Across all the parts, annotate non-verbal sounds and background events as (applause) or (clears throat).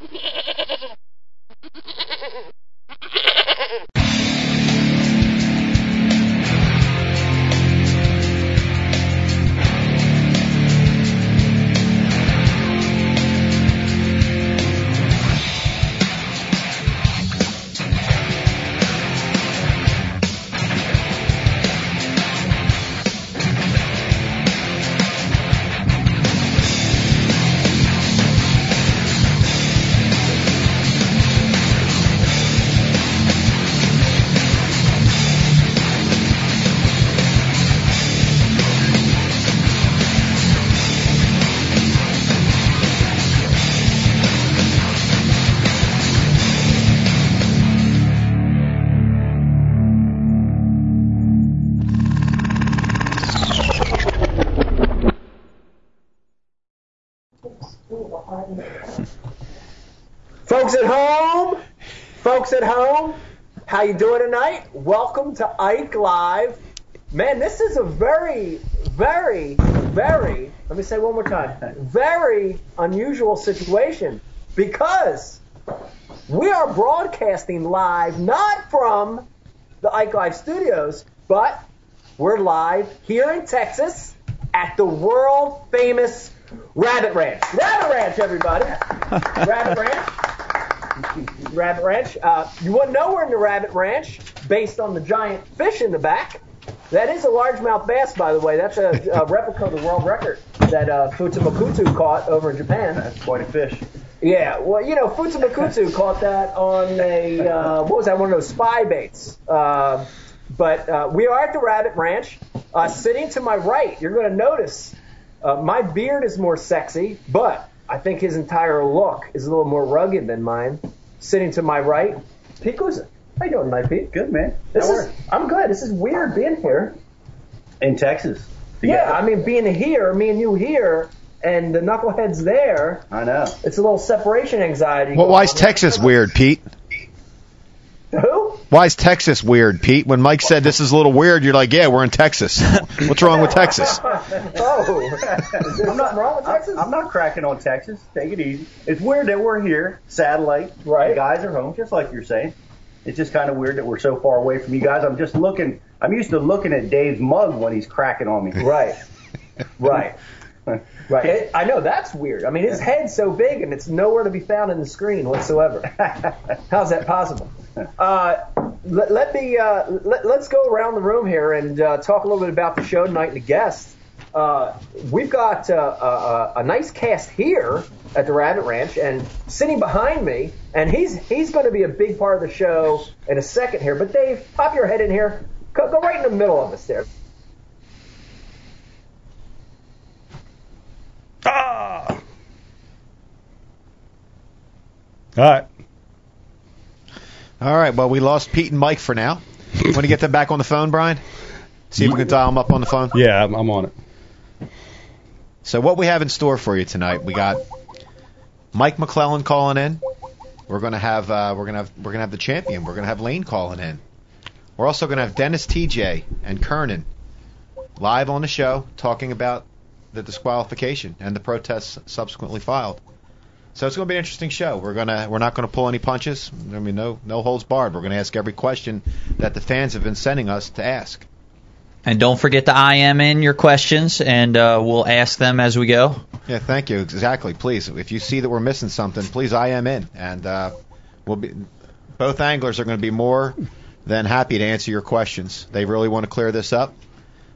Yeah. (laughs) how you doing tonight? Welcome to Ike Live. Man, this is a very, very, very, let me say one more time, very unusual situation because we are broadcasting live not from the Ike Live studios, but we're live here in Texas at the world famous Rabbit Ranch. Rabbit Ranch, everybody. (laughs) Rabbit Ranch. (laughs) Rabbit Ranch. Uh, you wouldn't know we're in the Rabbit Ranch based on the giant fish in the back. That is a largemouth bass, by the way. That's a, a (laughs) replica of the world record that uh, Futsumakutu caught over in Japan. That's quite a fish. Yeah, well, you know, Futsumakutu (laughs) caught that on a, uh, what was that, one of those spy baits. Uh, but uh, we are at the Rabbit Ranch. Uh, sitting to my right, you're going to notice uh, my beard is more sexy, but I think his entire look is a little more rugged than mine. Sitting to my right, Pete Gluszek. How you doing, tonight, Pete? Good man. This How is, are? I'm good. This is weird being here. in Texas. Yeah, I mean, being here, me and you here, and the knuckleheads there, I know. it's a little separation anxiety. Well, why is. Texas weird, Pete? Who? Why is Texas weird, Pete? When Mike said this is a little weird, you're like, yeah, we're in Texas. (laughs) What's wrong with Texas? (laughs) oh, I'm not wrong with Texas? I'm not cracking on Texas. Take it easy. It's weird that we're here, satellite. Right. The guys are home, just like you're saying. It's just kind of weird that we're so far away from you guys. I'm just looking. I'm used to looking at Dave's mug when he's cracking on me. (laughs) Right. Right. Right. It- I know that's weird. I mean, his head's so big and it's nowhere to be found in the screen whatsoever. How's that possible? Uh, let, let me uh, let, let's go around the room here and uh, talk a little bit about the show tonight and the guests. Uh, we've got uh, a, a, a nice cast here at the Rabbit Ranch, and sitting behind me, and he's he's going to be a big part of the show in a second here. But Dave, pop your head in here. Go, go right in the middle of us there. Ah. All right. All right, well, we lost Pete and Mike for now. Want to get them back on the phone, Brian? See if we can dial them up on the phone. Yeah, I'm, I'm on it. So what we have in store for you tonight, we got Mike McClelland calling in. We're gonna have uh, we're gonna have we're gonna have the champion. We're gonna have Lane calling in. We're also gonna have Dennis Tietje and Kernan live on the show talking about the disqualification and the protests subsequently filed. So it's going to be an interesting show. We're gonna we're not going to pull any punches. I mean, no no holds barred. We're going to ask every question that the fans have been sending us to ask. And don't forget to IM in your questions, and uh, we'll ask them as we go. Yeah, thank you. Exactly. Please, if you see that we're missing something, please IM in, and uh, we'll be. Both anglers are going to be more than happy to answer your questions. They really want to clear this up,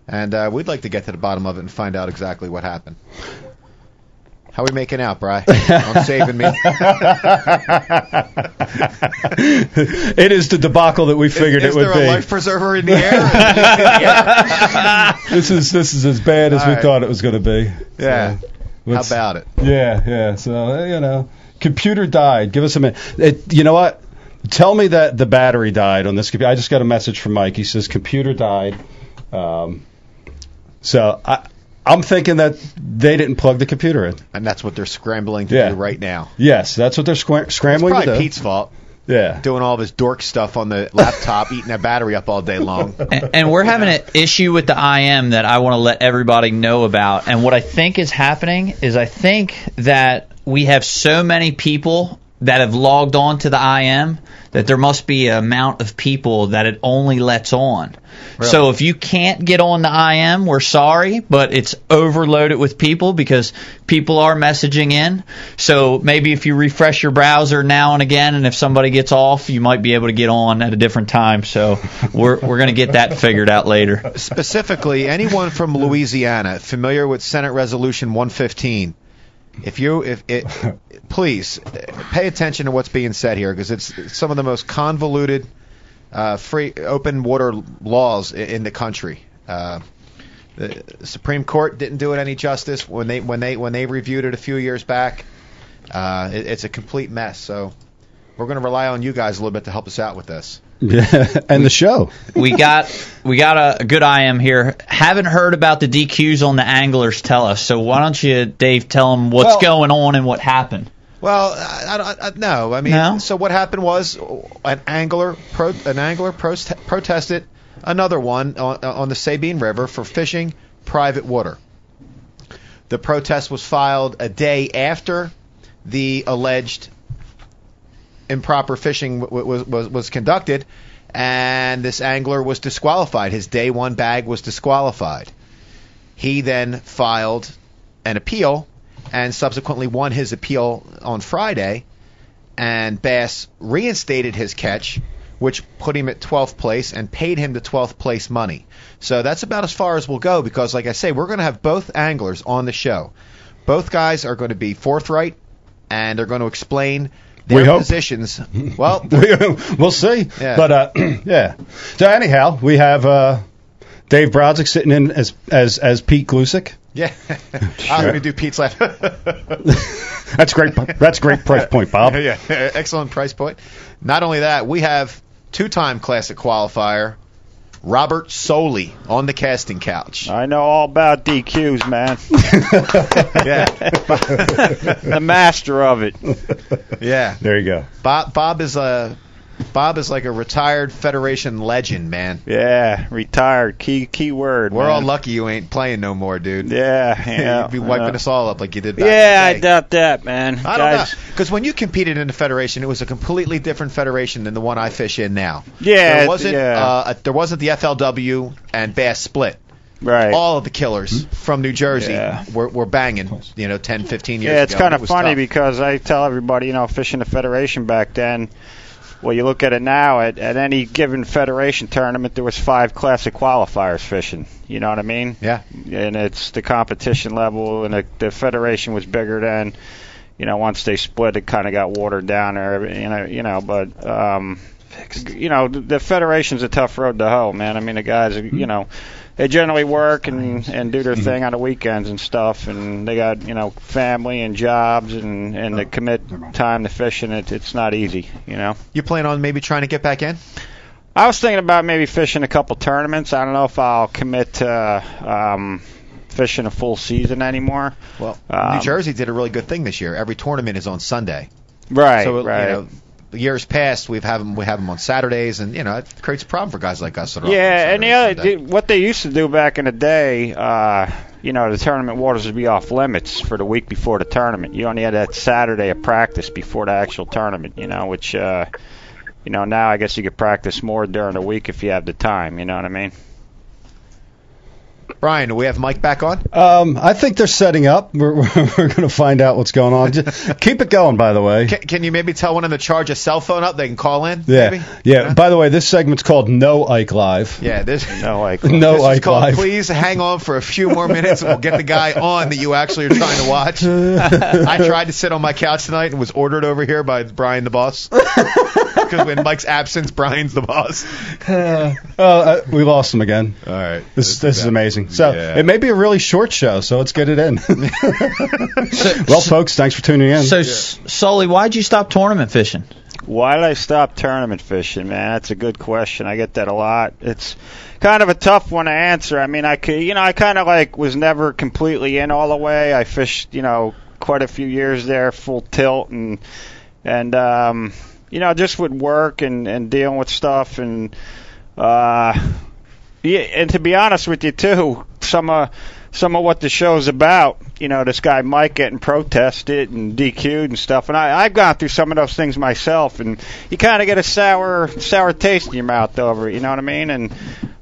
and uh, we'd like to get to the bottom of it and find out exactly what happened. How we making out, Bry? On saving me? (laughs) it is the debacle that we figured is it would be. Is there be. a life preserver in the air? (laughs) this is this is as bad as All we right. thought it was going to be. yeah. So, How about it? Yeah, yeah. So you know, computer died. Give us a minute. It, you know what? Tell me that the battery died on this computer. I just got a message from Mike. He says computer died. Um, so I, I'm thinking that they didn't plug the computer in. And that's what they're scrambling to Yeah. do right now. Yes, that's what they're scram- It's scrambling to probably do. Pete's fault. Yeah. Doing all of his dork stuff on the laptop, eating that battery up all day long. (laughs) and, and we're having an issue with the IM that I want to let everybody know about. And what I think is happening is I think that we have so many people that have logged on to the IM that there must be an amount of people that it only lets on. So if you can't get on the IM, we're sorry, but it's overloaded with people because people are messaging in. So maybe if you refresh your browser now and again, and if somebody gets off, you might be able to get on at a different time. So we're we're gonna get that figured out later. Specifically, anyone from Louisiana familiar with Senate Resolution 115? If you, if it, (laughs) please pay attention to what's being said here because it's some of the most convoluted, uh, free, open water laws in the country. Uh, the Supreme Court didn't do it any justice when they when they when they reviewed it a few years back. Uh, it, it's a complete mess. So we're going to rely on you guys a little bit to help us out with this. Yeah, (laughs) and the show. we got we got a, a good IM here. Haven't heard about the DQs on the anglers. Tell us. So why don't you, Dave, tell them what's Well- going on and what happened? Well, I, I, I, no. I mean, No? so what happened was an angler, pro, an angler prost, protested another one on, on the Sabine River for fishing private water. The protest was filed a day after the alleged improper fishing was, was was conducted, and this angler was disqualified. His day one bag was disqualified. He then filed an appeal and subsequently won his appeal on Friday. And Bass reinstated his catch, which put him at 12th place and paid him the 12th place money. So that's about as far as we'll go because, like I say, we're going to have both anglers on the show. Both guys are going to be forthright and they're going to explain their We hope. positions. Well, (laughs) we'll see. Yeah. But uh, (clears throat) yeah. So anyhow, we have uh, Dave Brodzik sitting in as as as Pete Gluszek. yeah, (laughs) I'm going to do Pete's laugh. That's great. That's great price point, Bob. (laughs) yeah, excellent price point. Not only that, we have two-time classic qualifier Robert Soley on the casting couch. I know all about DQs, man. (laughs) Yeah, (laughs) the master of it. yeah. There you go. Bob Bob is a Bob is like a retired Federation legend, man. Yeah, retired. Key key word. We're man. all lucky you ain't playing no more, dude. Yeah, (laughs) yeah. You'd be wiping yeah. us all up like you did back Yeah, in I the day. doubt that, man. I don't know. Because when you competed in the federation, it was a completely different federation than the one I fish in now. Yeah, there wasn't. yeah. Uh, a, there wasn't the FLW and Bass Split. Right. All of the killers from New Jersey Yeah. were, were banging. You know, 10, 15 years yeah, it's ago. kind of was funny tough. because I tell everybody, you know, fishing the federation back then. Well, you look at it now. At, at any given federation tournament, there was five classic qualifiers fishing. You know what I mean? Yeah. And it's the competition level, and the, the federation was bigger then. You know, once they split, it kind of got watered down. Or you know, you know, but um, you know, the, the federation's a tough road to hoe, man. I mean, the guys, are, you know, they generally work and and do their thing on the weekends and stuff, and they got you know family and jobs and and to commit time to fishing. It, it's not easy, you know. You plan on maybe trying to get back in? I was thinking about maybe fishing a couple tournaments. I don't know if I'll commit to um, fishing a full season anymore. Well, Um, New Jersey did a really good thing this year. Every tournament is on Sunday. Right, so right. you know, years past we've have them we have them on Saturdays, and you know it creates a problem for guys like us that are Yeah, and the other, Sunday. what they used to do back in the day, uh, you know, the tournament waters would be off limits for the week before the tournament. You only had that Saturday of practice before the actual tournament, you know, which, uh, you know, now I guess you could practice more during the week if you have the time. You know what I mean? Brian, do we have Mike back on? Um, I think they're setting up. We're (laughs) we're, we're going to find out what's going on. Just keep it going, by the way. Can, can you maybe tell one of them to charge a cell phone up? They can call in. Yeah, maybe? yeah. By the way, this segment's called No Ike Live. Yeah, this. (laughs) No, like, (laughs) No This is Ike called Live. Please hang on for a few more minutes, and we'll get the guy on that you actually are trying to watch. I tried to sit on my couch tonight and was ordered over here by Brian the boss. Because when Mike's absence, Brian's the boss. (laughs) Oh, uh, we lost him again. All right. This this is amazing. So Yeah. it may be a really short show, so let's get it in. (laughs) (laughs) well, folks, thanks for tuning in. So, S Sully, why'd you stop tournament fishing? Why did I stop tournament fishing, man? That's a good question. I get that a lot. It's kind of a tough one to answer. I mean, I could, you know, I kind of like was never completely in all the way. I fished, you know, quite a few years there, full tilt, and and um, you know, just with work and and dealing with stuff and uh. Yeah, and to be honest with you too, some of some of what the show's about. You know, this guy Mike getting protested and DQ'd and stuff. And I, I've gone through some of those things myself, and you kind of get a sour sour taste in your mouth over it. You know what I mean? And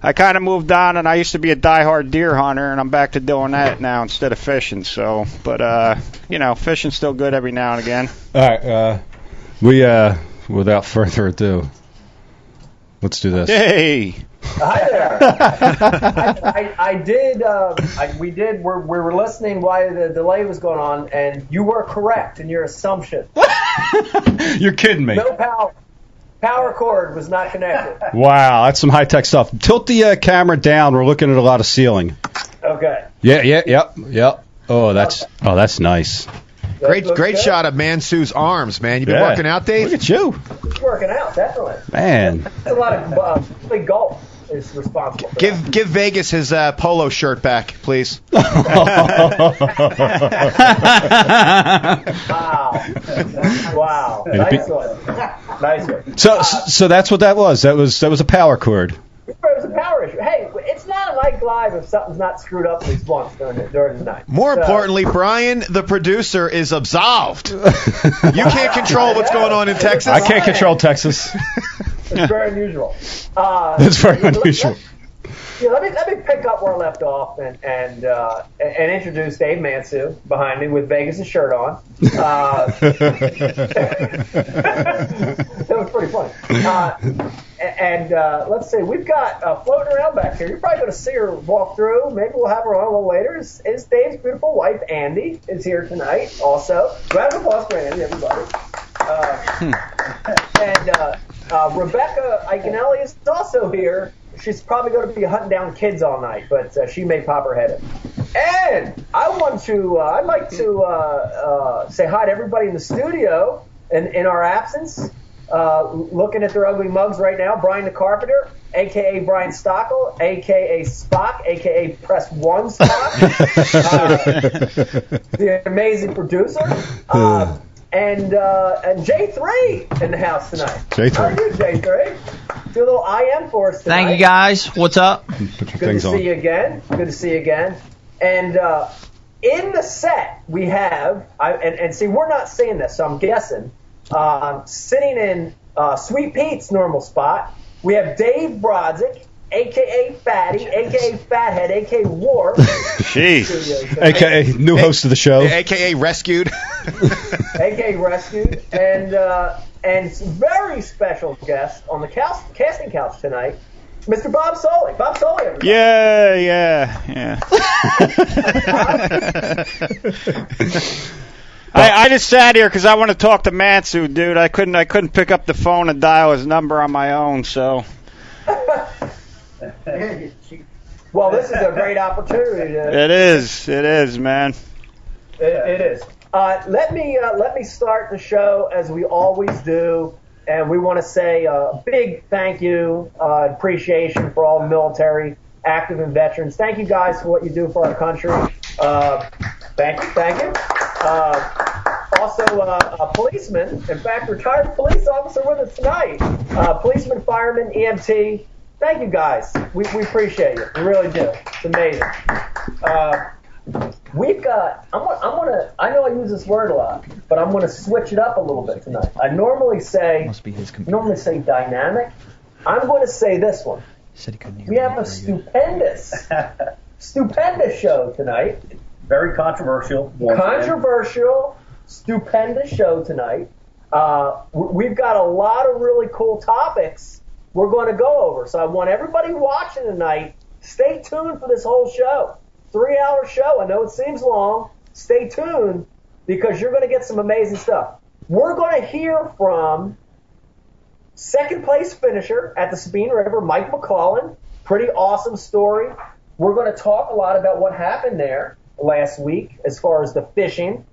I kind of moved on, and I used to be a diehard deer hunter, and I'm back to doing that now instead of fishing. So, but uh, you know, fishing's still good every now and again. All right, uh, we uh, without further ado, let's do this. Hey, Hi there. (laughs) I, I, I did. Uh, I, we did. We're, we were listening while the delay was going on, and you were correct in your assumption. (laughs) You're kidding me. No power. Power cord was not connected. Wow, that's some high tech stuff. Tilt the uh, camera down. We're looking at a lot of ceiling. Okay. Yeah, yeah, yep, yep. Oh, that's oh, that's nice. That Great, great good. shot of Mansue's arms, man. You've been Yeah. working out, Dave? Look at you, working out, definitely. man. That's a lot of uh, big golf is responsible for Give give Vegas his uh, polo shirt back, please. (laughs) Wow. wow. And a big- Nice one. (laughs) Nice one. so, so that's what that was. That was that was a power cord. It was a power issue. Hey, it's not a Mike Live if something's not screwed up at least once during the, during the night. More So- importantly, Brian, the producer, is absolved. (laughs) You can't control what's going on in Texas. I can't control Texas. It's very unusual. Uh, That's very let- unusual. Yeah, let me let me pick up where I left off and and uh, and introduce Dave Mansue behind me with Vegas' shirt on. Uh, (laughs) (laughs) that was pretty funny. Uh, and uh, let's see, we've got uh, floating around back here. You're probably going to see her walk through. Maybe we'll have her on a little later. Is, is Dave's beautiful wife Andy is here tonight also. Round of applause for Andy, everybody. Uh, (laughs) and uh, uh, Rebecca Iaconelli is also here. She's probably going to be hunting down kids all night, but uh, she may pop her head in. And I want to, uh, I'd like to uh, uh, say hi to everybody in the studio in, in our absence. Uh, looking at their ugly mugs right now, Brian the Carpenter, aka Brian Stockel, aka Spock, aka Press One Spock, (laughs) uh, the amazing producer, uh, and uh, and J three in the house tonight. J3. How are you, J three? Do a little IM for us tonight. Thank you guys. What's up? Put your Good to things see you again. Good to see you again. And uh, in the set we have, I, and, and see, we're not seeing this, so I'm guessing. Um, sitting in uh, Sweet Pete's normal spot, we have Dave Brodzik, aka Fatty, aka Fathead, aka War. jeez. AKA new host of the show. AKA rescued. (laughs) aka Rescued, and uh, and very special guest on the cast, casting couch tonight, Mr. Bob Soley. Bob Soley, everybody. Yeah, yeah, yeah. (laughs) I, I just sat here because I want to talk to Mansue, dude. I couldn't. I couldn't pick up the phone and dial his number on my own. So (laughs) Well, this is a great opportunity to it is. It is, man. It, it is. Uh, let me uh, let me start the show as we always do, and we want to say a big thank you, uh, appreciation for all military, active and veterans. Thank you guys for what you do for our country. Uh, thank you, thank you. Uh, also, uh, a policeman, in fact, retired police officer with us tonight. Uh, policeman, fireman, EMT. Thank you guys. We, we appreciate you. We really do. It's amazing. We've got. I'm gonna, I'm gonna. I know I use this word a lot, but I'm gonna switch it up a little bit tonight. I normally say. Must be his computer. Normally say dynamic. I'm going to say this one. Said he couldn't hear We have a stupendous, (laughs) stupendous show tonight. Very controversial. once again. Controversial, stupendous show tonight. Uh, we've got a lot of really cool topics we're going to go over. So I want everybody watching tonight. Stay tuned for this whole show. Three hour show. I know it seems long. Stay tuned because you're going to get some amazing stuff. We're going to hear from second place finisher at the Sabine River, Mike McClelland. Pretty awesome story. We're going to talk a lot about what happened there last week as far as the fishing.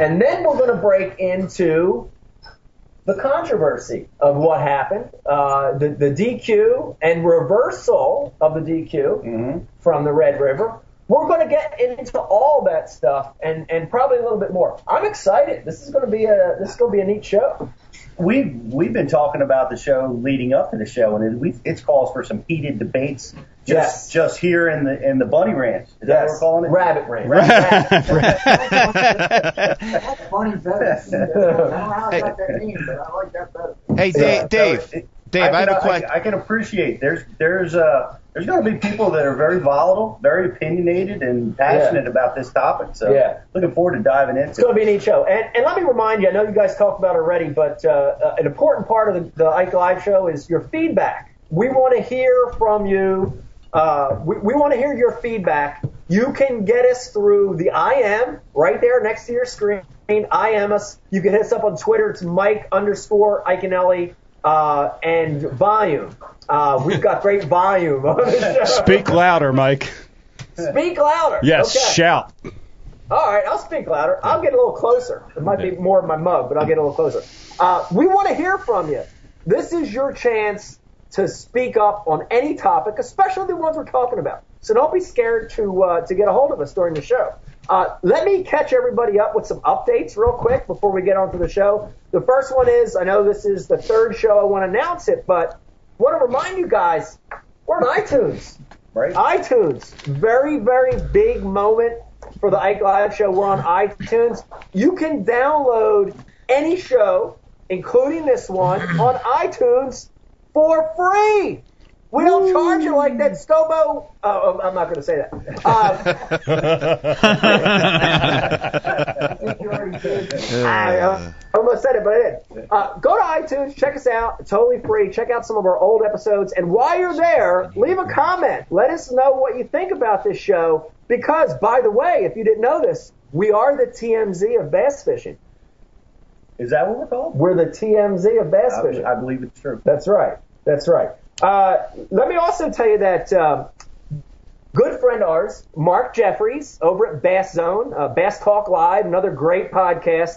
And then we're going to break into the controversy of what happened, uh, the, the DQ and reversal of the DQ Mhm. from the Red River. We're going to get into all that stuff and, and probably a little bit more. I'm excited. This is going to be a this is going to be a neat show. We've we've been talking about the show leading up to the show, and it, we, it's calls for some heated debates Yes. just just here in the in the Bunny Ranch. Is that what we're calling it? Rabbit Ranch. (laughs) That's funny better. (laughs) I don't know how I got that name, but I like that better. Hey, Yeah, Dave. so Dave. it- Dave, I, have can, a question. I, I can appreciate there's there's uh there's going to be people that are very volatile, very opinionated, and passionate about this topic. So Yeah. looking forward to diving into. It's going to be a neat show. And, and let me remind you, I know you guys talked about it already, but uh, uh, an important part of the, the Ike Live show is your feedback. We want to hear from you. Uh, we we want to hear your feedback. You can get us through the IM right there next to your screen. I am us. You can hit us up on Twitter. It's Mike underscore Iaconelli uh, and volume. Uh, we've got great volume on the show. Speak louder, Mike. Speak louder. Yes, Okay. shout. All right, I'll speak louder. I'll get a little closer. It might be more of my mug, but I'll get a little closer. Uh, we want to hear from you. This is your chance to speak up on any topic, especially the ones we're talking about. So don't be scared to uh, to get a hold of us during the show. Uh, let me catch everybody up with some updates real quick before we get on to the show. The first one is I know this is the third show I want to announce it, but want to remind you guys we're on iTunes right? iTunes. Very, very big moment for the Ike Live show. We're on iTunes. You can download any show, including this one, on iTunes for free. We don't charge it like that Stobo. Oh, I'm not going to say that. Um, I uh, almost said it, but I didn't. Uh, go to iTunes, check us out. It's totally free. Check out some of our old episodes. And while you're there, leave a comment. Let us know what you think about this show. Because, by the way, if you didn't know this, we are the TMZ of bass fishing. Is that what we're called? We're the TMZ of bass I, fishing. I believe it's true. That's right. That's right. Uh, let me also tell you that um, good friend of ours, Mark Jeffries, over at Bass Zone, uh, Bass Talk Live, another great podcast.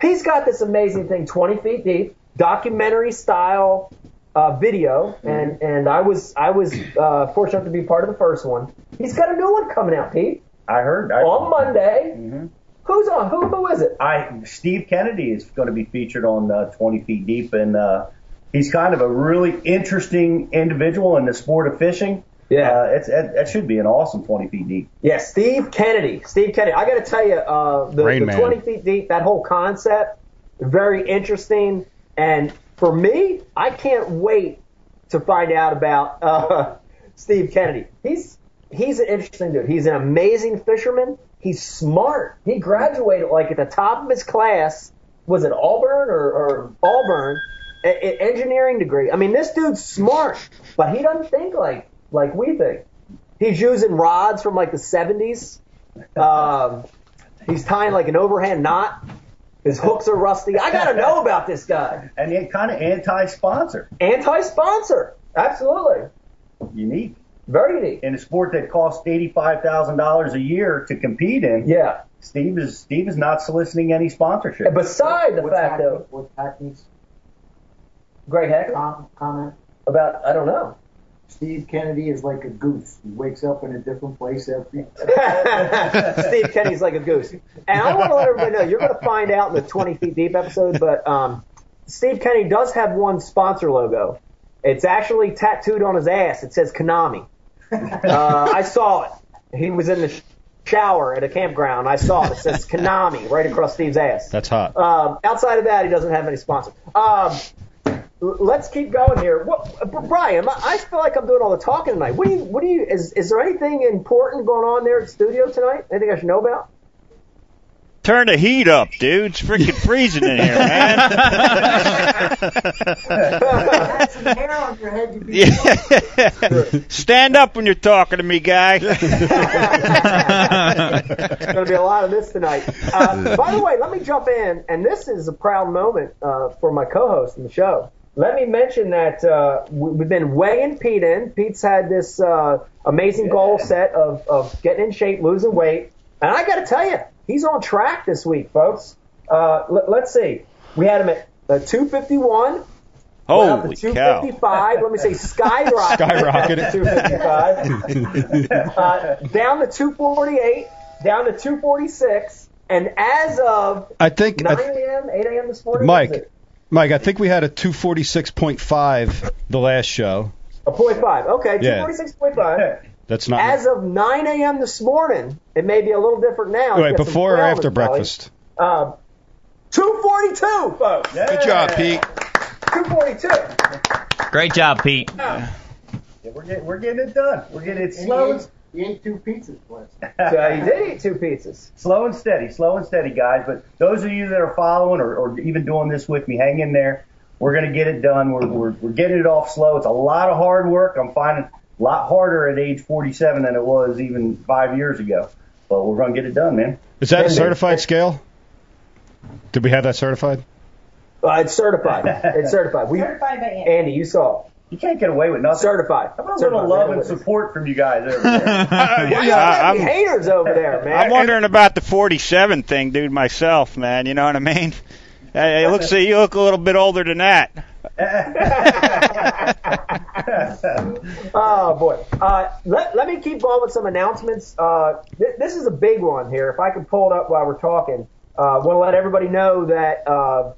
He's got this amazing thing, 20 feet deep, documentary style uh, video, and and I was I was uh, fortunate to be part of the first one. He's got a new one coming out, Pete, I heard. I, on Monday. Mhm. Who's on? Who who is it? I Steve Kennedy is going to be featured on uh, 20 Feet Deep, and uh, he's kind of a really interesting individual in the sport of fishing. Yeah. uh, it's that, that should be an awesome 20 Feet Deep. Yeah, Steve Kennedy. Steve Kennedy. I got to tell you, uh, the, the 20 feet deep, that whole concept, very interesting. And for me, I can't wait to find out about uh, (laughs) Steve Kennedy. He's he's an interesting dude. He's an amazing fisherman. He's smart. He graduated like at the top of his class. Was it Auburn or, or Auburn? A, a- engineering degree. I mean, this dude's smart, but he doesn't think like like we think. He's using rods from like the 70s. Um, he's tying like an overhand knot. His hooks are rusty. I got to know about this guy. (laughs) And yet kind of anti-sponsor. Anti-sponsor. Absolutely. Unique. Very unique. In a sport that costs $85,000 a year to compete in, Yeah. Steve is Steve is not soliciting any sponsorship. And beside the What's fact Hackney- though, What's Hackney's Greg Hackney, com- comment? about, I don't know. Steve Kennedy is like a goose. He wakes up in a different place every. (laughs) Steve Kennedy's like a goose. And I want to let everybody know, you're going to find out in the 20 Feet Deep episode, but um, Steve Kennedy does have one sponsor logo. It's actually tattooed on his ass. It says Konami. Uh, I saw it. He was in the sh- shower at a campground. I saw it. It says Konami right across Steve's ass. That's hot. Um, outside of that, he doesn't have any sponsors. Um, l- let's keep going here. What, Brian, I I feel like I'm doing all the talking tonight. What do you? What do you? Is is there anything important going on there at the studio tonight? Anything I should know about? Turn the heat up, dude. It's freaking freezing in here, man. Hair on your head. Yeah. Stand up when you're talking to me, guy. (laughs) There's going to be a lot of this tonight. Uh, by the way, let me jump in, and this is a proud moment uh, for my co-host in the show. Let me mention that uh, we- we've been weighing Pete in. Pete's had this uh, amazing goal set of, of getting in shape, losing weight, and I got to tell you, he's on track this week, folks. Uh, let, let's see. We had him at uh, 251. went up Holy to cow. 255. Let me say (laughs) skyrocketed. Skyrocketed. (laughs) to 255. uh, down to 248, down to 246, and as of I think, 9 a.m., 8 a.m. this morning, Mike. What is it? Mike, I think we had a 246.5 the last show. A point five. Okay, two Yeah. forty six point five. That's not. As of 9 a.m. this morning, it may be a little different now. wait, Get before or twelve after in breakfast? Um, 242, folks. Good job, Pete. 242. Great job, Pete. Yeah, we're getting we're getting it done. We're getting it slow and You ate two pizzas, Blitz. (laughs) So you did eat two pizzas. slow and steady, slow and steady, guys. But those of you that are following or, or even doing this with me, hang in there. We're gonna get it done. We're, we're we're getting it off slow. It's a lot of hard work. I'm finding a lot harder at age 47 than it was even five years ago. But we're gonna get it done, man. Is that a Indeed. certified scale? Did we have that certified? Uh, it's certified. It's certified. We, Certified by Andy. Andy, you saw. It. You can't get away with nothing. Certified. How about a Certified. love and support from you guys over there? (laughs) (laughs) You Yeah, got I'm- any haters over there, man. I'm wondering about the 47 thing, dude, myself, man. You know what I mean? Hey, it looks like you look a little bit older than that. (laughs) Oh boy. Uh, let, let me keep going with some announcements. Uh, th- this is a big one here. If I can pull it up while we're talking, uh, want to let everybody know that uh,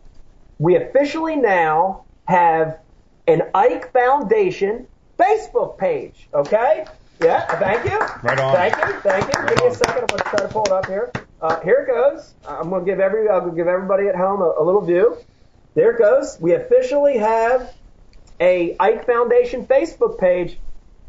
we officially now have an Ike Foundation Facebook page. Okay. Yeah. Thank you. Right on. Thank you. Thank you. Give me a second. I'm going to try to pull it up here. Uh, here it goes. I'm going to give every I'll give everybody at home a, a little view. There it goes. We officially have a Ike Foundation Facebook page.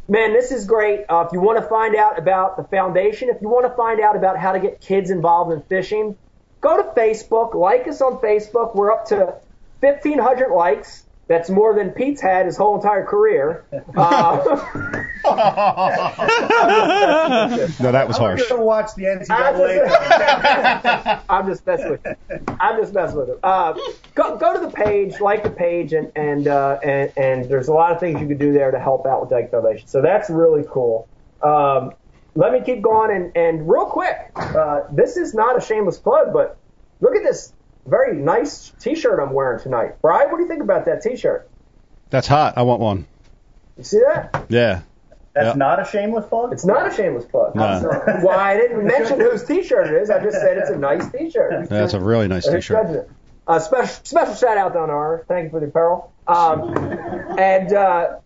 Man, this is great. Uh, if you want to find out about the foundation, if you want to find out about how to get kids involved in fishing, go to Facebook, like us on Facebook. We're up to 1,500 likes. That's more than Pete's had his whole entire career. (laughs) Uh, (laughs) No, that was harsh. I'm gonna watch the I'm NCAA. just, (laughs) I'm just messing with you. I'm just messing with you. Uh, go, go to the page, like the page, and and, uh, and and there's a lot of things you can do there to help out with Ike Foundation. So that's really cool. Um, let me keep going, and and real quick, uh, this is not a shameless plug, but look at this very nice T-shirt I'm wearing tonight. Brian, what do you think about that T-shirt? That's hot. I want one. You see that? Yeah. That's Yeah. not a shameless plug. It's not a shameless plug. No. Why I didn't mention whose T-shirt it is. I just said it's a nice T-shirt. That's a really nice T-shirt. judging it? Uh, special special shout out to Honor. Thank you for the apparel. Um, and uh,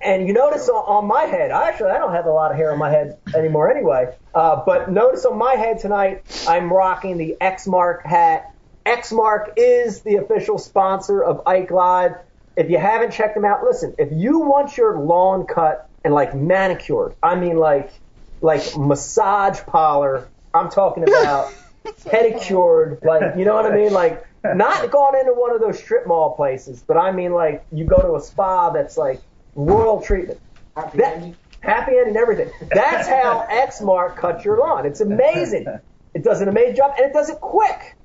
and you notice on, on my head, I actually I don't have a lot of hair on my head anymore anyway. Uh, but notice on my head tonight, I'm rocking the X Mark hat. X Mark is the official sponsor of Ike Live. If you haven't checked them out, listen. If you want your lawn cut and like manicured, I mean like like massage parlor. I'm talking about (laughs) pedicured, like you know what I mean, like not going into one of those strip mall places, but I mean like you go to a spa that's like royal treatment. Happy That, ending. happy ending, everything. That's how (laughs) Exmark cuts your lawn. It's amazing. It does an amazing job, and it does it quick,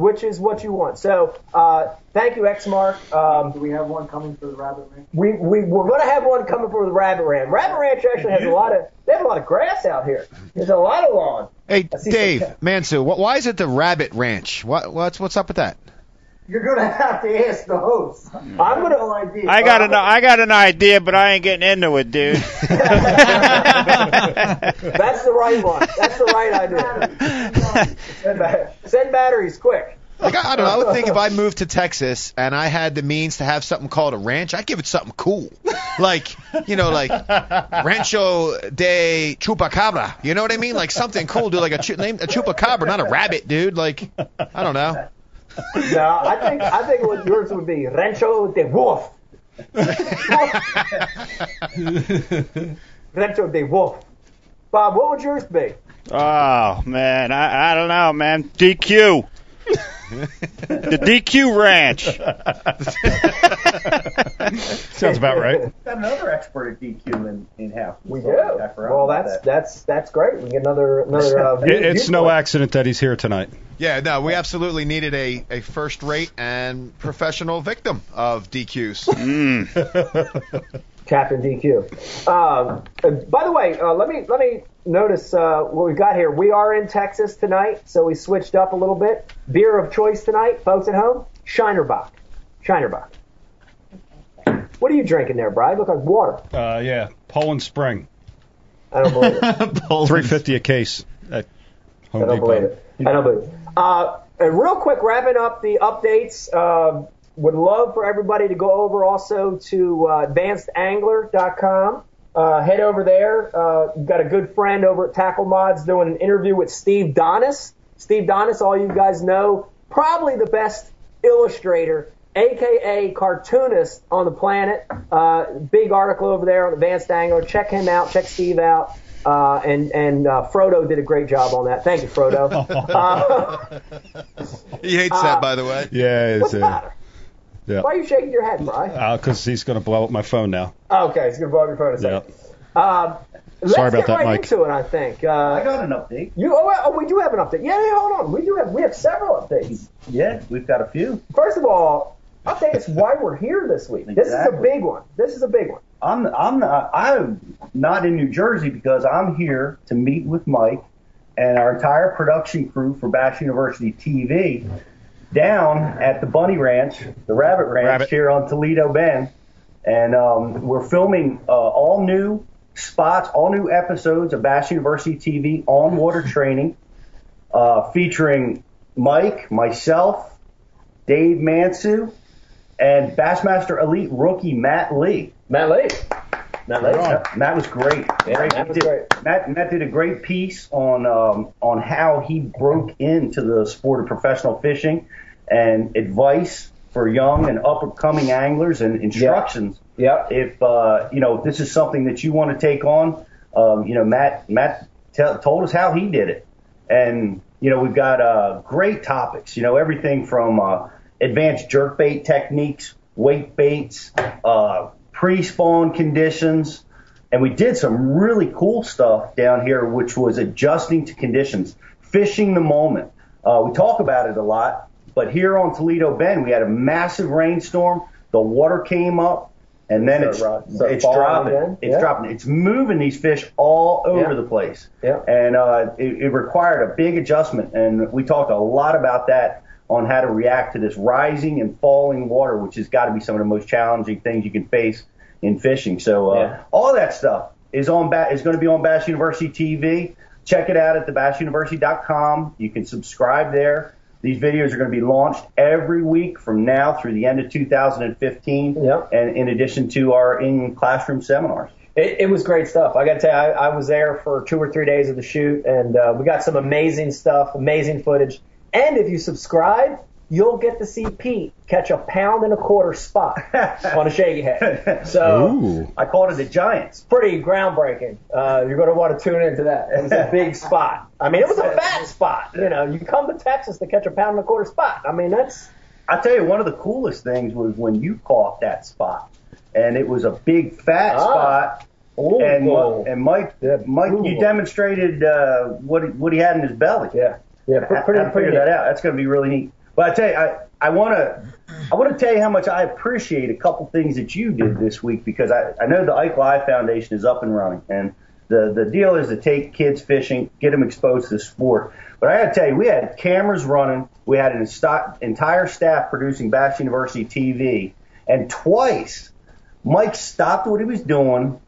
which is what you want. So, uh, thank you, Exmark. Um, Do we have one coming for the rabbit Ranch? we, we we're going to have one coming for the Rabbit Ranch. Rabbit Ranch actually has a lot of they have a lot of grass out here. There's a lot of lawn. Hey, Dave, Mansue, why is it the Rabbit Ranch? What, what's what's up with that? You're gonna have to ask the host. I'm gonna- no idea. I got an I got an idea, but I ain't getting into it, dude. (laughs) That's the right one. That's the right idea. Send, bat- send batteries quick. Like I, I don't know. I would think if I moved to Texas and I had the means to have something called a ranch, I'd give it something cool, like you know, like Rancho de Chupacabra. You know what I mean? Like something cool, dude. Like a chu- name a chupacabra, not a rabbit, dude. Like I don't know. (laughs) No, I think I think what yours would be Rancho de Wolf. (laughs) Rancho de Wolf. Bob, what would yours be? oh man, I I don't know, man. DQ. The DQ Ranch. (laughs) Sounds about right. We Got another expert at DQ in, in house. We do. Well, that's that. that's that's great. We get another another. Uh, view- (laughs) It, it's no viewpoint. accident that he's here tonight. Yeah, no, we absolutely needed a, a first rate and professional victim of DQs. (laughs) Mm. Captain DQ. Um, uh, by the way, uh, let me let me notice uh, what we've got here. We are in Texas tonight, so we switched up a little bit. Beer of choice tonight, folks at home, Shiner Bock. Shinerbach. What are you drinking there, Brian? Look like water. Uh, yeah, Poland Spring, I don't believe it. (laughs) three fifty a case at Home I don't Depot. believe it. I don't believe it. Uh, and real quick, wrapping up the updates. Um would love for everybody to go over also to uh, advancedangler.com. Uh, head over there. Uh, we've got a good friend over at Tackle Mods doing an interview with Steve Donis. Steve Donis, all you guys know, probably the best illustrator, aka cartoonist on the planet. Uh, big article over there on Advanced Angler. Check him out. Check Steve out. Uh, and and uh, Frodo did a great job on that. Thank you, Frodo. (laughs) Uh, He hates that, by the way. Yeah, what's it's the uh, matter? Yeah. Why are you shaking your head, Bry? Because he's gonna blow up my phone now. Oh, okay, he's gonna blow up your phone in a second. Yeah. Um, let's Sorry get about that, right Mike. into it. I think. I Uh, got an update. you. Oh, oh, we do have an update. Yeah, yeah. Hold on. We do have. We have several updates. Yeah, we've got a few. First of all, update us why we're here this week. This is a Exactly. big one. This is a big one. I'm I'm not, I'm not in New Jersey because I'm here to meet with Mike and our entire production crew for Bass University TV down at the Bunny Ranch, the Rabbit Ranch Rabbit. here on Toledo Bend, and um, we're filming uh, all new spots, all new episodes of Bass University TV on water training, uh, featuring Mike, myself, Dave Mansue, and Bassmaster Elite rookie Matt Lee. Matt Lee. Matt. Matt, Matt was great. Yeah, great. Matt was did- great. Matt, Matt did a great piece on um, on how he broke into the sport of professional fishing and advice for young and up and coming anglers and instructions. Yep. If uh, you know if this is something that you want to take on, um, you know Matt Matt tell told us how he did it, and you know we've got uh, great topics. You know everything from uh, advanced jerkbait techniques, weight baits, uh, pre-spawn conditions, and we did some really cool stuff down here, which was adjusting to conditions, fishing the moment. Uh, we talk about it a lot, but here on Toledo Bend, we had a massive rainstorm. The water came up, and then it's so it's dropping. again? It's Yeah. dropping. It's moving these fish all over Yeah. the place. Yeah. And uh, it, it required a big adjustment, and we talked a lot about that on how to react to this rising and falling water, which has got to be some of the most challenging things you can face in fishing. So uh, Yeah. all that stuff is on ba- is going to be on Bass University TV. Check it out at thebassuniversity.com. You can subscribe there. These videos are going to be launched every week from now through the end of 2015, Yep. and in addition to our in classroom seminars. It, it was great stuff. I got to tell you, I, I was there for two or three days of the shoot, and uh, we got some amazing stuff, amazing footage. And if you subscribe, you'll get to see Pete catch a pound and a quarter spot on a shaky head. (laughs) So Ooh. I called it the Giants. pretty groundbreaking. Uh, you're going to want to tune into that. It was a (laughs) big spot. I mean, it was a fat spot. You know, you come to Texas to catch a pound and a quarter spot. I mean, that's I tell you, one of the coolest things was when you caught that spot, and it was a big fat Ah. spot. And Louisville. and Mike, Mike, you demonstrated uh, what he, what he had in his belly. yeah, yeah, pretty, how to pretty, figure that out. That's going to be really neat. But I tell you, I I want to I want to tell you how much I appreciate a couple things that you did this week because I I know the Ike Live Foundation is up and running and. The, the deal is to take kids fishing, get them exposed to the sport. But I got to tell you, we had cameras running. We had an entire staff producing Bass University TV. And twice, Mike stopped what he was doing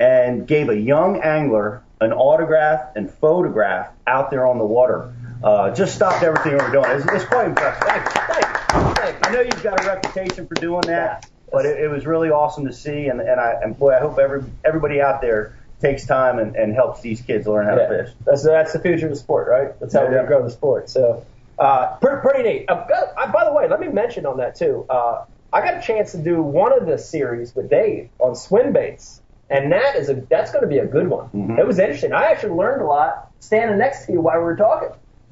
and gave a young angler an autograph and photograph out there on the water. Uh, just stopped everything we were doing. It's, it's quite impressive. Thank you, thank you, thank you. I know you've got a reputation for doing that, but it, it was really awesome to see. And, and I and boy, I hope every everybody out there takes time and, and helps these kids learn how to fish. That's that's the future of the sport, right? That's how we're Yeah. gonna grow the sport. So, uh, pretty, pretty neat. Uh, go- uh, by the way, let me mention on that too. Uh, I got a chance to do one of the series with Dave on swim baits, and that is a that's going to be a good one. Mhm. It was interesting. I actually learned a lot standing next to you while we were talking.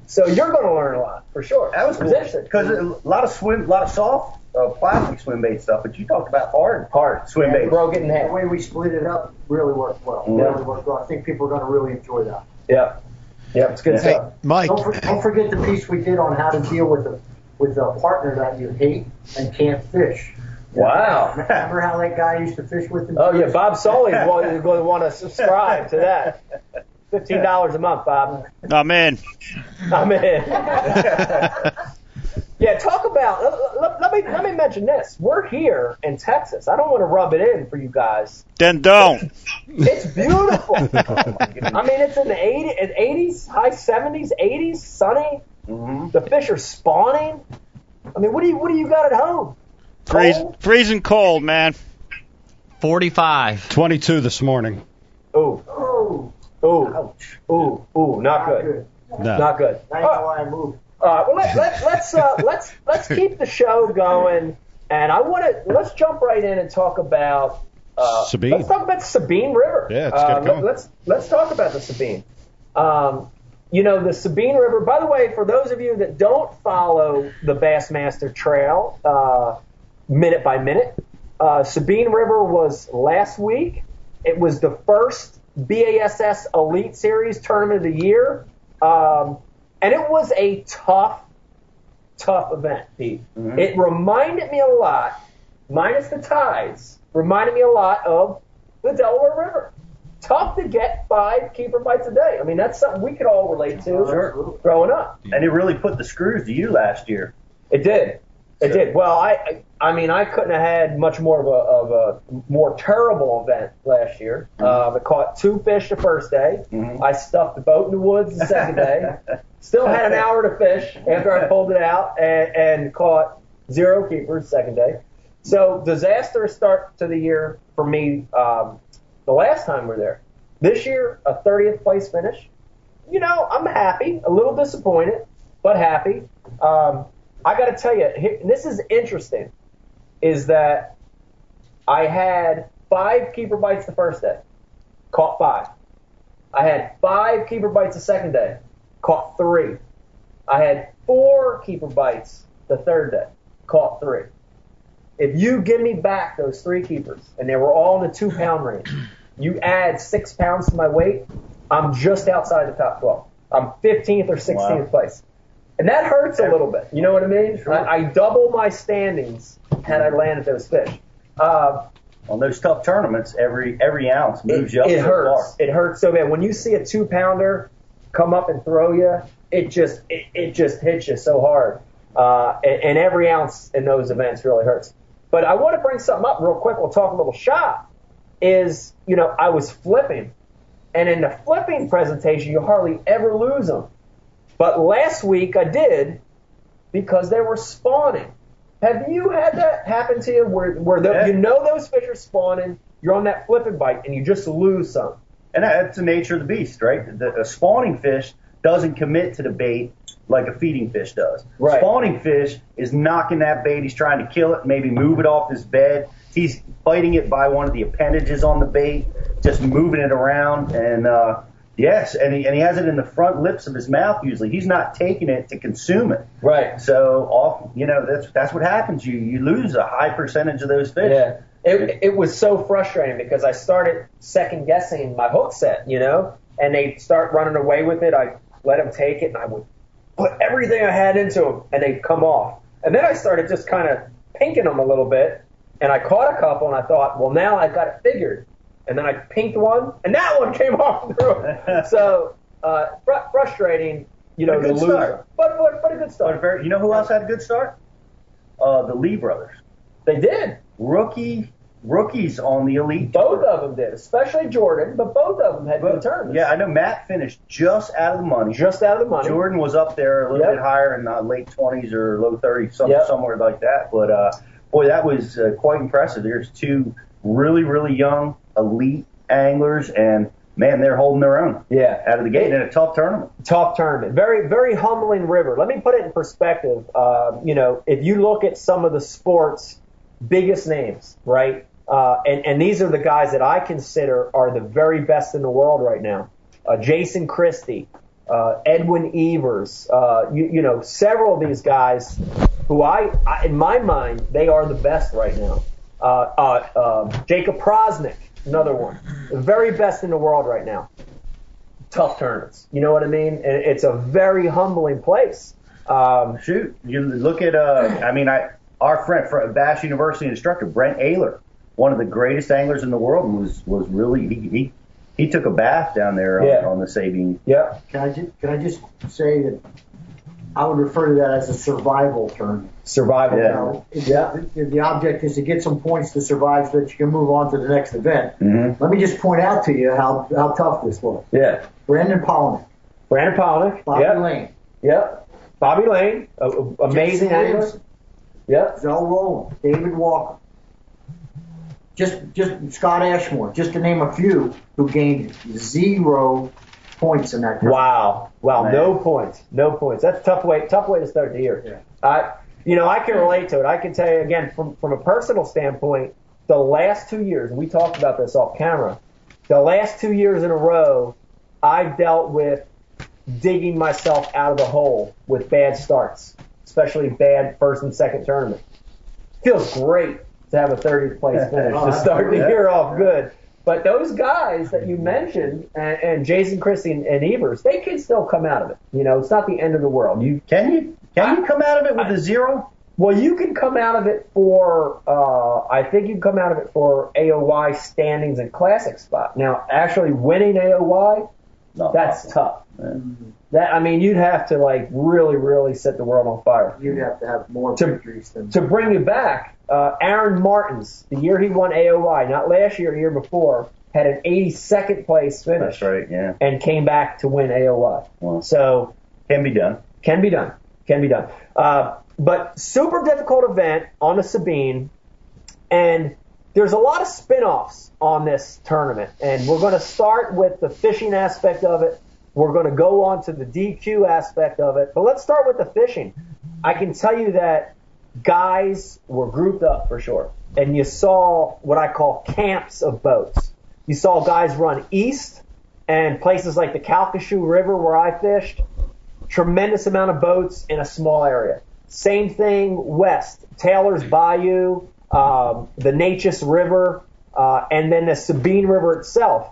So you're going to learn a lot for sure. That was It cool interesting because a lot of swim, a lot of soft uh, plastic swim bait stuff, but you talked about hard, hard swim Yeah, baits. broke it in The way we split it up really worked well. Yeah. Really worked well. I think people are going to really enjoy that. Yeah, yeah, it's good Yeah. Hey, stuff. Mike. Don't, for, don't forget the piece we did on how to deal with a with a partner that you hate and can't fish. Wow. Remember how that guy used to fish with him? Oh yeah, Bob Sully is going to want to subscribe to that. Fifteen dollars a month, Bob. I'm in. I'm in. (laughs) yeah, talk about. Let, let- let me let me mention this. We're here in Texas. I don't want to rub it in for you guys. Then don't. It's beautiful. I mean, it's in the 80s, 80s high 70s, 80s, sunny. Mhm. The fish are spawning. I mean, what do you what do you got at home? Freeze, freezing cold, man. 45. 22 this morning. Oh, ooh, Ouch. ooh, ooh, not not good, good. No. not good. Now you know why I moved. All right, well let, let, let's uh, (laughs) let's let's keep the show going, and I want to let's jump right in and talk about uh, Sabine. Let's talk about Sabine River. Yeah, let's get Uh, let, us let's talk about the Sabine. Um, you know the Sabine River. By the way, for those of you that don't follow the Bassmaster Trail uh, minute by minute, uh, Sabine River was last week. It was the first BASS Elite Series tournament of the year. Um, and it was a tough, tough event, Pete. It reminded me a lot, minus the tides, reminded me a lot of the Delaware River. Tough to get five keeper bites a day. I mean, that's something we could all relate to Sure. growing up. And it really put the screws to you last year. It did. It did. Well, I, I mean, I couldn't have had much more of a, of a more terrible event last year. Um, I caught two fish the first day. Mhm. I stuffed the boat in the woods the second day. (laughs) Still had an hour to fish after I pulled it out and, and caught zero keepers second day. So disastrous start to the year for me. Um, the last time we were there. This year, a 30th place finish. You know, I'm happy, a little disappointed, but happy. Um, I got to tell you, this is interesting, is that I had five keeper bites the first day, caught five. I had five keeper bites the second day, caught three. I had four keeper bites the third day, caught three. If you give me back those three keepers, and they were all in the two pound range, (clears throat) you add six pounds to my weight, I'm just outside the top 12. I'm 15th or 16th Wow. place. And that hurts a little bit. You know what I mean? Sure. I, I double my standings had I landed those fish. Uh, On those tough tournaments, every every ounce moves it, you up it so hurts. far. It hurts so bad. When you see a two pounder come up and throw you, it just it, it just hits you so hard. Uh, and, and every ounce in those events really hurts. But I want to bring something up real quick. We'll talk a little shot. Is you know I was flipping, and in the flipping presentation you hardly ever lose them. But last week I did because they were spawning. Have you had that happen to you where where the, Yeah. you know those fish are spawning, you're on that flipping bite and you just lose some? And that's the nature of the beast, right? The, a spawning fish doesn't commit to the bait like a feeding fish does. Right. Spawning fish is knocking that bait. He's trying to kill it, maybe move it off his bed. He's fighting it by one of the appendages on the bait, just moving it around. And uh, yes, and he, and he has it in the front lips of his mouth. Usually, he's not taking it to consume it. Right. So off, you know, that's that's what happens. You you lose a high percentage of those fish. Yeah. It, it was so frustrating because I started second guessing my hook set, you know, and they start running away with it. I let them take it and I would put everything I had into them and they'd come off. And then I started just kind of pinking them a little bit and I caught a couple and I thought, well, now I've got it figured. And then I pinked one and that one came (laughs) off through. so, uh, fr- frustrating, you know, But good start. But, but, but a good But start. very, you know who else had a good start? Uh, the Lee brothers. They did. Rookie rookies on the elite. Both of them did, especially Jordan, but both of them had good But, tournaments. yeah, I know Matt finished just out of the money. just out of the money. Jordan was up there a little Yep. bit higher in the late 20s or low 30s, some, Yep. somewhere like that. But uh, boy, that was uh, quite impressive. There's two really, really young elite anglers, and man, they're holding their own Yeah, out of the gate in a tough tournament. tough tournament. Very, very humbling river. Let me put it in perspective. Uh, you know, if you look at some of the sports biggest names, right? Uh, and, and these are the guys that I consider are the very best in the world right now. Uh, Jason Christie, uh, Edwin Evers, uh, you, you know, several of these guys who I, I, in my mind, they are the best right now. Uh, uh, um, Jacob Powroznik, another one, the very best in the world right now. Tough tournaments, you know what I mean? It's a very humbling place. Um, Shoot, you look at, uh, I mean, I our friend, fr- Bass University instructor Brent Ehrler, one of the greatest anglers in the world, was was really he he, he took a bath down there on, Yeah. on the Sabine. yeah, Can I just, can I just say that I would refer to that as a survival tournament. survival. Yeah. You know, if Yeah. the, the object is to get some points to survive so that you can move on to the next event. Mm-hmm. Let me just point out to you how, how tough this was. Yeah. Brandon Palaniuk, Brandon Palaniuk. Bobby Yep. Lane, Yep. Bobby Lane, a, a- amazing. Williamson, Yep. Zell Rowland, David Walker, just just Scott Ashmore, just to name a few who gained zero points in that. tournament. Wow. Wow. Man. No points. No points. That's a tough way. Tough way to start the year. I, you know, I can relate to it. I can tell you again from from a personal standpoint. The last two years, we talked about this off camera. The last two years in a row, I've dealt with digging myself out of the hole with bad starts, especially bad first and second tournament. Feels great to have a 30th place (laughs) finish Oh, to start the year off good. But those guys that you mentioned, and, and Jason Christie and, and Evers, they can still come out of it. You know, it's not the end of the world. You Can you can you come out of it with a zero? well, you can come out of it for. Uh, I think you can come out of it for AOY standings and classic spot. Now, actually winning AOY, No. that's tough. That I mean, you'd have to like really, really set the world on fire. You'd have to have more To- victories than To bring you back, uh, Aaron Martens, the year he won AOY, not last year, the year before, had an 82nd place finish That's right. Yeah. and came back to win AOY. Well, So can be done. can be done. Can be done. Uh, but super difficult event on the Sabine, and there's a lot of spin-offs on this tournament. And we're going to start with the fishing aspect of it. We're going to go on to the DQ aspect of it. But let's start with the fishing. I can tell you that guys were grouped up for sure. And you saw what I call camps of boats. You saw guys run east and places like the Calcasieu River where I fished tremendous amount of boats in a small area. Same thing west, Taylor's Bayou, um, the Neches River, uh, and then the Sabine River itself.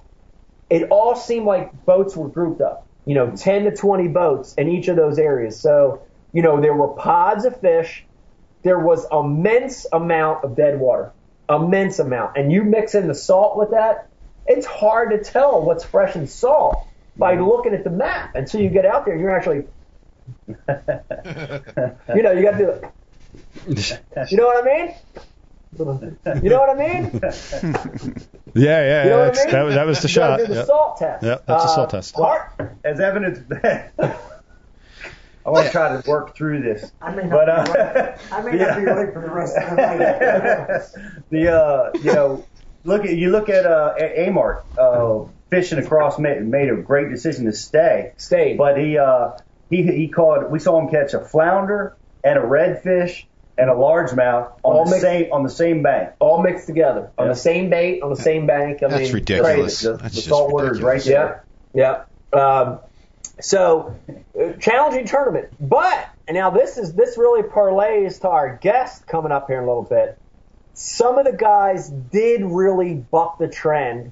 It all seemed like boats were grouped up. You know, 10 to 20 boats in each of those areas. So, you know, there were pods of fish. There was immense amount of dead water, immense amount. And you mix in the salt with that, it's hard to tell what's fresh and salt by looking at the map until you get out there. You're actually, (laughs) you know, you got to do it. (laughs) You know what I mean? You know what I mean? (laughs) Yeah, yeah, You know yeah. what I mean? that, was- that was the You shot. Do the Yep. salt test. Yep, that's a salt Uh, test. hard- As evidence, I want to try to work through this. I may not But, be uh, right. I may not be (laughs) yeah. right for the rest of the night. (laughs) the uh, you know, look at you look at uh, A- Amart uh, fishing across made, made a great decision to stay, Stayed. but he uh, he he caught. We saw him catch a flounder and a redfish and a largemouth on All the mixed- same on the same bank. all mixed together on Yeah. the same bait on the same bank. I That's mean, ridiculous. crazy. The, That's the just salt water is right ridiculous. there. Yeah, yeah. Um, so uh, challenging tournament, but and now this is this really parlays to our guest coming up here in a little bit. Some of the guys did really buck the trend,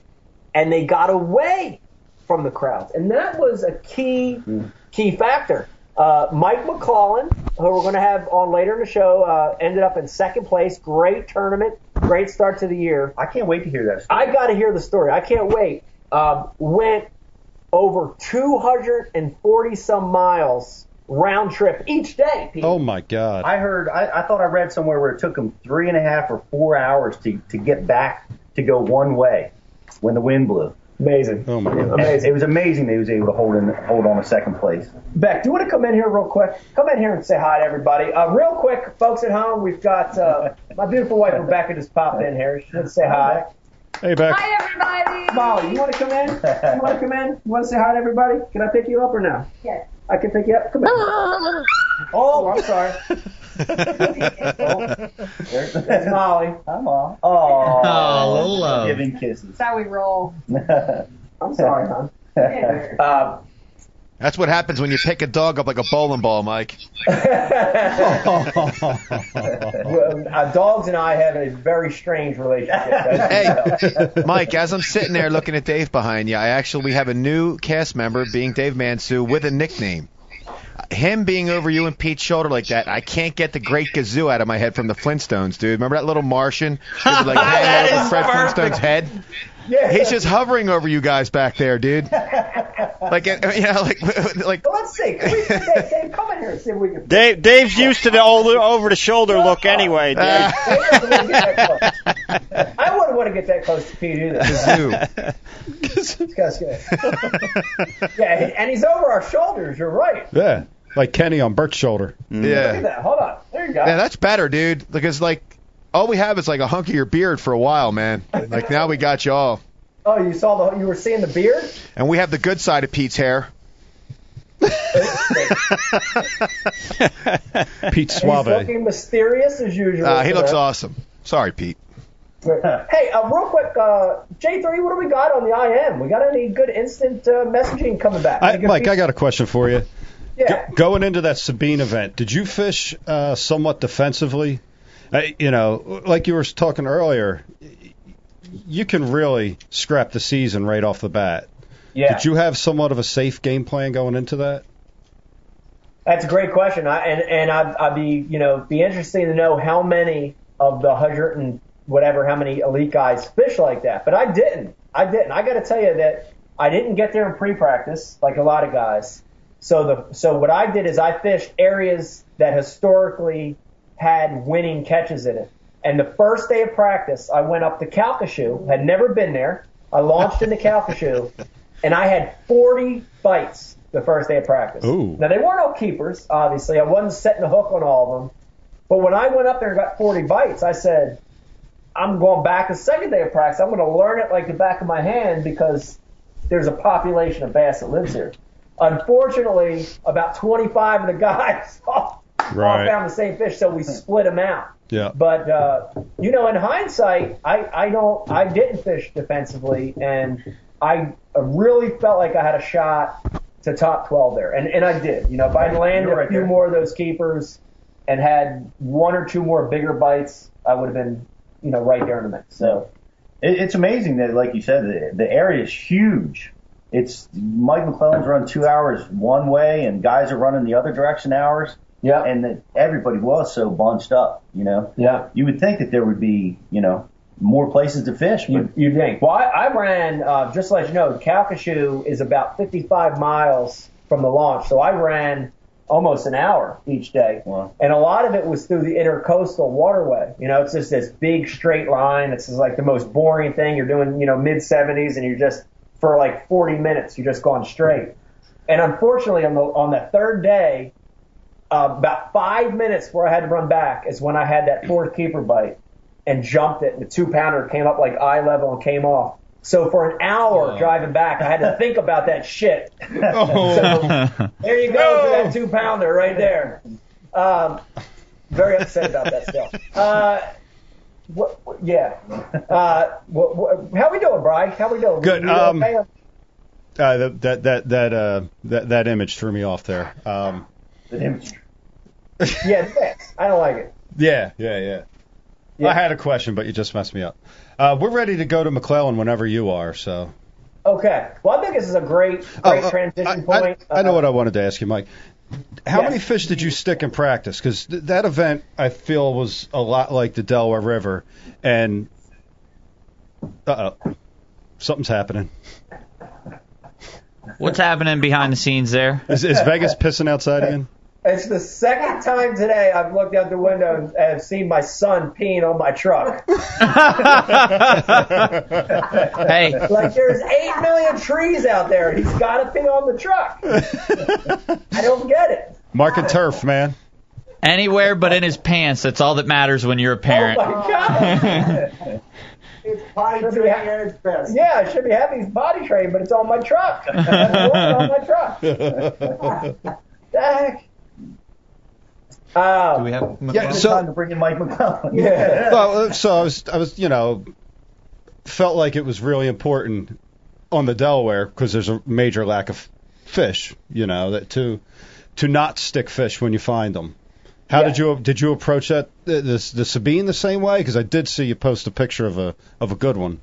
and they got away from the crowds, and that was a key key factor. Uh, Mike McClelland, who we're going to have on later in the show, uh, ended up in second place. Great tournament, great start to the year. I can't wait to hear that. Story. I got to hear the story. I can't wait. Um, went over 240 some miles round trip each day. Pete. Oh my God. I heard. I, I thought I read somewhere where it took him three and a half or four hours to to get back to go one way when the wind blew. Amazing. Oh my God. Amazing. It was amazing that he was able to hold in hold on to second place. Beck, do you want to come in here real quick? Come in here and say hi to everybody. Uh, real quick, folks at home, we've got uh, my beautiful wife Rebecca just popped in here. She wants to say hi. Hey, Beck. Hi, everybody. Molly, you want to come in? You want to come in? You want to say hi to everybody? Can I pick you up or no? Yes. I can pick you up. Come in. Oh, I'm sorry. (laughs) That's Molly. I'm on. Oh, Oh, little love. giving kisses. That's how we roll. (laughs) I'm sorry, hon. Uh, That's what happens when you pick a dog up like a bowling ball, Mike. (laughs) well, uh, dogs and I have a very strange relationship. as you know. Hey, Mike, as I'm sitting there looking at Dave behind you, I actually we have a new cast member being Dave Mansue with a nickname. Him being over you and Pete's shoulder like that, I can't get the Great Gazoo out of my head from the Flintstones, dude. Remember that little Martian? who would, like (laughs) hang over Fred Flintstone's head. Yeah. He's just hovering over you guys back there, dude. (laughs) Like, uh, you know, like, (laughs) like. Well, let's see. Can we, Dave, Dave, come in here and see if we can. (laughs) Dave, Dave's used to the over, over the shoulder look anyway, Dave. Dave doesn't want to get that close. I wouldn't want to get that close to Pete either. Gazoo. This yeah, and he's over our shoulders. You're right. Yeah. Like Kenny on Bert's shoulder. Yeah. Look at that. Hold on. There There you go. Yeah, that's better, dude. Because like all we have is like a hunk of your beard for a while, man. Like now we got you all, Oh, you saw the you were seeing the beard? and we have the good side of Pete's hair. (laughs) Pete He's Suave. looking mysterious as usual. Uh, he looks awesome. Sorry, Pete. (laughs) Hey, uh, real quick, uh, J3, what do we got on the IM? We got any good instant uh, messaging coming back? I, Any good Mike, I got a question for you. Yeah. Going into that Sabine event, did you fish uh, somewhat defensively? Uh, you know, like you were talking earlier, you can really scrap the season right off the bat. Yeah. Did you have somewhat of a safe game plan going into that? That's a great question. I, and and I'd, I'd be you know be interesting to know how many of the hundred and whatever how many elite guys fish like that. But I didn't. I didn't. I got to tell you that I didn't get there in pre-practice like a lot of guys. So the so what I did is I fished areas that historically had winning catches in it. And the first day of practice, I went up to Calcasieu. Had never been there. I launched into Calcasieu, and I had 40 bites the first day of practice. Ooh. Now they weren't all keepers, obviously. I wasn't setting a hook on all of them. But when I went up there and got 40 bites, I said, I'm going back the second day of practice. I'm going to learn it like the back of my hand because there's a population of bass that lives here. Unfortunately, about 25 of the (laughs) guys all, Right. all found the same fish, so we (laughs) split them out. Yeah. But uh, you know, in hindsight, I I don't I didn't fish defensively, and I really felt like I had a shot to top 12 there, and and I did. You know, if I'd landed right a few there. more of those keepers and had one or two more bigger bites, I would have been you know right there in the mix. So It, it's amazing that, like you said, the, the area is huge. It's Mike McClelland's run two hours one way, and guys are running the other direction hours, yeah, and that everybody was so bunched up. You know, yeah. you would think that there would be, you know, more places to fish, You, you think? Well, I, I ran, uh, just to let you know, Calcasieu is about 55 miles from the launch, so I ran almost an hour each day. Wow. And a lot of it was through the intercoastal waterway. You know, it's just this big straight line. It's just like the most boring thing. You're doing, you know, mid 70s and you're just, for like 40 minutes, you're just going straight. And unfortunately, on the, on the third day, uh, about five minutes before I had to run back is when I had that fourth keeper bite and jumped it. And the two pounder came up like eye level and came off. So for an hour driving back, I had to think about that shit. (laughs) So there you go for that two pounder right there. Um, very upset about that still. Uh, what, what- yeah. Uh, what, what, how we doing, Bry? How we doing? Good, We- we um, okay? Uh, that that that that uh that that image threw me off there. Um, (laughs) yeah, thanks. I don't like it. yeah, yeah, yeah, Yeah. I had a question, but you just messed me up. Uh, we're ready to go to McClelland whenever you are. So. Okay. Well, I think this is a great, great Oh, uh, transition I, point. I, I know Uh, what I wanted to ask you, Mike. How Yes. many fish did you stick in practice? Because th- that event, I feel, was a lot like the Delaware River, and uh oh, something's happening. What's happening behind the scenes there? Is, is Vegas pissing outside again? It's the second time today I've looked out the window and have seen my son peeing on my truck. (laughs) Hey, Like there's eight million trees out there. He's got to pee on the truck. I don't get it. Mark and turf, man. anywhere but in his pants. That's all that matters when you're a parent. Oh my god. (laughs) It's potty training ha- at its best. Yeah, I should be having his body trained, but it's on my truck. (laughs) It's on my truck. Heck. Um, Do we have Yeah, so- time to bring in Mike McClelland. Yeah. (laughs) Well, so I was, I was, you know, felt like it was really important on the Delaware because there's a major lack of fish. You know, that to to not stick fish when you find them. How Yeah. did you did you approach that the, the, the Sabine the same way? Because I did see you post a picture of a of a good one.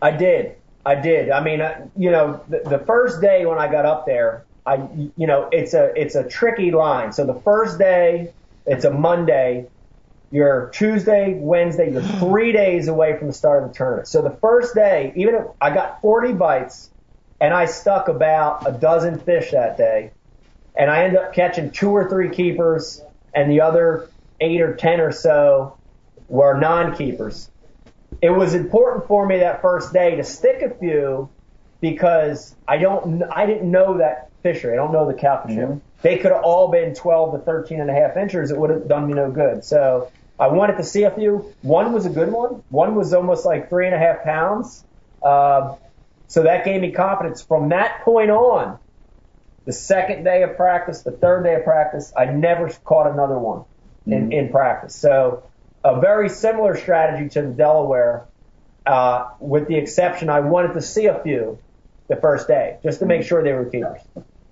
I did. I did. I mean, uh, you know, the, the first day when I got up there, I, you know, it's a it's a tricky line. So the first day, it's a Monday. You're Tuesday, Wednesday. You're (sighs) three days away from the start of the tournament. So the first day, even if I got 40 bites, and I stuck about a dozen fish that day, and I ended up catching two or three keepers, and the other eight or ten or so were non-keepers it was important for me that first day to stick a few because I don't, I didn't know that fishery. I don't know the Calcasieu. they could have all been 12 to 13 and a half inches. It would have done me no good. So I wanted to see a few. One was a good one. One was almost like three and a half pounds. Uh, so that gave me confidence. From that point on, the second day of practice, the third day of practice, I never caught another one in, in practice. So a very similar strategy to the Delaware, uh, with the exception I wanted to see a few the first day just to make sure they were keepers.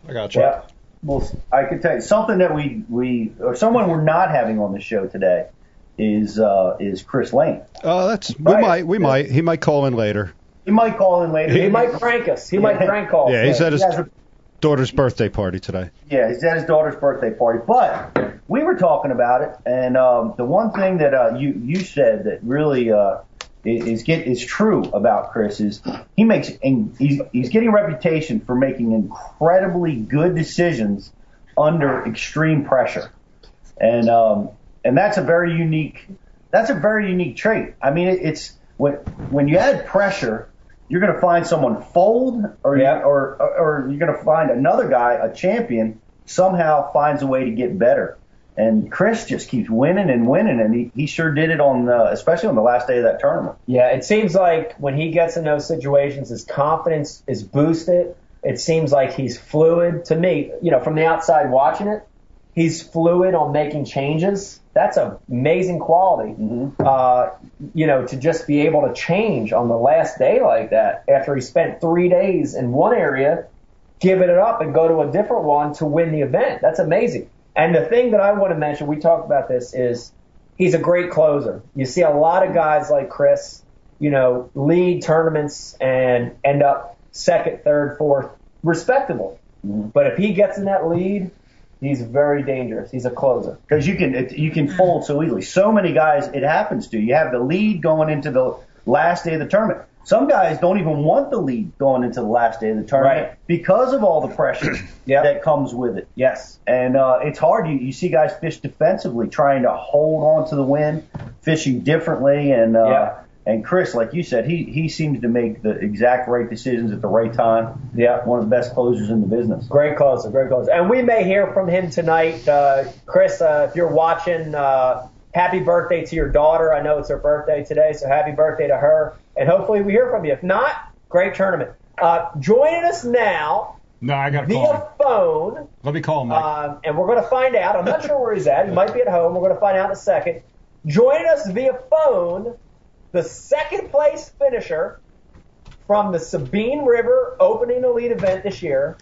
I got you. Yeah. Well, I could tell you something that we we or someone we're not having on the show today is uh, is Chris Lane. Oh, that's we might we might he might call in later. He might call in later. He might crank us. He might Yeah. crank call. Yeah, he's at his He has a- daughter's birthday party today. Yeah, he's at his daughter's birthday party. But we were talking about it, and um, the one thing that uh, you you said that really uh, is get is true about Chris is he makes and he's he's getting a reputation for making incredibly good decisions under extreme pressure, and um, and that's a very unique that's a very unique trait. I mean, it, it's when when you add pressure, you're going to find someone fold, or Yeah. or or you're going to find another guy, a champion, somehow finds a way to get better. And Chris just keeps winning and winning, and he, he sure did it on, uh, especially on the last day of that tournament. Yeah, it seems like when he gets in those situations, his confidence is boosted. It seems like he's fluid. To me, you know, from the outside watching it, he's fluid on making changes. That's an amazing quality. Uh, you know, to just be able to change on the last day like that after he spent three days in one area, giving it up and go to a different one to win the event. That's amazing. And the thing that I want to mention, we talked about this, is he's a great closer. You see a lot of guys like Chris, you know, lead tournaments and end up second, third, fourth, respectable. Mm-hmm. But if he gets in that lead, he's very dangerous. He's a closer. because you can it, you can fold so easily. So many guys it happens to. You have the lead going into the last day of the tournament. Some guys don't even want the lead going into the last day of the tournament Right. because of all the pressure (clears throat) Yep. that comes with it. Yes. And uh, it's hard. You, you see guys fish defensively, trying to hold on to the win, fishing differently, and uh, Yeah. and Chris, like you said, he he seems to make the exact right decisions at the right time. Yeah. One of the best closers in the business. Great closer, great closer. And we may hear from him tonight. Uh, Chris, uh, if you're watching, uh, happy birthday to your daughter. I know it's her birthday today, so happy birthday to her. And hopefully we hear from you. If not, great tournament. Uh, joining us now No, I got via phone, Let me call him, Mike. um, and we're going to find out. I'm not sure where he's at. He might be at home. We're going to find out in a second. Joining us via phone, the second place finisher from the Sabine River Opening Elite event this year.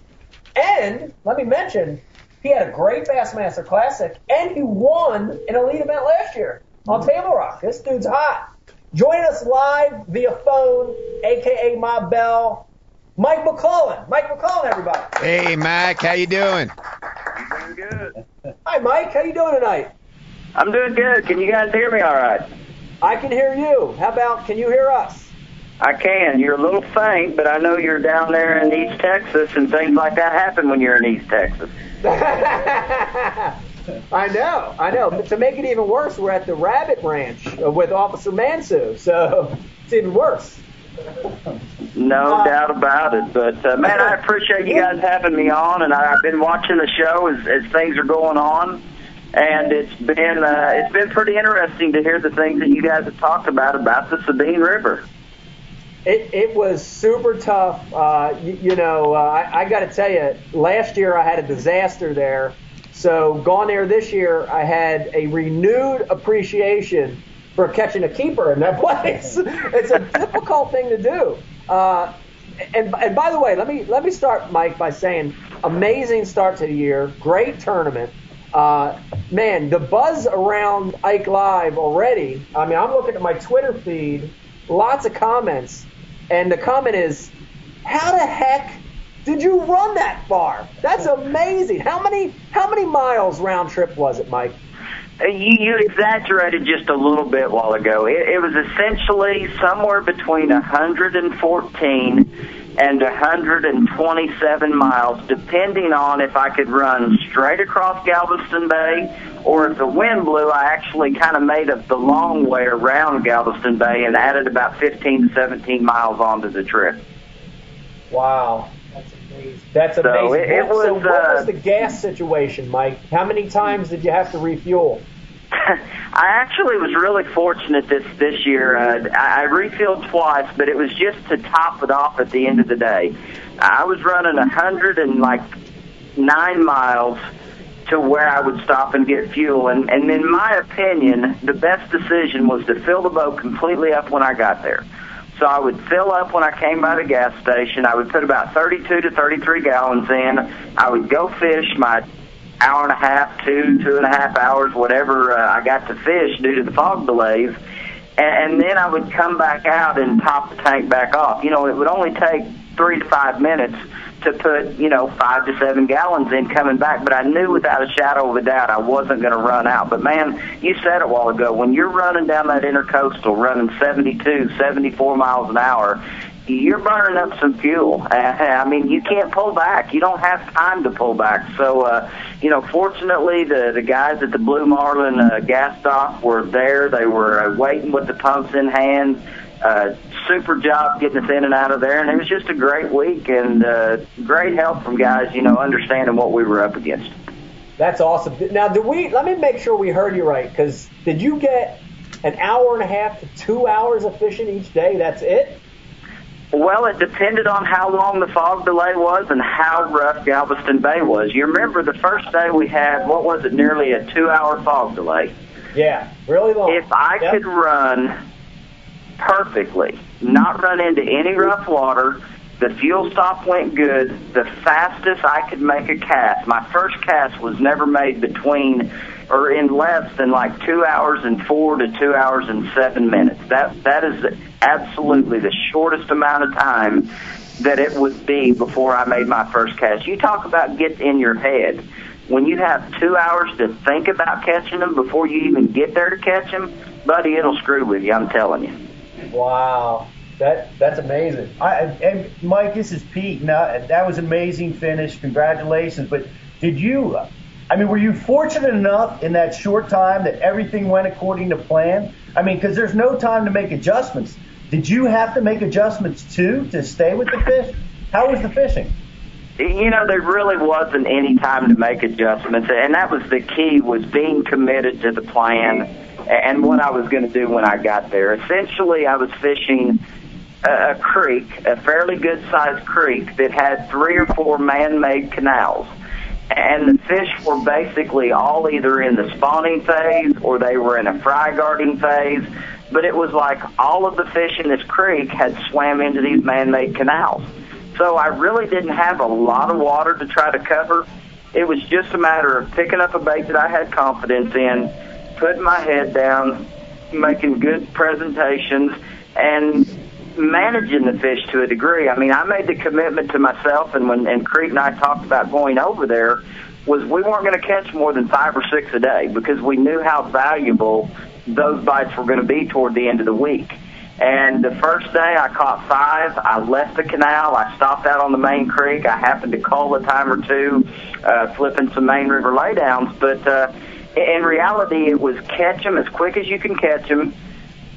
And let me mention, he had a great Bassmaster Classic, and he won an elite event last year on Table Rock. This dude's hot. Join us live via phone, aka my bell, Mike McClelland. Mike McClelland, everybody. Hey, Mac, how you doing? Doing good. Hi, Mike. How you doing tonight? I'm doing good. Can you guys hear me all right? I can hear you. How about can you hear us? I can. You're a little faint, but I know you're down there in East Texas, and things like that happen when you're in East Texas. (laughs) I know, I know. But to make it even worse, we're at the Rabbit Ranch uh, with Officer Mansue, so (laughs) it's even worse. No Uh, doubt about it. But uh, man, I appreciate you guys having me on, and I, I've been watching the show as, as things are going on, and it's been uh, it's been pretty interesting to hear the things that you guys have talked about about the Sabine River. It it was super tough. Uh, you, you know, uh, I, I got to tell you, last year I had a disaster there. So gone there this year, I had a renewed appreciation for catching a keeper in that (laughs) place. it's a difficult thing to do. Uh, and and by the way, let me let me start, Mike, by saying amazing start to the year, great tournament. Uh, man, the buzz around Ike Live already. I mean, I'm looking at my Twitter feed, lots of comments, and the comment is, "How the heck did you run that far? That's amazing. How many how many miles round trip was it, Mike?" Uh, You, you exaggerated just a little bit while ago. It, it was essentially somewhere between 114 and 127 miles, depending on if I could run straight across Galveston Bay or if the wind blew, I actually kind of made up the long way around Galveston Bay and added about 15 to 17 miles onto the trip. Wow. That's So amazing. it- it What- so what uh, was the gas situation, Mike? How many times did you have to refuel? (laughs) I actually was really fortunate this this year. Uh, I, I refilled twice, but it was just to top it off at the end of the day. I was running a hundred and like nine miles to where I would stop and get fuel, and and in my opinion, the best decision was to fill the boat completely up when I got there. So I would fill up when I came by the gas station. I would put about 32 to 33 gallons in. I would go fish my hour and a half, two, two and a half hours, whatever uh, I got to fish due to the fog delays. And, and then I would come back out and top the tank back off. You know, it would only take three to five minutes to put, you know, five to seven gallons in coming back. But I knew without a shadow of a doubt I wasn't going to run out. But man, you said a while ago, when you're running down that intercoastal, running 72, 74 miles an hour, you're burning up some fuel. (laughs) I mean, you can't pull back. You don't have time to pull back. So, uh, you know, fortunately, the the guys at the Blue Marlin uh, gas stop were there. They were uh, waiting with the pumps in hand. Uh, super job getting us in and out of there, and it was just a great week and uh, great help from guys. You know, understanding what we were up against. That's awesome. Now, did we? Let me make sure we heard you right. Because did you get an hour and a half to two hours of fishing each day? That's it. Well, it depended on how long the fog delay was and how rough Galveston Bay was. You remember the first day we had, what was it, nearly a two hour fog delay. Yeah, really long. If I Yep. could run perfectly, not run into any rough water, the fuel stop went good, the fastest I could make a cast, my first cast was never made between or in less than like two hours and four to two hours and seven minutes. That that is absolutely the shortest amount of time that it would be before I made my first cast. You talk about get in your head. When you have two hours to think about catching them before you even get there to catch them, buddy, it'll screw with you. I'm telling you. Wow, that that's amazing. I, and Mike, this is Pete. Now that was amazing finish. Congratulations. But did you? I mean, were you fortunate enough in that short time that everything went according to plan? I mean, because there's no time to make adjustments. Did you have to make adjustments too to stay with the fish? How was the fishing? You know, there really wasn't any time to make adjustments, and that was the key was being committed to the plan and what I was going to do when I got there. Essentially, I was fishing a, a creek, a fairly good sized creek that had three or four man-made canals. And the fish were basically all either in the spawning phase or they were in a fry guarding phase. But it was like all of the fish in this creek had swam into these man-made canals. So I really didn't have a lot of water to try to cover. It was just a matter of picking up a bait that I had confidence in, putting my head down, making good presentations, and managing the fish to a degree. I mean, I made the commitment to myself, and when and Kriet and I talked about going over there, was we weren't going to catch more than five or six a day because we knew how valuable those bites were going to be toward the end of the week. And the first day I caught five. I left the canal. I stopped out on the main creek. I happened to call a time or two, uh, flipping some main river laydowns. But uh, in reality, it was catch them as quick as you can catch them.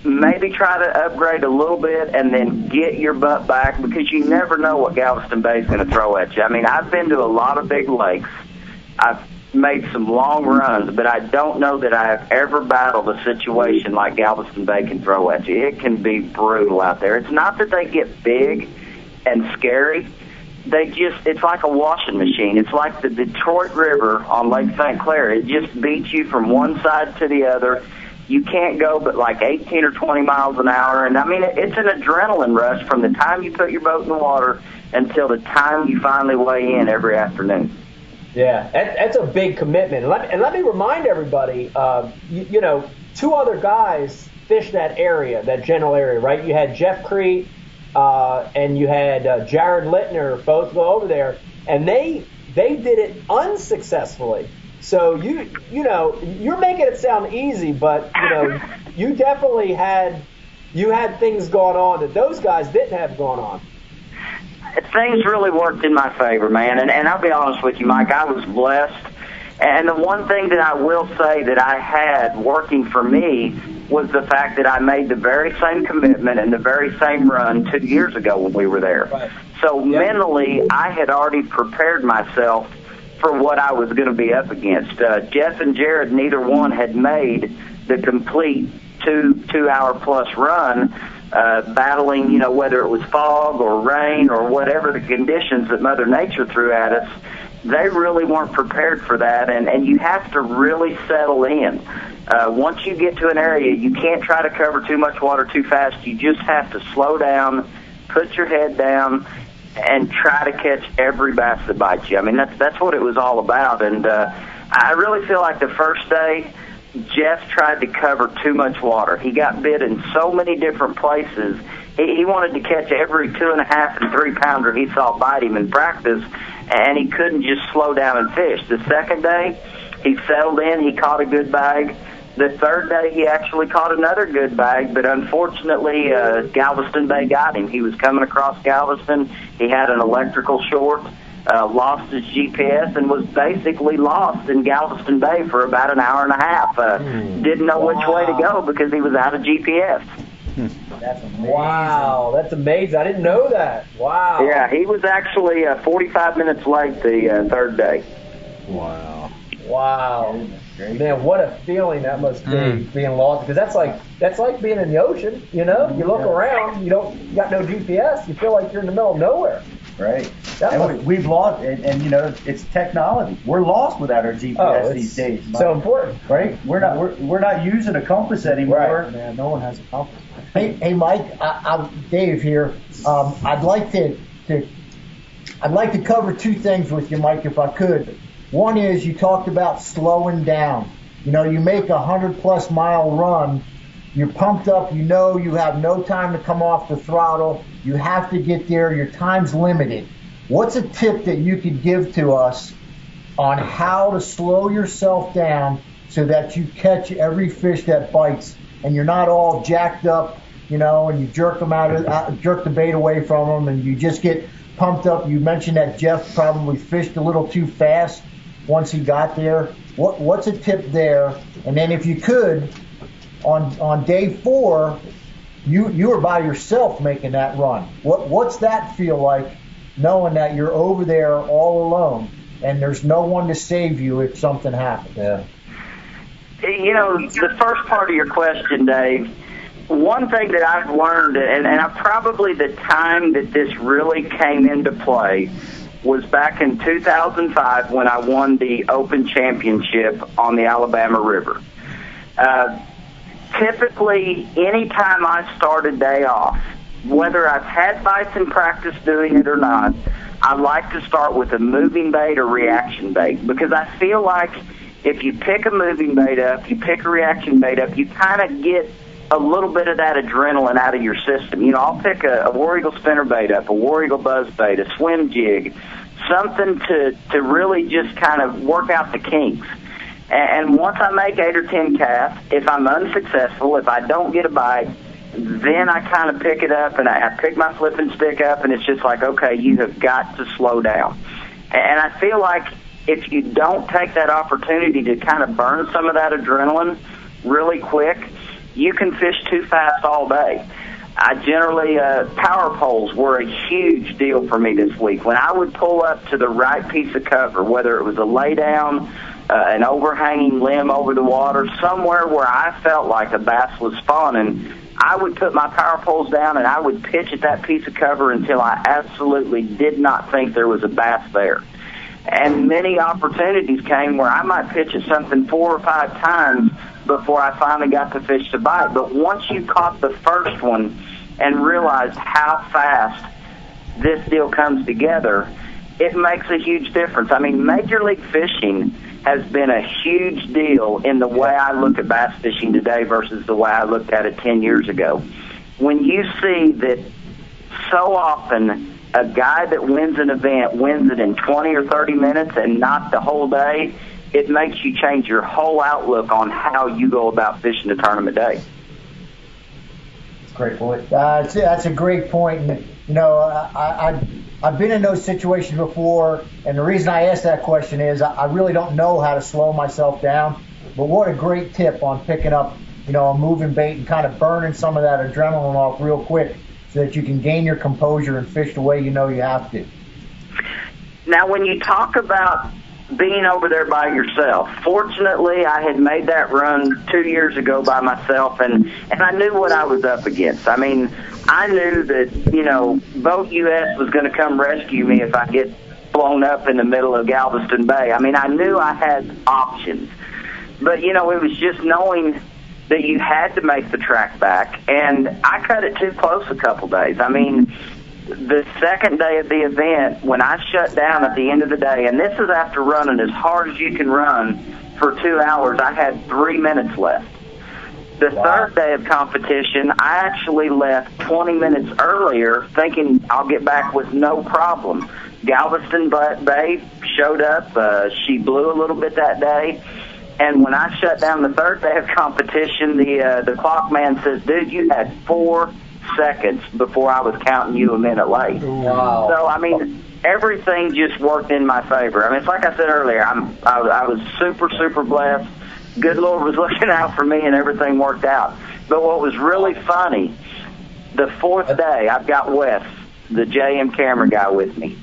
Maybe try to upgrade a little bit and then get your butt back because you never know what Galveston Bay is going to throw at you. I mean, I've been to a lot of big lakes. I've made some long runs, but I don't know that I have ever battled a situation like Galveston Bay can throw at you. It can be brutal out there. It's not that they get big and scary. They just, it's like a washing machine. It's like the Detroit River on Lake St. Clair. It just beats you from one side to the other. You can't go but like 18 or 20 miles an hour. And I mean, it's an adrenaline rush from the time you put your boat in the water until the time you finally weigh in every afternoon. Yeah, that, that's a big commitment. And let, and let me remind everybody, uh, you, you know, two other guys fished that area, that general area, right? You had Jeff Kriet uh, and you had uh, Jared Lintner both go over there, and they they did it unsuccessfully. So you you know you're making it sound easy, but you know you definitely had you had things going on that those guys didn't have going on. Things really worked in my favor, man. And, and I'll be honest with you, Mike, I was blessed. And the one thing that I will say that I had working for me was the fact that I made the very same commitment and the very same run two years ago when we were there. Right. So mentally, I had already prepared myself for what I was going to be up against. Uh, Jeff and Jared, neither one had made the complete two two hour plus run, uh, battling you know whether it was fog or rain or whatever the conditions that Mother Nature threw at us. They really weren't prepared for that, and and you have to really settle in. Uh, once you get to an area, you can't try to cover too much water too fast. You just have to slow down, put your head down, and try to catch every bass that bites you. I mean, that's that's what it was all about. And uh, I really feel like the first day, Jeff tried to cover too much water. He got bit in so many different places. He, he wanted to catch every two and a half and three pounder he saw bite him in practice, and he couldn't just slow down and fish. The second day, he settled in. He caught a good bag. The third day, he actually caught another good bag, but unfortunately, uh, Galveston Bay got him. He was coming across Galveston. He had an electrical short, uh, lost his GPS, and was basically lost in Galveston Bay for about an hour and a half. Uh, didn't know which way to go because he was out of GPS. That's. Wow, that's amazing. I didn't know that. Wow. Yeah, he was actually uh, 45 minutes late the uh, third day. Wow. Wow. Man, what a feeling that must be being lost because that's like that's like being in the ocean. You know, you look around, you don't you got no GPS, you feel like you're in the middle of nowhere. Right. That and must- we, we've lost, and, and you know, it's technology. We're lost without our GPS Oh, it's these days. so important. right? We're not we're, we're not using a compass anymore. Right. Man, no one has a compass. Hey, hey, Mike, I, I, Dave here. Um, I'd like to, to, I'd like to cover two things with you, Mike, if I could. One is you talked about slowing down. You know, you make a hundred plus mile run, you're pumped up, you know you have no time to come off the throttle, you have to get there, your time's limited. What's a tip that you could give to us on how to slow yourself down so that you catch every fish that bites and you're not all jacked up, you know, and you jerk them out, of, uh, jerk the bait away from them and you just get pumped up. You mentioned that Jeff probably fished a little too fast once he got there. What, what's a tip there? And then if you could, on, on day four, you, you were by yourself making that run. What, what's that feel like knowing that you're over there all alone and there's no one to save you if something happens? Yeah. You know, the first part of your question, Dave, one thing that I've learned, and, and I probably the time that this really came into play was back in 2005 when I won the Open Championship on the Alabama River. Uh, typically, anytime I start a day off, whether I've had bites in practice doing it or not, I like to start with a moving bait or reaction bait because I feel like if you pick a moving bait up, you pick a reaction bait up, you kind of get a little bit of that adrenaline out of your system. You know, I'll pick a, a War Eagle spinner bait up, a War Eagle buzz bait, a swim jig, something to to really just kind of work out the kinks. And, once I make eight or ten casts, if I'm unsuccessful, if I don't get a bite, then I kind of pick it up and I, I pick my flipping stick up, and it's just like, okay, you have got to slow down. And I feel like if you don't take that opportunity to kind of burn some of that adrenaline really quick, you can fish too fast all day. I generally uh, power poles were a huge deal for me this week. When I would pull up to the right piece of cover, whether it was a lay down, uh, an overhanging limb over the water, somewhere where I felt like a bass was spawning, I would put my power poles down and I would pitch at that piece of cover until I absolutely did not think there was a bass there. And many opportunities came where I might pitch at something four or five times before I finally got the fish to bite. But once you caught the first one and realized how fast this deal comes together, it makes a huge difference. I mean, Major League Fishing has been a huge deal in the way I look at bass fishing today versus the way I looked at it 10 years ago. When you see that so often a guy that wins an event wins it in 20 or 30 minutes and not the whole day, it makes you change your whole outlook on how you go about fishing a tournament day. Great point. Uh, that's, that's a great point. And, you know, I, I, I've been in those situations before, and the reason I ask that question is I, I really don't know how to slow myself down. But what a great tip on picking up you know, a moving bait and kind of burning some of that adrenaline off real quick so that you can gain your composure and fish the way you know you have to. Now, when you talk about being over there by yourself, fortunately, I had made that run two years ago by myself, and and I knew what I was up against. I mean, I knew that you know Boat US was going to come rescue me if I get blown up in the middle of Galveston Bay. I mean, I knew I had options, but you know, it was just knowing that you had to make the track back, and I cut it too close a couple days. I mean the second day of the event, when I shut down at the end of the day, and this is after running as hard as you can run for two hours, I had three minutes left. The third day of competition, I actually left 20 minutes earlier, thinking I'll get back with no problem. Galveston Bay showed up. Uh, she blew a little bit that day. And when I shut down the third day of competition, the uh, the clock man says, "Dude, you had four seconds before I was counting you a minute late. Wow. So I mean, everything just worked in my favor. I mean, it's like I said earlier. I'm I, I was super super blessed. Good Lord was (laughs) looking out for me, and everything worked out. But what was really funny, the fourth day, I've got Wes, the JM camera guy, with me,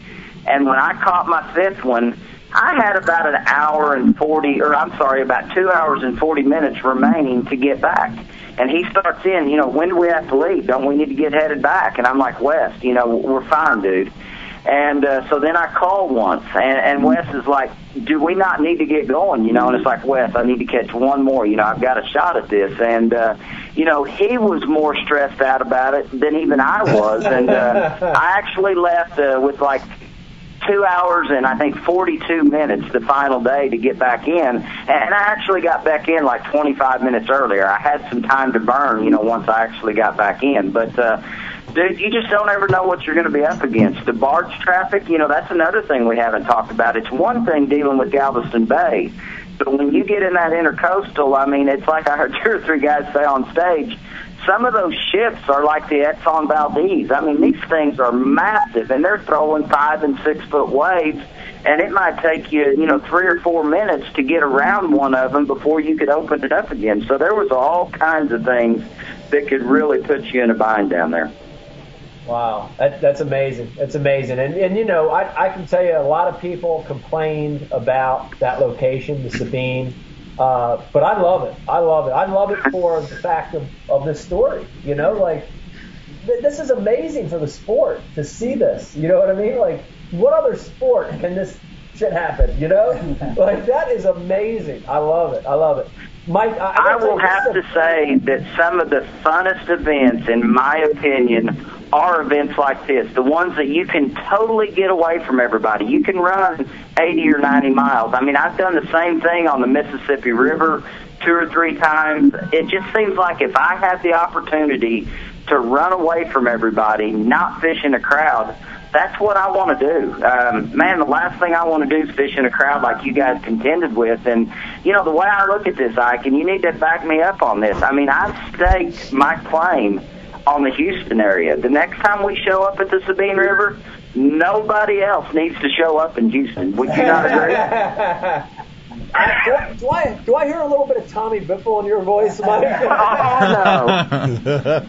and when I caught my fifth one. I had about an hour and 40, or I'm sorry, about two hours and 40 minutes remaining to get back. And he starts in, you know, when do we have to leave? Don't we need to get headed back? And I'm like, Wes, you know, we're fine, dude. And uh, so then I call once, and, and Wes is like, "Do we not need to get going?" You know, and it's like, "Wes, I need to catch one more. You know, I've got a shot at this." And uh, you know, he was more stressed out about it than even I was, and uh, (laughs) I actually left uh, with like two hours and I think 42 minutes the final day to get back in. And I actually got back in like 25 minutes earlier. I had some time to burn, you know, once I actually got back in. But, uh, dude, you just don't ever know what you're going to be up against. The barge traffic, you know, that's another thing we haven't talked about. It's one thing dealing with Galveston Bay. But when you get in that intercoastal, I mean, it's like I heard (laughs) two or three guys say on stage, some of those ships are like the Exxon Valdez. I mean, these things are massive, and they're throwing five and six foot waves, and it might take you, you know, three or four minutes to get around one of them before you could open it up again. So there was all kinds of things that could really put you in a bind down there. Wow, that, that's amazing. That's amazing. And and you know, I I can tell you a lot of people complained about that location, the Sabine. Uh, but I love it. I love it. I love it for the fact of, of this story. You know, like th- this is amazing for the sport to see this. You know what I mean? Like, what other sport can this shit happen? You know, (laughs) like that is amazing. I love it. I love it. Mike, I, I, will have to say that some of the funnest events, in my opinion, are events like this. The ones that you can totally get away from everybody. You can run 80 or 90 miles. I mean, I've done the same thing on the Mississippi River two or three times. It just seems like if I have the opportunity to run away from everybody, not fish in a crowd, that's what I want to do. Um, man, the last thing I want to do is fish in a crowd like you guys contended with. And, you know, the way I look at this, Ike, and you need to back me up on this. I mean, I've staked my claim on the Houston area. The next time we show up at the Sabine River, nobody else needs to show up in Houston. Would you not agree? (laughs) I, do, I do I hear a little bit of Tommy Biffle in your voice, Mike? (laughs) oh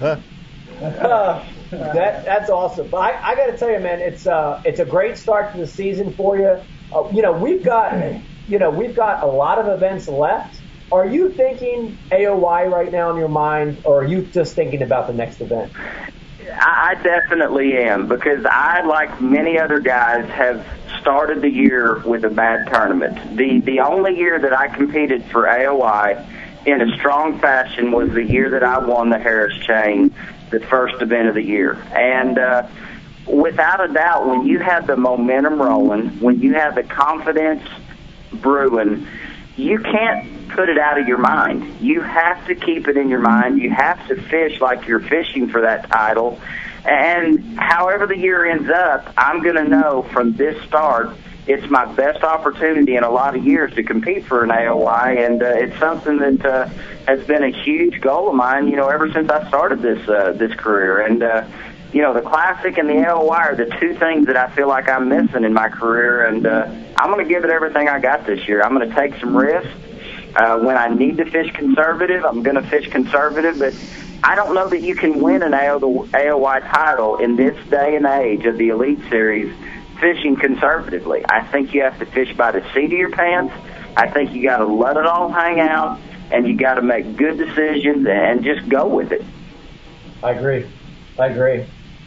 no. Uh, (laughs) (laughs) that that's awesome. But I, I got to tell you, man, it's uh it's a great start to the season for you. Uh, you know, we've got you know we've got a lot of events left. Are you thinking AOY right now in your mind, or are you just thinking about the next event? I definitely am because I, like many other guys, have started the year with a bad tournament. The the only year that I competed for AOY in a strong fashion was the year that I won the Harris Chain, the first event of the year. And uh, without a doubt, when you have the momentum rolling, when you have the confidence brewing, you can't put it out of your mind. You have to keep it in your mind. You have to fish like you're fishing for that title. And however the year ends up, I'm going to know from this start it's my best opportunity in a lot of years to compete for an AOY, and uh, it's something that uh, has been a huge goal of mine. You know, ever since I started this uh, this career, and uh, you know, the classic and the AOY are the two things that I feel like I'm missing in my career, and uh, I'm going to give it everything I got this year. I'm going to take some risks. Uh, when I need to fish conservative, I'm going to fish conservative, but I don't know that you can win an AO, AOY title in this day and age of the Elite Series fishing conservatively. I think you have to fish by the seat of your pants. I think you got to let it all hang out, and you got to make good decisions and just go with it. I agree. I agree.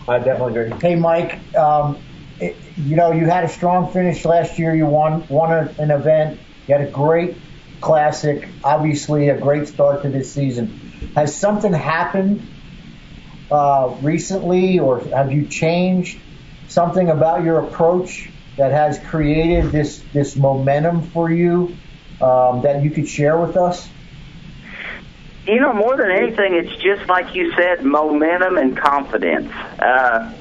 I definitely agree. Hey, Mike, um, it, you know, you had a strong finish last year. You won won an event. You had a great classic. Obviously, a great start to this season. Has something happened uh, recently, or have you changed something about your approach that has created this this momentum for you um, that you could share with us? You know, more than anything, it's just like you said, momentum and confidence. Uh,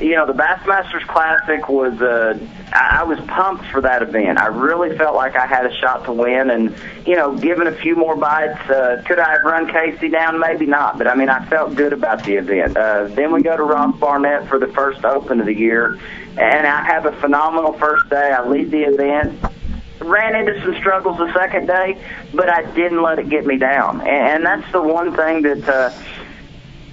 you know, the Bassmasters Classic was, uh, I was pumped for that event. I really felt like I had a shot to win and, you know, given a few more bites, uh, could I have run Casey down? Maybe not, but I mean, I felt good about the event. Uh, then we go to Ross Barnett for the first open of the year and I have a phenomenal first day. I lead the event ran into some struggles the second day, but I didn't let it get me down. And, and that's the one thing that uh,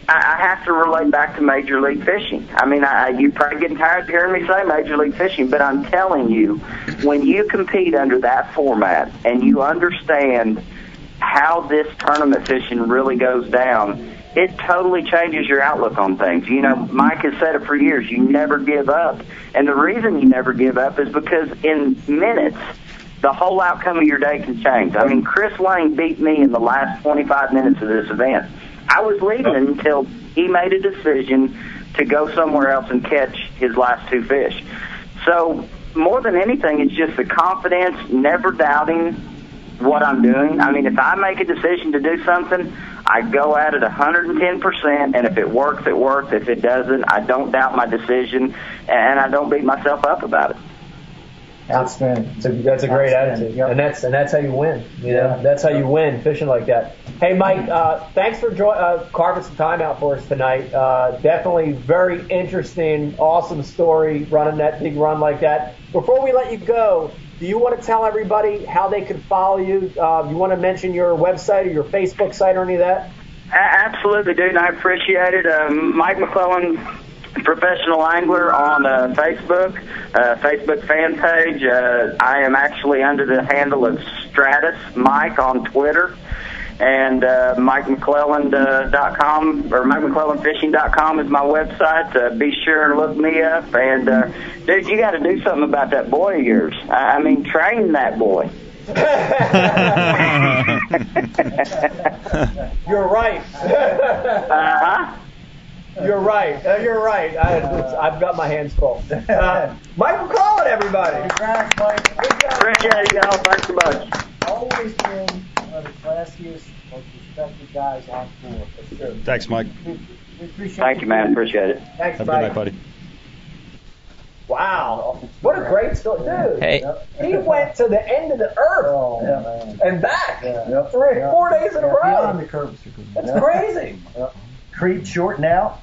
I, have to relate back to Major League Fishing. I mean, I, you're probably getting tired of hearing me say Major League Fishing, but I'm telling you, when you compete under that format and you understand how this tournament fishing really goes down, it totally changes your outlook on things. You know, Mike has said it for years. You never give up. And the reason you never give up is because in minutes, the whole outcome of your day can change. I mean, Chris Lane beat me in the last 25 minutes of this event. I was leading oh. until he made a decision to go somewhere else and catch his last two fish. So, more than anything, it's just the confidence, never doubting what I'm doing. I mean, if I make a decision to do something, I go at it 110%, and if it works, it works. If it doesn't, I don't doubt my decision, and I don't beat myself up about it. Outstanding. That's a, that's a great Outstanding. attitude, Yep. and that's and that's how you win. You know, Yeah. that's how you win fishing like that. Hey, Mike, uh, thanks for jo- uh, carving some time out for us tonight. Uh, definitely very interesting, awesome story running that big run like that. Before we let you go, do you want to tell everybody how they can follow you? Uh, you want to mention your website or your Facebook site or any of that? A- Absolutely, dude. and I appreciate it. Um, Mike McClelland, professional angler on uh, Facebook, uh, Facebook fan page. Uh, I am actually under the handle of Stratus Mike on Twitter. And uh, MikeMcClelland.com or MikeMcClellandFishing.com is my website. Uh, be sure and look me up. And uh, dude, you got to do something about that boy of yours. I I mean, train that boy. (laughs) (laughs) (laughs) You're right. Uh huh. You're right. Uh, you're right. I, I've got my hands full. Uh, (laughs) Mike McClelland, everybody. Congrats, Mike. Appreciate it, y'all. Thanks so much. Always been one of the classiest, most respected guys on tour. That's true. Thanks, Mike. We, we appreciate Thank you, man. Appreciate it. Thanks, Have a good night, buddy. Wow. What a great story. Dude, Hey. he went to the end of the earth Oh, man. and back. Yeah. Three, Yeah. four days in a Yeah, Beyond row. the curves. That's crazy. Creed shorting out,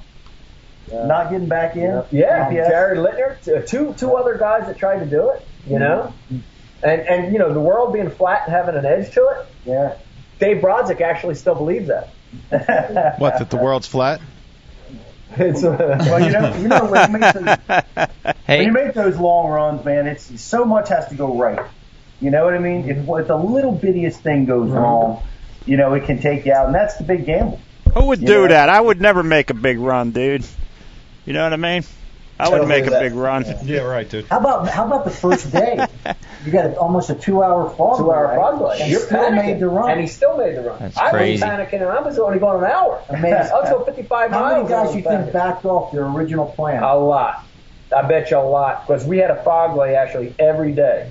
not getting back in. Yeah, GPS. Jared Lintner, t- uh, two two other guys that tried to do it. You know, mm-hmm. and and you know the world being flat and having an edge to it. Yeah. Dave Brodzik actually still believes that. (laughs) What? That the world's flat? It's, uh, (laughs) well, you know, you know when you make those, when you make those long runs, man, it's so much has to go right. You know what I mean? If, if the little bittiest thing goes mm-hmm. wrong, you know, it can take you out, and that's the big gamble. Who would You do know? that? I would never make a big run, dude. You know what I mean? I wouldn't make a big run. Yeah, right, dude. How about how about the first day? you got a, almost a two-hour fog. two hour delay, fog delay. And You're still panicking. made the run. and he still made the run. That's I crazy. was panicking, and I was only going an hour. (laughs) Amazing. I was going 55 How miles. many guys was you think backed off their original plan? A lot. I bet you a lot because we had a fog delay actually every day.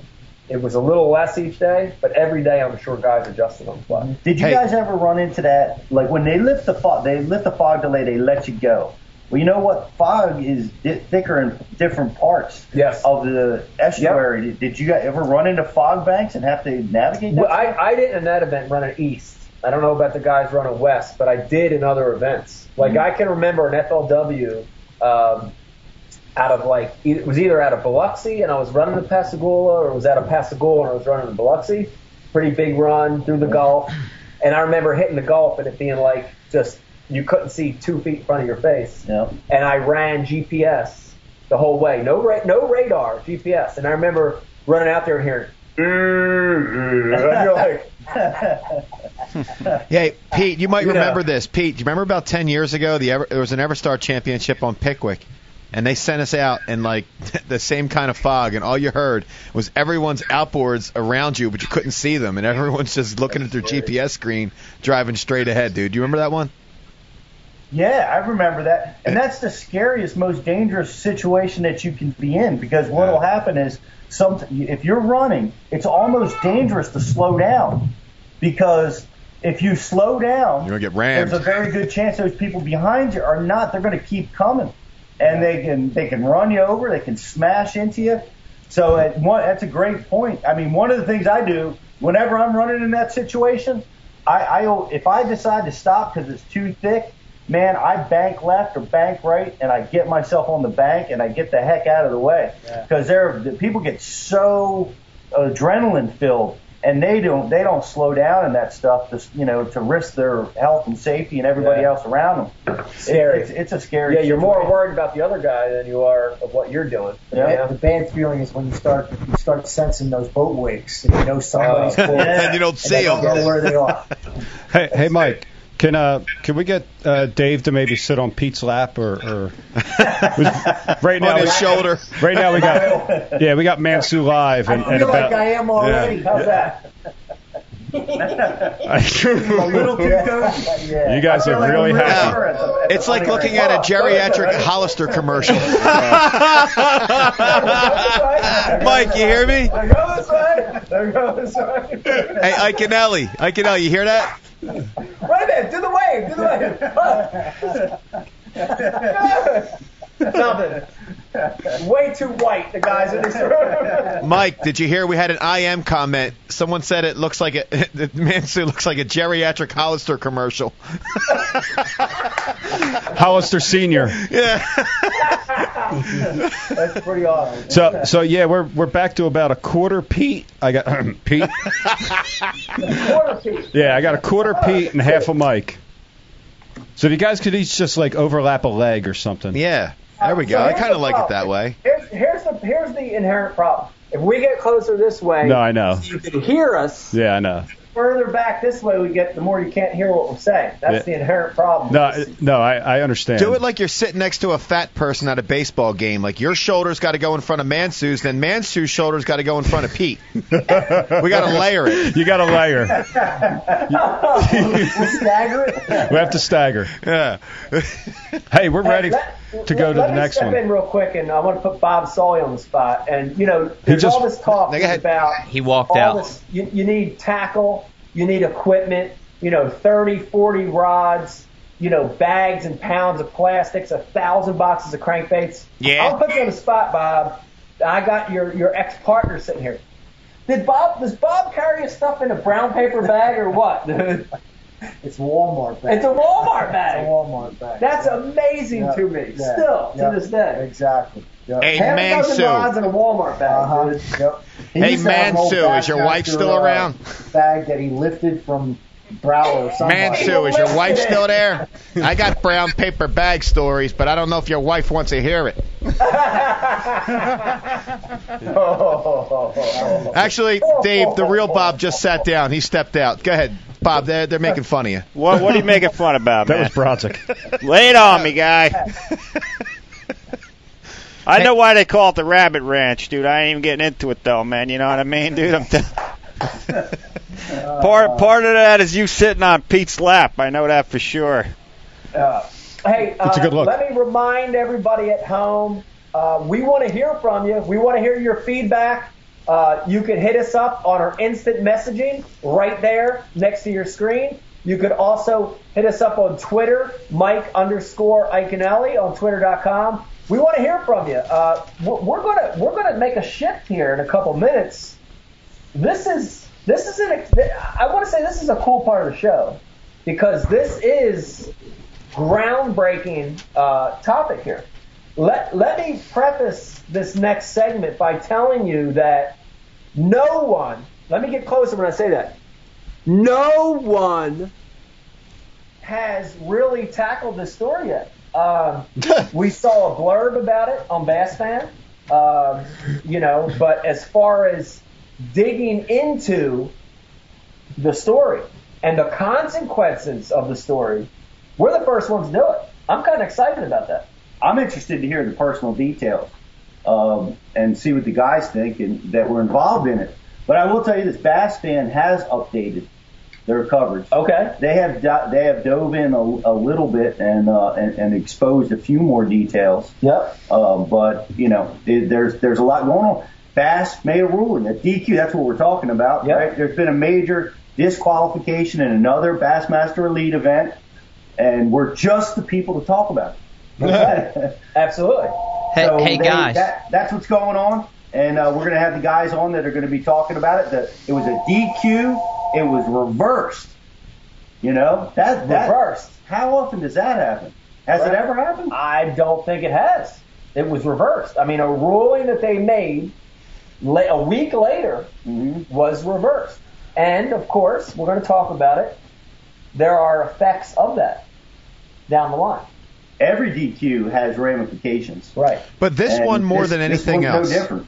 It was a little less each day, but every day I'm sure guys adjusted on the fly. Did you Hey. guys ever run into that? Like when they lift the fog, they lift the fog delay, they let you go. Well, you know what? Fog is di- thicker in different parts Yes. of the estuary. Did, did you guys ever run into fog banks and have to navigate that? Well, I, I didn't in that event run it east. I don't know about the guys running west, but I did in other events. Like I can remember an FLW um, out of like it was either out of Biloxi and I was running to Pascagoula, or it was out of Pascagoula and I was running to Biloxi. pretty big run through the Gulf, and I remember hitting the Gulf and it being like just you couldn't see two feet in front of your face. Yeah. And I ran GPS the whole way, no ra- no radar, GPS, and I remember running out there and hearing. (laughs) And you're like, (laughs) Hey, Pete, you might You know. remember this. Pete, do you remember about 10 years ago, the Ever, there was an EverStart Championship on Pickwick, and they sent us out in like (laughs) the same kind of fog, and all you heard was everyone's outboards around you, but you couldn't see them, and everyone's just looking at their GPS screen, driving straight ahead, dude. Do you remember that one? Yeah, I remember that. And that's the scariest, most dangerous situation that you can be in because what will happen is some if you're running, it's almost dangerous to slow down because if you slow down, You're gonna get rammed. there's a very good chance those people behind you are not. They're going to keep coming, and they can they can run you over. They can smash into you. So at one, that's a great point. I mean, one of the things I do whenever I'm running in that situation, I, I if I decide to stop because it's too thick, man, I bank left or bank right, and I get myself on the bank and I get the heck out of the way because they're the people get so adrenaline filled and they don't they don't slow down in that stuff to you know to risk their health and safety and everybody Yeah. else around them. Scary. It's, it's a scary. yeah, you're more worried about the other guy than you are of what you're doing. Yeah. You know? The bad feeling is when you start you start sensing those boat wakes and you know somebody's Oh. close. (laughs) and you don't see and you don't them. know where they are. (laughs) Hey, hey, Mike. Can uh can we get uh, Dave to maybe sit on Pete's lap or, or (laughs) right now On his shoulder. right now we got (laughs) yeah we got Mansue live and, I and feel about like I am already. How's that? You guys are really happy. sure it's a- it's It's a like looking at a geriatric Hollister commercial. (laughs) (laughs) Mike, you hear me? There go this way. There go this. Hey, Ike and Ellie. Ike and Ellie, you hear that? Wait a minute. Do the wave. Do the wave. (laughs) Nothing. Way too white, the guys in this room. (laughs) Mike, did you hear we had an IM comment? Someone said it looks like a (laughs) the Mansue looks like a geriatric Hollister commercial. (laughs) Hollister Senior. yeah. That's pretty awesome. So so yeah we're we're back to about a quarter Pete. I got (clears throat) Pete. Quarter Pete. Yeah, I got a quarter Pete and half a Mike. So if you guys could each just like overlap a leg or something. Yeah. There we go. So I kind of the like it that way. Here's, here's the here's the inherent problem. If we get closer this way, No, I know. you can hear us. Yeah, I know. Further back this way we get, the more you can't hear what we're saying. That's Yeah. the inherent problem. No, I- no, I, I understand. Do it like you're sitting next to a fat person at a baseball game. Like your shoulders got to go in front of Mansue's, then Mansue's shoulders got to go in front of Pete. (laughs) we got to layer it. You got to layer. (laughs) we'll stagger it. We have to stagger. Yeah. Hey, we're Hey, ready let- to go let, to let the me next step one. in real quick, and I want to put Bob Sully on the spot. And you know, there's just- all this talk about He walked all out. this. You, you need tackle, you need equipment, you know, 30, 40 rods, you know, bags and pounds of plastics, a thousand boxes of crankbaits. Yeah. I'll put you on the spot, Bob. I got your your ex partner sitting here. Did Bob does Bob carry his stuff in a brown paper bag or what? it's It's Walmart bag. It's a Walmart bag. It's a bag. Walmart bag. That's amazing Yeah, to me. yeah, Still yeah, to this day. Exactly. Yeah. Hey, Half a dozen rods Mansue. in a Walmart bag. Uh-huh. dude. Yep. He Hey, to have an old Mansue, is your wife still uh, around? Bag that he lifted from Brow or somebody. Mansue, is your wife still there? I got brown paper bag stories, but I don't know if your wife wants to hear it. (laughs) Actually, Dave, the real Bob just sat down. He stepped out. Go ahead, Bob. They're they're making fun of you. What, what are you making fun about, That man? was Brodzik. (laughs) Lay it on me, guy. (laughs) I know why they call it the Rabbit Ranch, dude. I ain't even getting into it though, man. You know what I mean, dude? I'm t- part part of that is you sitting on Pete's lap. I know that for sure. Uh, hey, uh, It's a good look. let me remind everybody at home. Uh, we want to hear from you. We want to hear your feedback. Uh, you can hit us up on our instant messaging right there next to your screen. You could also hit us up on Twitter, Mike underscore Iaconelli on twitter.com. We want to hear from you. Uh, we're we're gonna we're gonna make a shift here in a couple minutes. This is this is an I want to say this is a cool part of the show because this is groundbreaking uh, topic here. Let let me preface this next segment by telling you that no one, let me get closer when I say that. No one has really tackled this story yet. Um, (laughs) we saw a blurb about it on Bass Fan, um, you know, but as far as digging into the story and the consequences of the story, we're the first ones to do it. I'm kind of excited about that. I'm interested to hear the personal details um, and see what the guys think and that were involved in it. But I will tell you this: Bass Fan has updated their coverage. Okay. They have they have dove in a, a little bit and, uh, and and exposed a few more details. Yep. Um, but you know, it, there's there's a lot going on. Bass made a ruling at DQ. That's what we're talking about, Yep. right? There's been a major disqualification in another Bassmaster Elite event, and we're just the people to talk about it. (laughs) Absolutely. Hey, So hey they- guys. that, that's what's going on, and uh, we're going to have the guys on that are going to be talking about it. The, it was a DQ. It was reversed. You know that that Reversed. How often does that happen? Has it ever happened? I don't think it has. It was reversed. I mean, a ruling that they made la- a week later Mhm. was reversed. And of course, we're going to talk about it. There are effects of that down the line. Every DQ has ramifications. Right. But this And one more this- than this anything one's else. No different.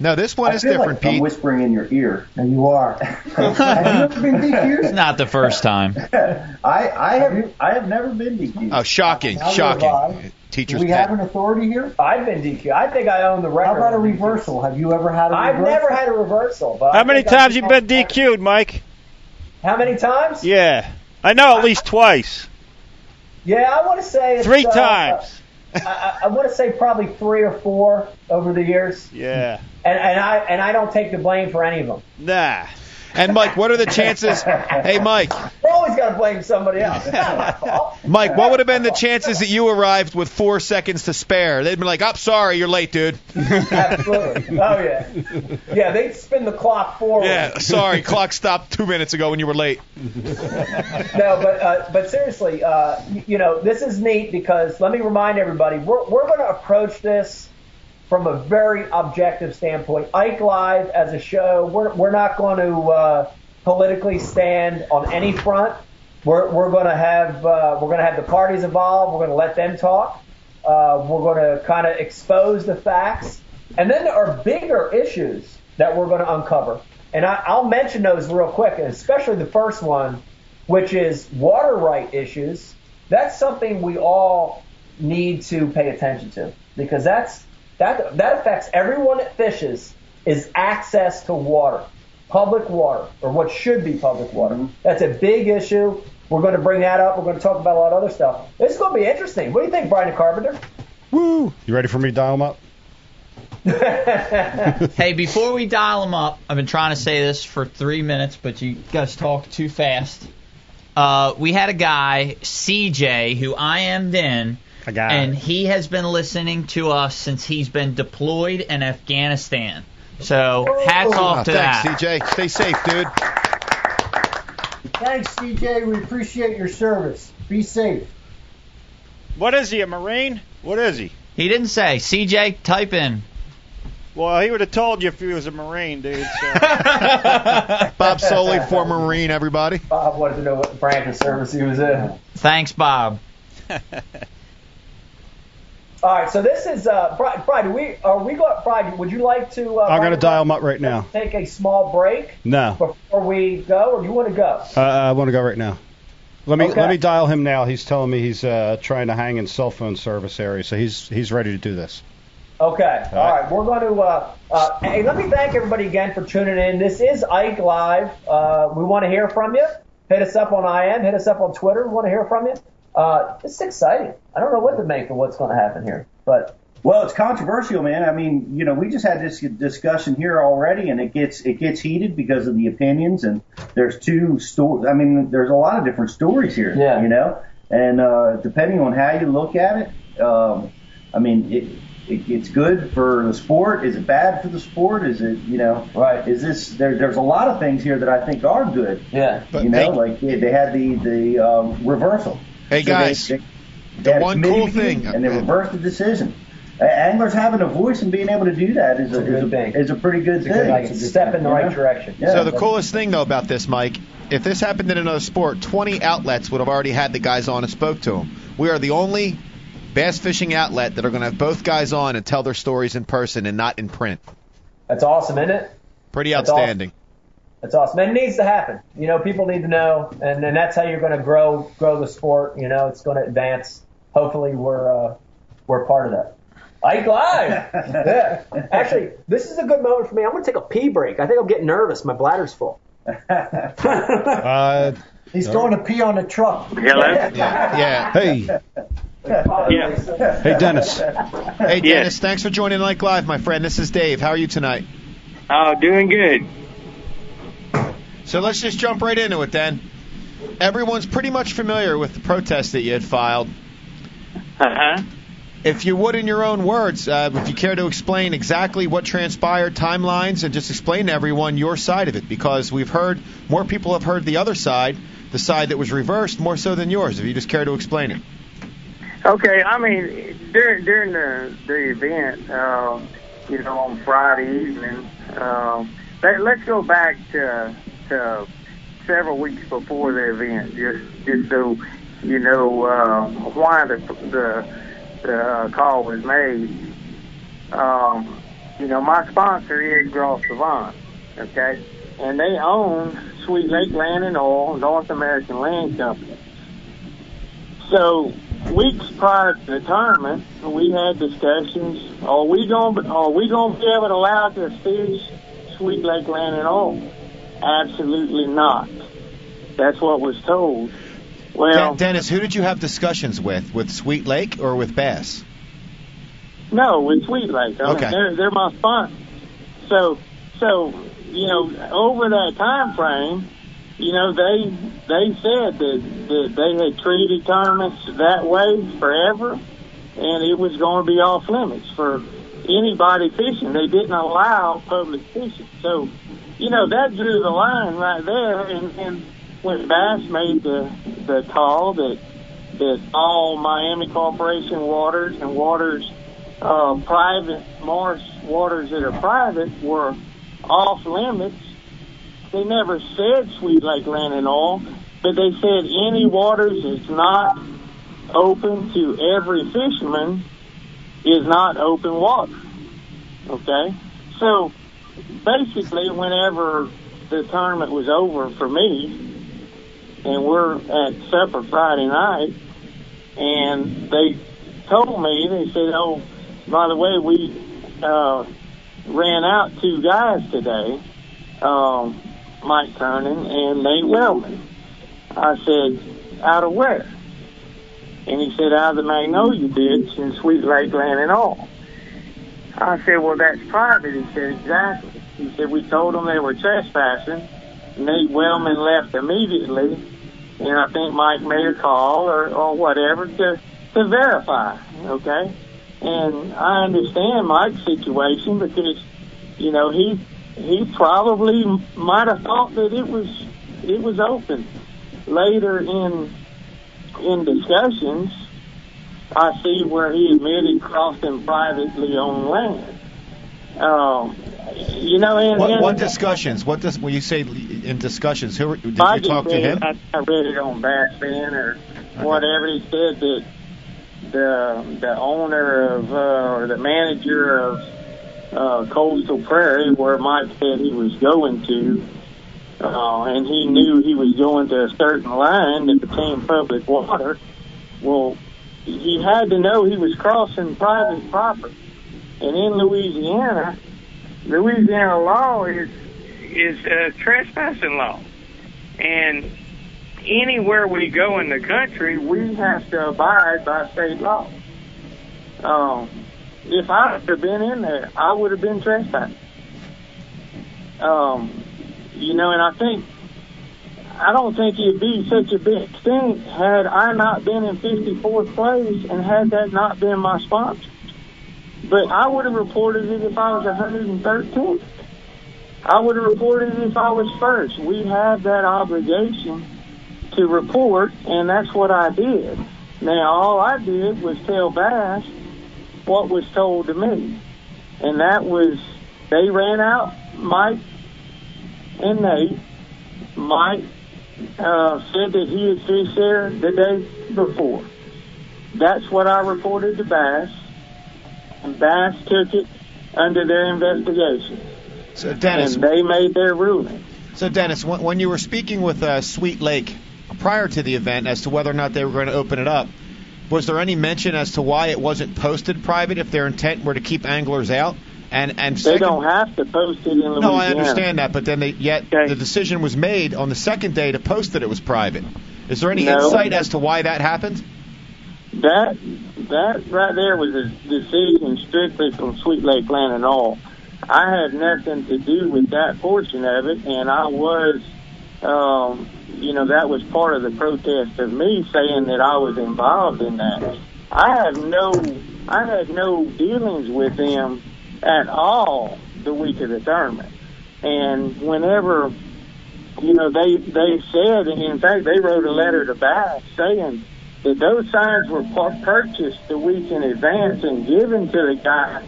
No, this one I is feel different, like I'm whispering in your ear. And you are. (laughs) have you ever been DQ'd? (laughs) Not the first time. I I have I have never been DQ'd. Oh, shocking, Now shocking. live. Do Teacher's we pet. have an authority here? I've been DQ'd. I think I own the record. How about a reversal? Have you ever had a I've reversal? I've never had a reversal. But I How many times can you been DQ'd, Mike? How many times? Yeah, I know at least twice. Yeah, I want to say Three uh, times. I, I, I want to say probably three or four over the years, Yeah. and and I and I don't take the blame for any of them. Nah. And Mike, what are the chances? Hey, Mike, We're always got to blame somebody else. It's not my fault. Mike, what would have been the chances that you arrived with four seconds to spare? They'd been like, "I'm sorry, you're late, dude." Absolutely. Oh yeah. Yeah, they'd spin the clock forward. Yeah, sorry, clock stopped two minutes ago when you were late. No, but uh, but seriously, uh, you know, this is neat because let me remind everybody, we're we're going to approach this from a very objective standpoint. Ike Live as a show, we're we're not going to uh, politically stand on any front. We're we're going to have uh, we're going to have the parties involved. We're going to let them talk. Uh, we're going to kind of expose the facts, and then there are bigger issues that we're going to uncover. And I, I'll mention those real quick, and especially the first one, which is water right issues. That's something we all need to pay attention to because that's that that affects everyone that fishes is access to water, public water, or what should be public water. That's a big issue. We're going to bring that up. We're going to talk about a lot of other stuff. This is going to be interesting. What do you think, Brian Carpenter? Woo! You ready for me to dial him up? (laughs) Hey, before we dial him up, I've been trying to say this for three minutes, but you guys talk too fast. Uh, we had a guy, CJ, who I am in, A guy. and he has been listening to us since he's been deployed in Afghanistan. So hats oh, off Oh, to thanks, that. CJ. Stay safe, dude. Thanks, CJ. We appreciate your service. Be safe. What is he, a Marine? What is he? He didn't say. CJ, type in. Well, he would have told you if he was a Marine, dude. So. (laughs) Bob Soley, former Marine, everybody. Bob wanted to know what branch of service he was in. Thanks, Bob. (laughs) All right, so this is uh. Brian, we are we going? Friday. would you like to? Uh, I'm going to dial him up right now. Take a small break No, before we go, or do you want to go? uh, I want to go right now. Let me Okay. let me dial him now. He's telling me he's uh, trying to hang in cell phone service area, so he's he's ready to do this. Okay. All right. right. We're going to. Uh, uh, hey, let me thank everybody again for tuning in. This is Ike Live. Uh, we want to hear from you. Hit us up on IM. Hit us up on Twitter. We want to hear from you. Uh, it's exciting. I don't know what to make of what's going to happen here, but Well, it's controversial, man. I mean, you know, we just had this discussion here already, and it gets it gets heated because of the opinions. And there's two stories. I mean, there's a lot of different stories here. Yeah. You know, and uh, depending on how you look at it, um, I mean, it, it it's good for the sport. Is it bad for the sport? Is it you know? Right. Is this there? There's a lot of things here that I think are good. yeah. But you know, hey- like they, they had the the um, reversal. Hey, So they- guys, they- the they had a one cool thing- and they uh, reversed the decision. A- Anglers having a voice and being able to do that is a, a good is a, is a pretty good It's a thing. good, like, It's a step in the right know? direction. Yeah. So the coolest thing though about this, Mike, if this happened in another sport, 20 outlets would have already had the guys on and spoke to them. We are the only bass fishing outlet that are going to have both guys on and tell their stories in person and not in print. That's awesome, isn't it? Pretty outstanding. That's awesome. And it needs to happen. You know, people need to know, and, and that's how you're going to grow grow the sport. You know, it's going to advance. Hopefully, we're uh, we're part of that. Ike Live. (laughs) yeah. Actually, this is a good moment for me. I'm going to take a pee break. I think I'm getting nervous. My bladder's full. (laughs) Uh, He's going to pee on the truck. Hello? Yeah. hey, Yeah. hey, Dennis. Hey, Dennis, thanks for joining Ike Live, my friend. This is Dave. How are you tonight? Oh, doing good. So let's just jump right into it then. Everyone's pretty much familiar with the protest that you had filed. Uh-huh. If you would, in your own words, uh, if you care to explain exactly what transpired, timelines, and just explain to everyone your side of it, because we've heard more people have heard the other side, the side that was reversed, more so than yours. If you just care to explain it. Okay, I mean during during the the event, uh, you know, on Friday evening, um, let, let's go back to to several weeks before the event, just just so you know uh, why the the, the uh, call was made. Um, you know, my sponsor is Grosse Savanne, okay, and they own Sweet Lake Land and Oil, North American Land Company. So weeks prior to the tournament, we had discussions. Are we going? Are we going to be able to allow to fish Sweet Lake Land and Oil? Absolutely not. That's what was told. Well, Den- Dennis, who did you have discussions with? With Sweet Lake or with Bass? no, with Sweet Lake. I mean, Okay. they're they're my sponsor. So so you know over that time frame, you know they they said that that they had treated tournaments that way forever, and it was going to be off limits for anybody fishing. They didn't allow public fishing. So you know that drew the line right there. And, and when Bass made the the call that that all Miami Corporation waters and waters uh, private marsh waters that are private were off limits. They never said Sweet Lake Land and Oil, but they said any waters is not open to every fisherman is not open water. Okay? So basically, whenever the tournament was over for me, and we're at supper Friday night, and they told me, they said, oh, by the way, we uh, ran out two guys today, um, Mike Kernan and Nate Wellman. I said, out of where? And he said, out of the Magnolia ditch in Sweet Lake Land and Oil. I said, well, that's private. He said, exactly. He said, we told them they were trespassing. Nate Wellman left immediately, and I think Mike made a call or, or whatever to, to verify, okay? And I understand Mike's situation because, you know, he he probably might have thought that it was it was open. Later in in discussions, I see where he admitted crossing privately on land. Um, you know, and, What, and what discussions? What does when you say in discussions? Who did I you talk to him? I, I read it on Bass Fan or whatever. He said that the the owner of uh, or the manager of uh, Coastal Prairie, where Mike said he was going to, uh, and he knew he was going to a certain line that became public water. Well, he had to know he was crossing private property, and in Louisiana, Louisiana law is is uh, trespassing law, and anywhere we go in the country, we have to abide by state law. Um, if I have been in there, I would have been trespassing. Um, you know, and I think I don't think it'd be such a big stink had I not been in 54th place and had that not been my sponsor. But I would have reported it if I was 113th. I would have reported it if I was first. We have that obligation to report, and that's what I did. Now, all I did was tell Bass what was told to me, and that was they ran out Mike and Nate. Mike uh, said that he had fished there the day before. That's what I reported to Bass, and Bass took it under their investigation, So Dennis, and they made their ruling. so Dennis, when, when you were speaking with uh, Sweet Lake prior to the event as to whether or not they were going to open it up, was there any mention as to why it wasn't posted private if their intent were to keep anglers out? And and They second, don't have to post it in Louisiana. no, I understand that, but then they, yet Okay. the decision was made on the second day to post that it was private. Is there any No. insight as to why that happened? That that right there was a decision strictly from Sweet Lake Land and Oil. I had nothing to do with that portion of it, and I was, um, you know, that was part of the protest of me saying that I was involved in that. I have no, I had no dealings with them at all the week of the tournament, and whenever, you know, they they said, in fact, they wrote a letter to Bass saying that those signs were pu- purchased the week in advance and given to the guy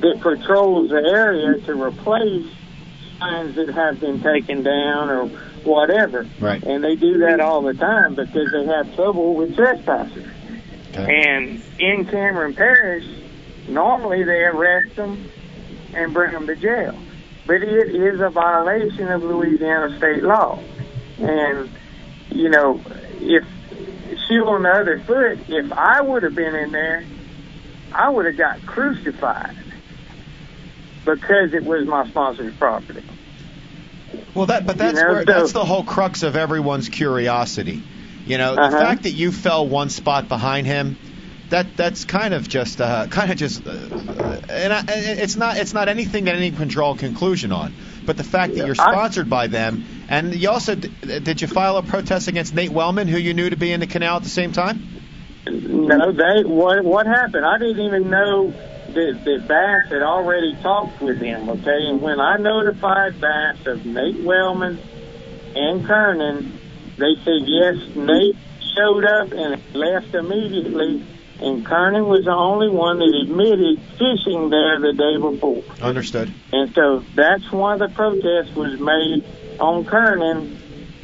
that patrols the area to replace signs that have been taken down or whatever. Right. And they do that all the time because they have trouble with trespassers. Okay. And in Cameron Parish, normally they arrest them and bring them to jail. But it is a violation of Louisiana state law. And, you know, if shoe on the other foot, if I would have been in there, I would have got crucified because it was my sponsor's property. Well, that but that's You know, where, so- that's the whole crux of everyone's curiosity. You know, the Uh-huh. fact that you fell one spot behind him, that that's kind of just uh, kind of just, uh, and I, it's not it's not anything that anyone can draw a conclusion on. But the fact that you're I- sponsored by them, and you also did you file a protest against Nate Wellman, who you knew to be in the canal at the same time? No, they what what happened? I didn't even know that, that Bass had already talked with him. Okay, and when I notified Bass of Nate Wellman and Kernan, they said yes. Nate showed up and left immediately, and Kernan was the only one that admitted fishing there the day before. Understood. And so that's why the protest was made on Kernan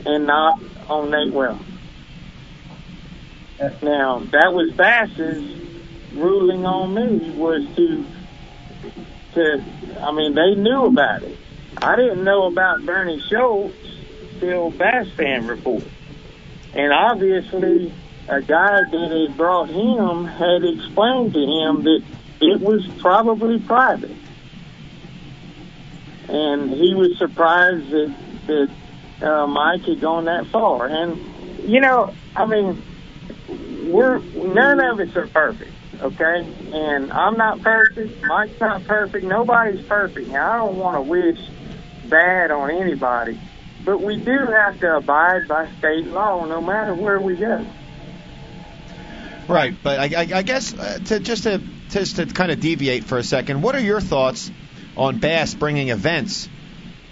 and not on Nate Well. Now, that was Bass's ruling on me was to, to, I mean, they knew about it. I didn't know about Bernie Schultz till Bass Fan Report. And obviously, a guy that had brought him had explained to him that it was probably private. And he was surprised that, that uh, Mike had gone that far. And, you know, I mean, we're none of us are perfect, okay? And I'm not perfect. Mike's not perfect. Nobody's perfect. Now I don't want to wish bad on anybody, but we do have to abide by state law no matter where we go. Right, but I, I, I guess uh, to just to just to kind of deviate for a second, what are your thoughts on Bass bringing events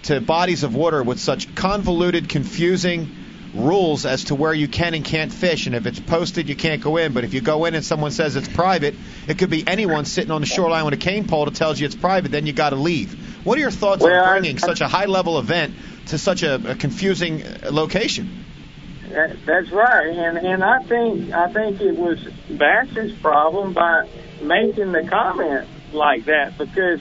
to bodies of water with such convoluted, confusing rules as to where you can and can't fish? And if it's posted, you can't go in. But if you go in and someone says it's private, it could be anyone sitting on the shoreline with a cane pole that tells you it's private. Then you got to leave. What are your thoughts Well, on I- bringing such a high-level event to such a, a confusing uh, location? That, that's right, and and I think I think it was Bass's problem by making the comment like that because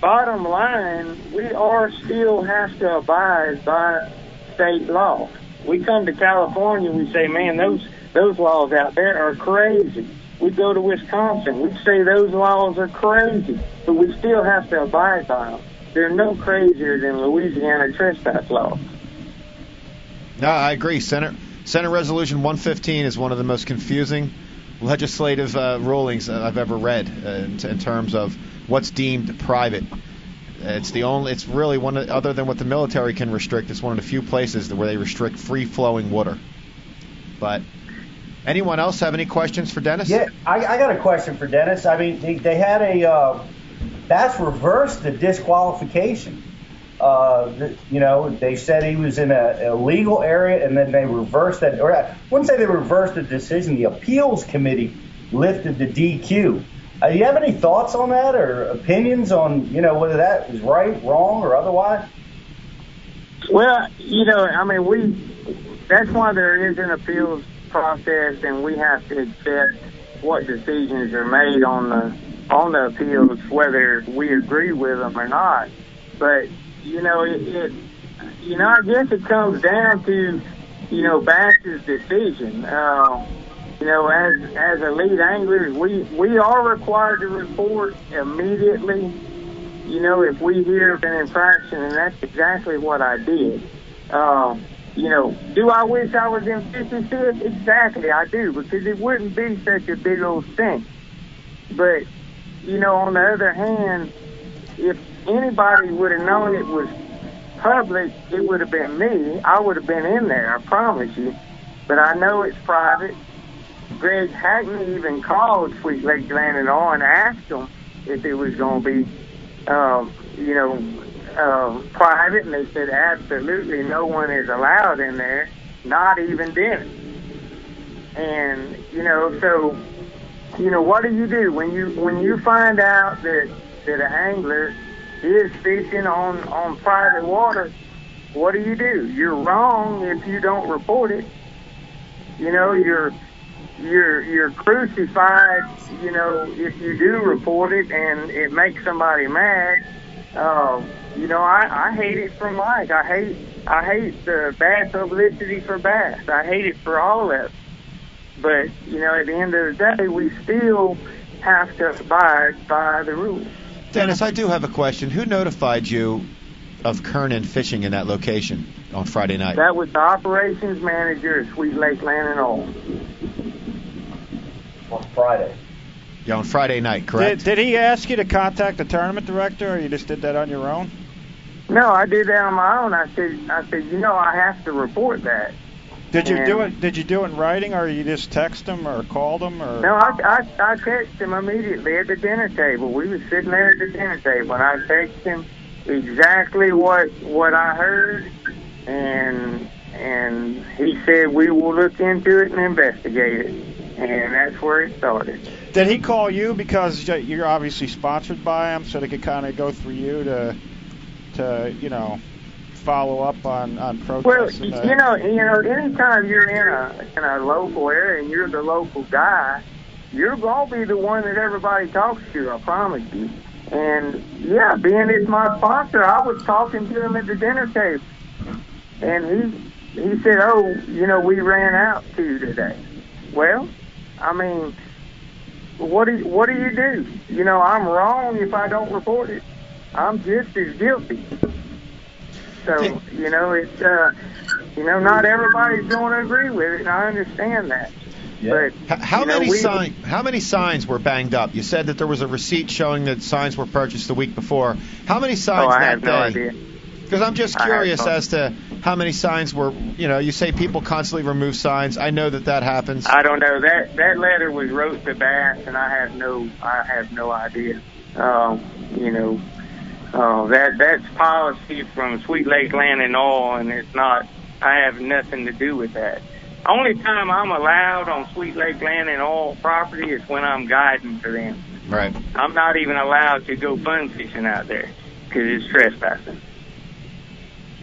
bottom line, we are still have to abide by state law. We come to California, we say, man, those those laws out there are crazy. We go to Wisconsin, we say those laws are crazy, but we still have to abide by them. They're no crazier than Louisiana trespass laws. No, I agree. Senate Senate Resolution 115 is one of the most confusing legislative uh, rulings I've ever read uh, in, in terms of what's deemed private. It's the only. It's really one of, other than what the military can restrict. It's one of the few places where they restrict free flowing water. But anyone else have any questions for Dennis? Yeah, I, I got a question for Dennis. I mean, they, they had a uh, that's reversed the disqualification. Uh, you know, they said he was in a illegal area, and then they reversed that. Or I wouldn't say they reversed the decision. The appeals committee lifted the DQ. Uh, do you have any thoughts on that or opinions on you know whether that is right, wrong, or otherwise? Well, you know, I mean, we that's why there is an appeals process, and we have to accept what decisions are made on the on the appeals, whether we agree with them or not. But you know, it, it you know, I guess it comes down to you know Bass's decision. Uh, you know, as as elite anglers, we we are required to report immediately. You know, if we hear of an infraction, and that's exactly what I did. Um, you know, do I wish I was in 55th? Exactly, I do, because it wouldn't be such a big old stink. But, you know, on the other hand, if anybody would have known it was public, it would have been me. I would have been in there, I promise you. But I know it's private. Greg Hackney even called Sweet Lake Land and Oil and asked them if it was going to be, um, you know, um, private, and they said absolutely no one is allowed in there, not even Dennis. And you know, so you know, what do you do when you when you find out that that an angler is fishing on on private water? What do you do? You're wrong if you don't report it. You know, you're you're you're crucified. You know, if you do report it and it makes somebody mad. Um, you know, I, I hate it for Mike. I hate I hate the bad publicity for Bass. I hate it for all of it. But you know, at the end of the day, we still have to abide by the rules. Dennis, I do have a question. Who notified you of Kernan fishing in that location on Friday night? That was the operations manager at Sweet Lake Land and Oil. On Friday. Yeah, on Friday night, correct? Did, did he ask you to contact the tournament director, or you just did that on your own? No, I did that on my own. I said, I said, you know, I have to report that. Did you And- do it? Did you do it in writing, or you just text him, or called him, or? No, I, I, I texted him immediately at the dinner table. We was sitting there at the dinner table, and I texted him exactly what what I heard, and and he said we will look into it and investigate it, and that's where it started. Did he call you because you're obviously sponsored by him, so they could kind of go through you to, to you know, follow up on on Well, protests? and, uh, you know, you know, anytime you're in a in a local area and you're the local guy, you're gonna be the one that everybody talks to. I promise you. And yeah, being it's my sponsor, I was talking to him at the dinner table, and he he said, "Oh, you know, we ran out to today." Well, I mean, what do you, what do you do? You know, I'm wrong if I don't report it. I'm just as guilty. So you know, it's uh, you know, not everybody's going to agree with it, and I understand that. But H- How you know, many we- sign, How many signs were banged up? You said that there was a receipt showing that signs were purchased the week before. How many signs Oh, I that have day? idea. Because I'm just curious as to how many signs were. You know, you say people constantly remove signs. I know that that happens. I don't know that that letter was wrote to Bass, and I have no I have no idea. Um, you know, uh, that that's policy from Sweet Lake Land and Oil, and it's not. I have nothing to do with that. Only time I'm allowed on Sweet Lake Land and Oil property is when I'm guiding for them. Right. I'm not even allowed to go fun fishing out there because it's trespassing.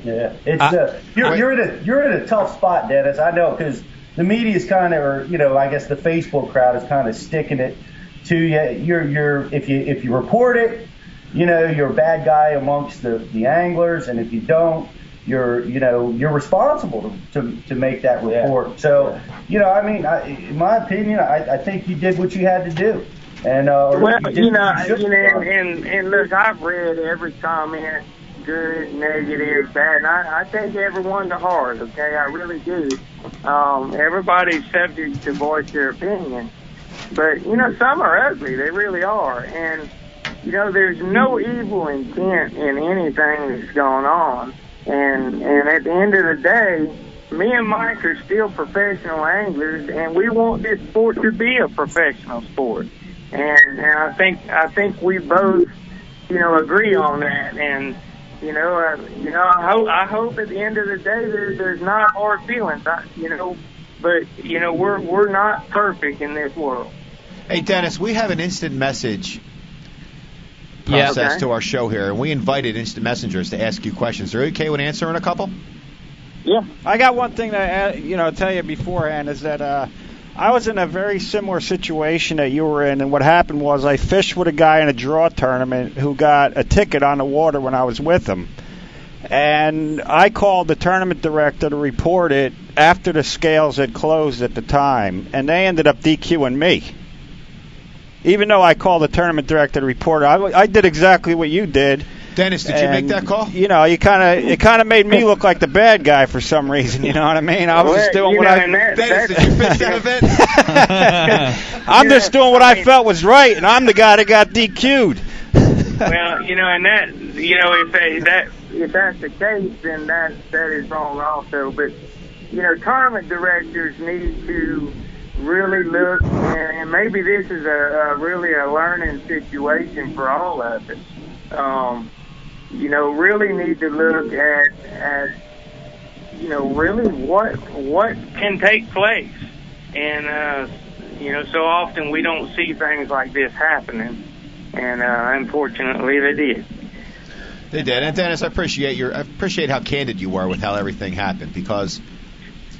Yeah, it's I- uh, you're, I- you're in a you're in a tough spot, Dennis. I know because the media's kind of, or you know, I guess the Facebook crowd is kind of sticking it to you. You're you're if you if you report it, you know, you're a bad guy amongst the the anglers, and if you don't, you're you know you're responsible to to, to make that report. So you know, I mean, I, in my opinion, I, I think you did what you had to do, and uh, Well, did you know, what you know, and, and and look, I've read every comment, good, negative, bad, and I, I take every one to heart. Okay, I really do. Um, everybody's subject to voice their opinion, but you know, some are ugly. They really are, and you know, there's no evil intent in anything that's going on, and and at the end of the day. Me and Mike are still professional anglers, and we want this sport to be a professional sport and and I think I think we both you know agree on that and you know uh, you know I hope I hope at the end of the day there, there's not hard feelings I, you know but you know we're we're not perfect in this world Hey, Dennis, we have an instant message. Process Okay. to our show here, and we invited instant messengers to ask you questions. Are you okay with answering a couple? Yeah. I got one thing to uh, you know tell you beforehand is that uh, I was in a very similar situation that you were in, and what happened was I fished with a guy in a draw tournament who got a ticket on the water when I was with him. And I called the tournament director to report it after the scales had closed at the time, and they ended up DQing me. Even though I called the tournament director to report it, I, I did exactly what you did. Dennis, did you make that call? You know, you kind of it kind of made me look like the bad guy for some reason. You know what I mean? I was just doing you what I. that- Dennis, did you fish that event? (laughs) I'm just doing what I I felt was right, and I'm the guy that got DQ'd. Well, you know, and that, you know, if they, that if that's the case, then that that is wrong also. But you know, tournament directors need to really look, and, maybe this is a, a really a learning situation for all of us. Um, you know, really need to look at at you know really what what can take place, and uh, you know, so often we don't see things like this happening and uh, unfortunately they did. They did. And Dennis, I appreciate your I appreciate how candid you were with how everything happened because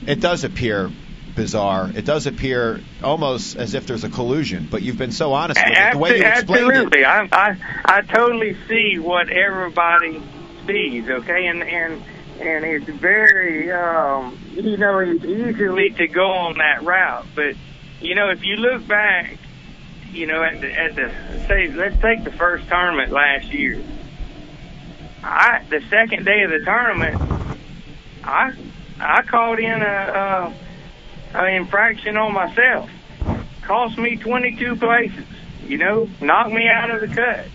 it does appear bizarre. It does appear almost as if there's a collusion, but you've been so honest with it. The way you explained it. Absolutely, I, I I totally see what everybody sees. Okay, and and and it's very um, you know it's easily to go on that route, but you know if you look back, you know at the at the say let's take the first tournament last year. I the second day of the tournament, I I called in a, a, a infraction on myself. Cost me 22 places. You know, knocked me out of the cut.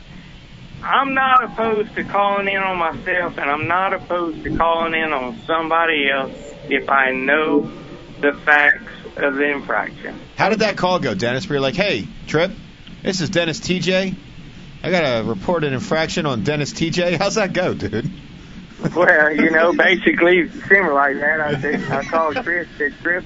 I'm not opposed to calling in on myself, and I'm not opposed to calling in on somebody else if I know the facts of the infraction. How did that call go, Dennis? Where you're like, hey, Trip, this is Dennis Tietje. I got to report an infraction on Dennis Tietje. (laughs) How's that go, dude? Well, you know, (laughs) basically similar like that. I I called Chris, said, Chris,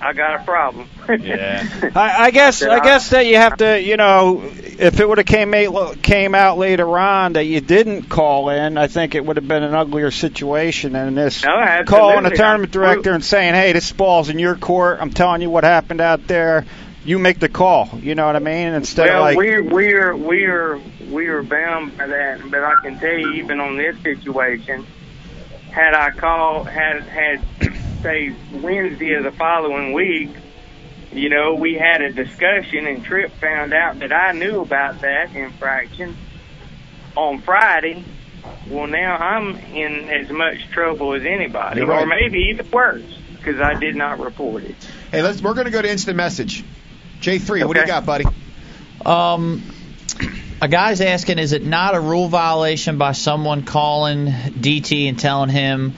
I got a problem. Yeah. (laughs) I, I guess Said, I guess that you have to, you know, if it would have came out, came out later on that you didn't call in, I think it would have been an uglier situation than this. No, absolutely. calling a tournament I'm- director and saying, "Hey, this ball's in your court. I'm telling you what happened out there. You make the call." You know what I mean? Instead well, of like, we we're we're we're bound by that, but I can tell you, even on this situation, had I called, had had say Wednesday of the following week, you know, we had a discussion, and Trip found out that I knew about that infraction on Friday. Well, now I'm in as much trouble as anybody, right. or maybe even worse, because I did not report it. Hey, let's. We're going to go to instant message. J3, what do you got, buddy? Um, a guy's asking, is it not a rule violation by someone calling DT and telling him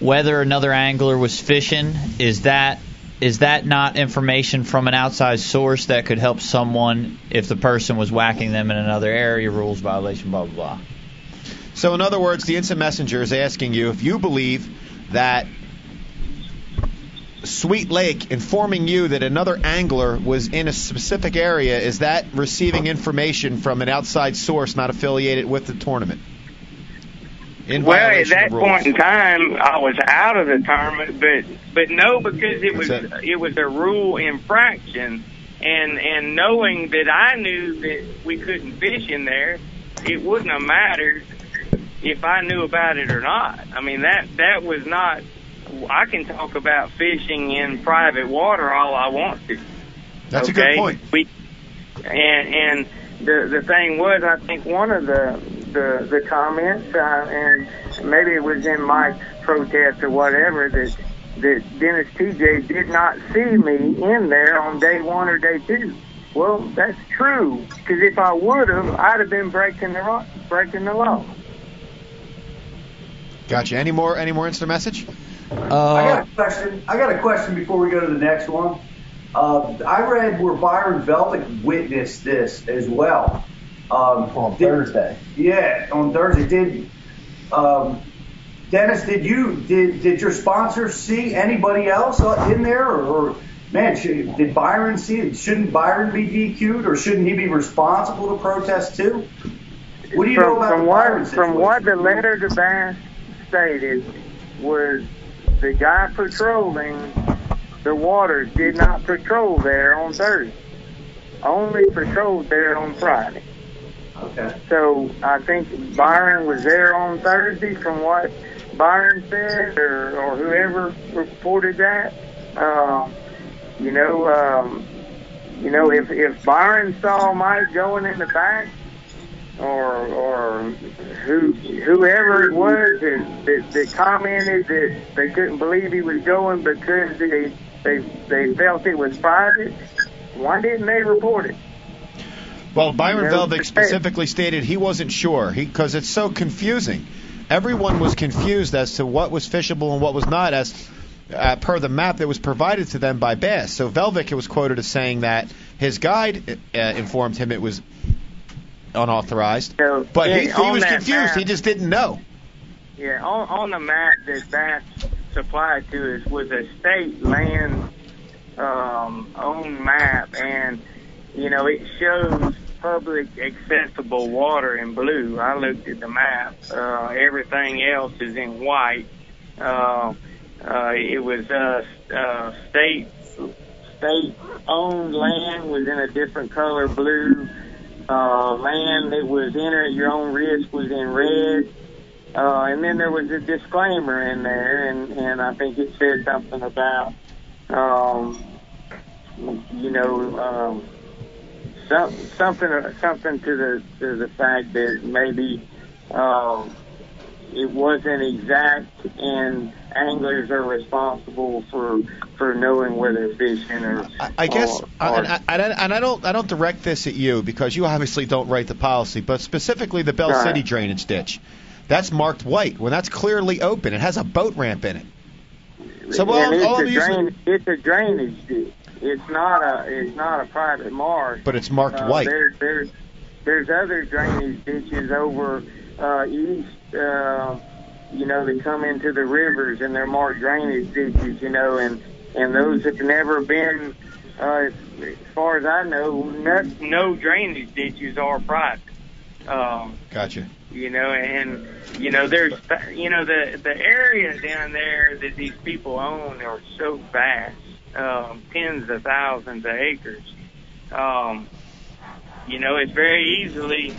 whether another angler was fishing? Is that is that not information from an outside source that could help someone if the person was whacking them in another area? Rules violation, blah blah blah. So, in other words, the instant messenger is asking you if you believe that Sweet Lake informing you that another angler was in a specific area is that receiving information from an outside source not affiliated with the tournament? In well, at that point in time, I was out of the tournament, but but no, because it was it was a rule infraction, and and knowing that I knew that we couldn't fish in there, it wouldn't have mattered if I knew about it or not. I mean that that was not. I can talk about fishing in private water all I want to. That's okay? a good point. We and and the the thing was, I think one of the the the comments, uh, and maybe it was in my protest or whatever that that Dennis Tietje did not see me in there on day one or day two. Well, that's true because if I would have, I'd have been breaking the ro- breaking the law. Gotcha. Any more? Any more instant message? I Uh, got a question. I got a question before we go to the next one. Uh, I read where Byron Velvick witnessed this as well. Um, on did- Thursday. Yeah, on Thursday. Did um, Dennis? Did you did did your sponsor see anybody else uh, in there, or, or man, should, did Byron see it? Shouldn't Byron be DQ'd, or shouldn't he be responsible to protest too? What do you from, know about from the what Byron from what the letter to Bass stated was the guy patrolling the waters did not patrol there on Thursday. Only patrolled there on Friday. Okay. So I think Byron was there on Thursday from what Byron said or, or whoever reported that. Um, you know, um, you know, if if Byron saw Mike going in the back or or who whoever it was that, that, that commented that they couldn't believe he was going because they they they felt it was private, why didn't they report it? Well, Byron Velvick specifically stated he wasn't sure because it's so confusing. Everyone was confused as to what was fishable and what was not, as uh, per the map that was provided to them by Bass. So Velvick was quoted as saying that his guide uh, informed him it was unauthorized, So, but he, yeah, he on was confused. map- He just didn't know. Yeah, on, on the map that Bass supplied to us was a state land um, owned map, and you know it shows public accessible water in blue. I looked at the map; uh, everything else is in white. Uh, uh, it was uh, uh, state state owned land was in a different color blue. Uh, land that was enter at your own risk was in red. Uh, and then there was a disclaimer in there, and, and I think it said something about, um, you know, um, some, something something to the to the fact that maybe um, it wasn't exact, and anglers are responsible for for knowing where they're fishing. Or I, I guess, or, or- and, I, and, I, don't, I don't direct this at you because you obviously don't write the policy, but specifically the Bell Right. City drainage ditch. That's marked white when that's clearly open. It has a boat ramp in it. So all, it's all a I'm drain, it's a drainage ditch. It's not a it's not a private marsh. but it's marked Uh, white. There, there's there's other drainage ditches over uh, east, uh, you know, that come into the rivers, and they're marked drainage ditches, you know, and and those have never been, uh, as far as I know, no, no drainage ditches are private. Um, Gotcha. you know, and you know, there's, you know, the the area down there that these people own are so vast, um, tens of thousands of acres. Um, you know, it's very easily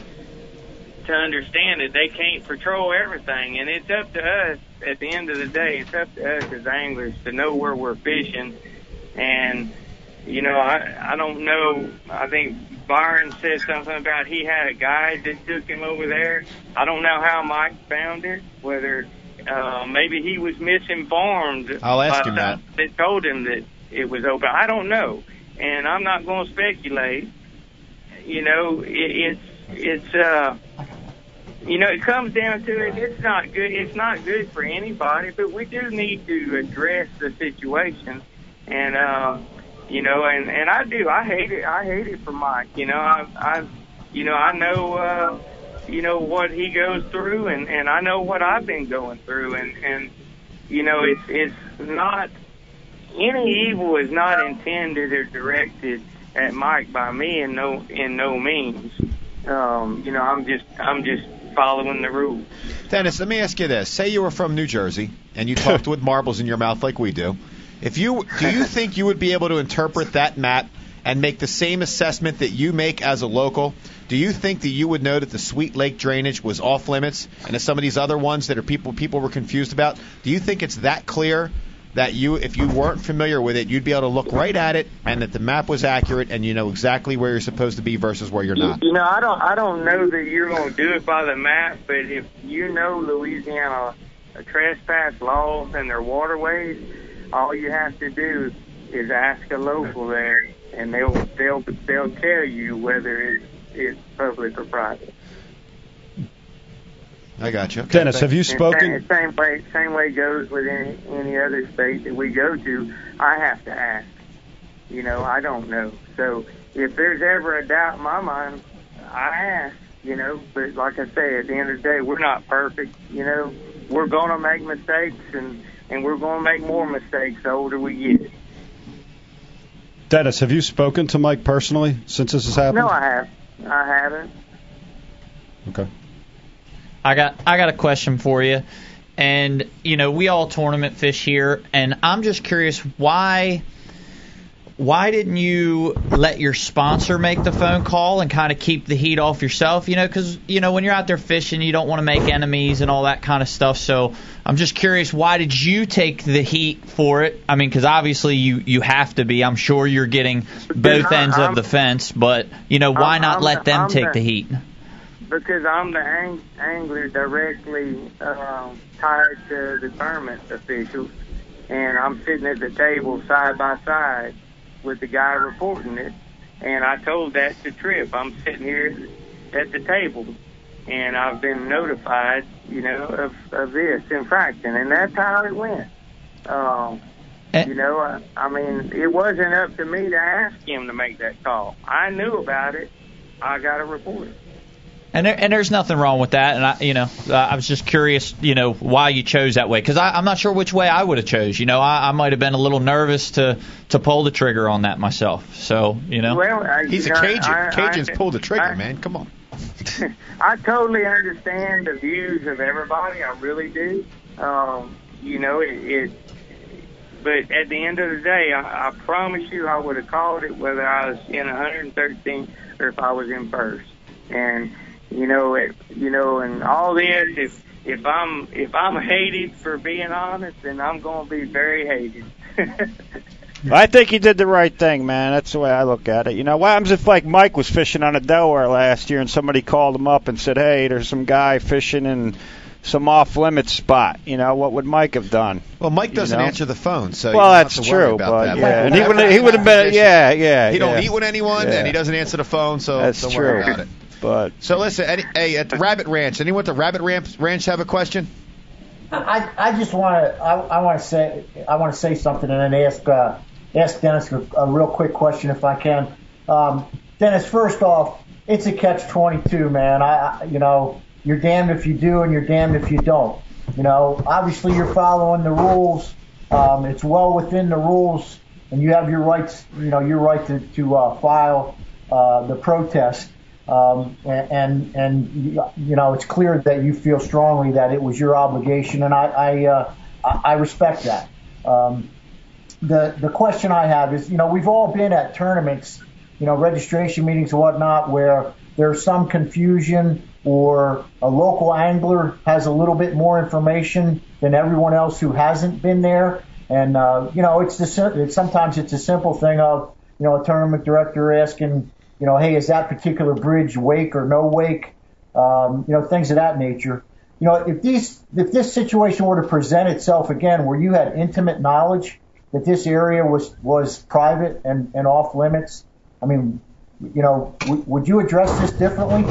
to understand that they can't patrol everything, and it's up to us. At the end of the day, it's up to us as anglers to know where we're fishing, and you know, I I don't know. I think Byron said something about he had a guide that took him over there. I don't know how Mike found it. Whether uh, maybe he was misinformed. I'll ask him that. That told him that it was open. I don't know, and I'm not going to speculate. You know, it, it's it's uh. You know, it comes down to it. It's not good. It's not good for anybody. But we do need to address the situation, and uh, you know, and and I do. I hate it. I hate it for Mike. You know, I, I, you know, I know, uh, you know what he goes through, and and I know what I've been going through, and and you know, it's it's not any evil is not intended or directed at Mike by me, in no in no means. Um, you know, I'm just I'm just following the rules. Dennis, let me ask you this: Say you were from New Jersey and you talked (laughs) with marbles in your mouth like we do. If you do you think you would be able to interpret that map and make the same assessment that you make as a local? Do you think that you would know that the Sweet Lake drainage was off limits, and that some of these other ones that are people people were confused about? Do you think it's that clear that you, if you weren't familiar with it, you'd be able to look right at it and that the map was accurate and you know exactly where you're supposed to be versus where you're not? You know, I don't I don't know that you're going to do it by the map, but if you know Louisiana trespass laws and their waterways, all you have to do is ask a local there, and they'll they'll they'll tell you whether it's it's public or private. I got you. Dennis, have you And spoken? Same, same way, same way goes with any any other state that we go to. I have to ask. You know, I don't know. So if there's ever a doubt in my mind, I ask. You know, but like I say, at the end of the day, we're not perfect. You know, we're gonna make mistakes, and and we're gonna make more mistakes the older we get. Dennis, have you spoken to Mike personally since this has happened? No, I have. I haven't. Okay. I got I got a question for you. And you know, we all tournament fish here and I'm just curious why why didn't you let your sponsor make the phone call and kind of keep the heat off yourself? You know, because you know when you're out there fishing, you don't want to make enemies and all that kind of stuff. So I'm just curious, why did you take the heat for it? I mean, because obviously you you have to be. I'm sure you're getting both I- ends I'm- of the fence, but you know, why I'm- not I'm let them take the heat? Because I'm the ang- angler directly um, tied to the tournament officials, and I'm sitting at the table side by side with the guy reporting it. And I told that to Trip. I'm sitting here at the table, and I've been notified, you know, of, of this infraction, and that's how it went. Um, you know, I, I mean, it wasn't up to me to ask him to make that call. I knew about it. I got a report. And there, and there's nothing wrong with that. And I, you know, uh, I was just curious, you know, why you chose that way because I'm not sure which way I would have chose. You know, I, I might have been a little nervous to to pull the trigger on that myself. So, you know, Well, I, He's a you know, Cajun. I- I- Cajuns pull the trigger, I- man. Come on. (laughs) I totally understand the views of everybody. I really do. Um, you know, it, it. But at the end of the day, I, I promise you, I would have called it whether I was in 113 or if I was in first. And you know, it, you know, and all this, if if I'm if I'm hated for being honest, then I'm going to be very hated. (laughs) I think he did the right thing, man. That's the way I look at it. You know, what happens if like Mike was fishing on a Delaware last year and somebody called him up and said, "Hey, there's some guy fishing in some off limits spot." You know, what would Mike have done? Well, Mike doesn't know? answer the phone, so well, that's have to worry true, about but that. yeah, and he would he would have been yeah yeah. He don't eat with anyone, Yeah. and he doesn't answer the phone, so That's don't true. worry about it. But So listen, any, hey, at the Rabbit Ranch, anyone at the Rabbit Ranch, Ranch have a question? I, I just want to I, I want to say I want to say something and then ask uh, ask Dennis a, a real quick question if I can. Um, Dennis, first off, it's a catch twenty two, man. I, I you know you're damned if you do and you're damned if you don't. You know, obviously you're following the rules. Um, it's well within the rules, and you have your rights. You know, your right to to uh, file uh, the protest. Um, and, and, you know, it's clear that you feel strongly that it was your obligation, and I, I, uh, I I respect that. Um, the, the question I have is, you know, we've all been at tournaments, you know, registration meetings and whatnot, where there's some confusion or a local angler has a little bit more information than everyone else who hasn't been there. And, uh, you know, it's the, it's, sometimes it's a simple thing of, you know, a tournament director asking, you know, hey, is that particular bridge wake or no wake? Um, you know, things of that nature. You know, if these, if this situation were to present itself again, where you had intimate knowledge that this area was was private and and off limits, I mean, you know, w- would you address this differently?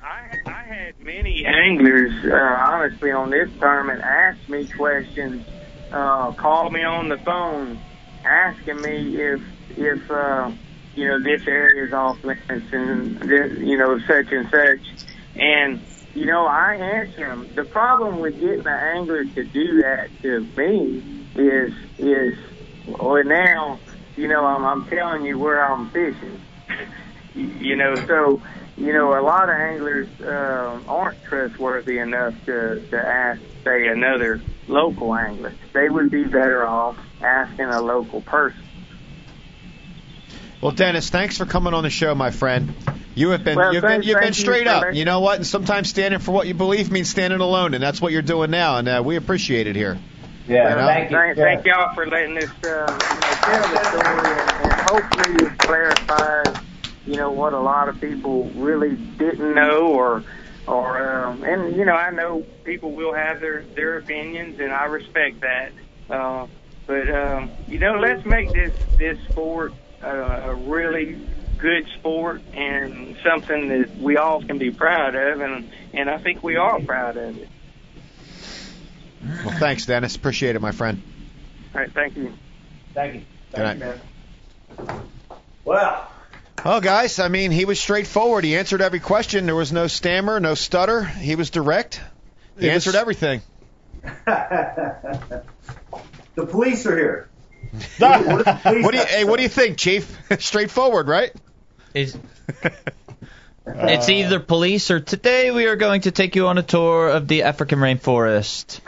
I, I had many anglers, uh, honestly, on this tournament asked me questions, uh, called me on the phone, asking me if if uh, you know this area is off limits and this, you know such and such, and you know I answer them. The problem with getting the angler to do that to me is is well now you know I'm I'm telling you where I'm fishing, (laughs) you know so you know, a lot of anglers uh, aren't trustworthy enough to, to ask, say, another local angler. They would be better off asking a local person. Well, Dennis, thanks for coming on the show, my friend. You have been Well, you've been you've been thank you straight up. letting- You know what? And sometimes standing for what you believe means standing alone, and that's what you're doing now, and uh, we appreciate it here. Yeah, You know? thank, thank, thank y'all for letting us uh, you know, tell the story, and, and hopefully it clarifies, you know, what a lot of people really didn't know, or, or, um, and you know, I know people will have their their opinions, and I respect that. Uh, but um, you know, let's make this this sport a really good sport and something that we all can be proud of, and and I think we are proud of it. Well, thanks, Dennis. Appreciate it, my friend. All right, thank you. Thank you. Good night. Well, Well, guys, I mean, he was straightforward. He answered every question. There was no stammer, no stutter. He was direct. He It was- answered everything. (laughs) the police are here. (laughs) What do you? Hey, what do you think, Chief? (laughs) Straightforward, right? It's, it's either police or today we are going to take you on a tour of the African rainforest.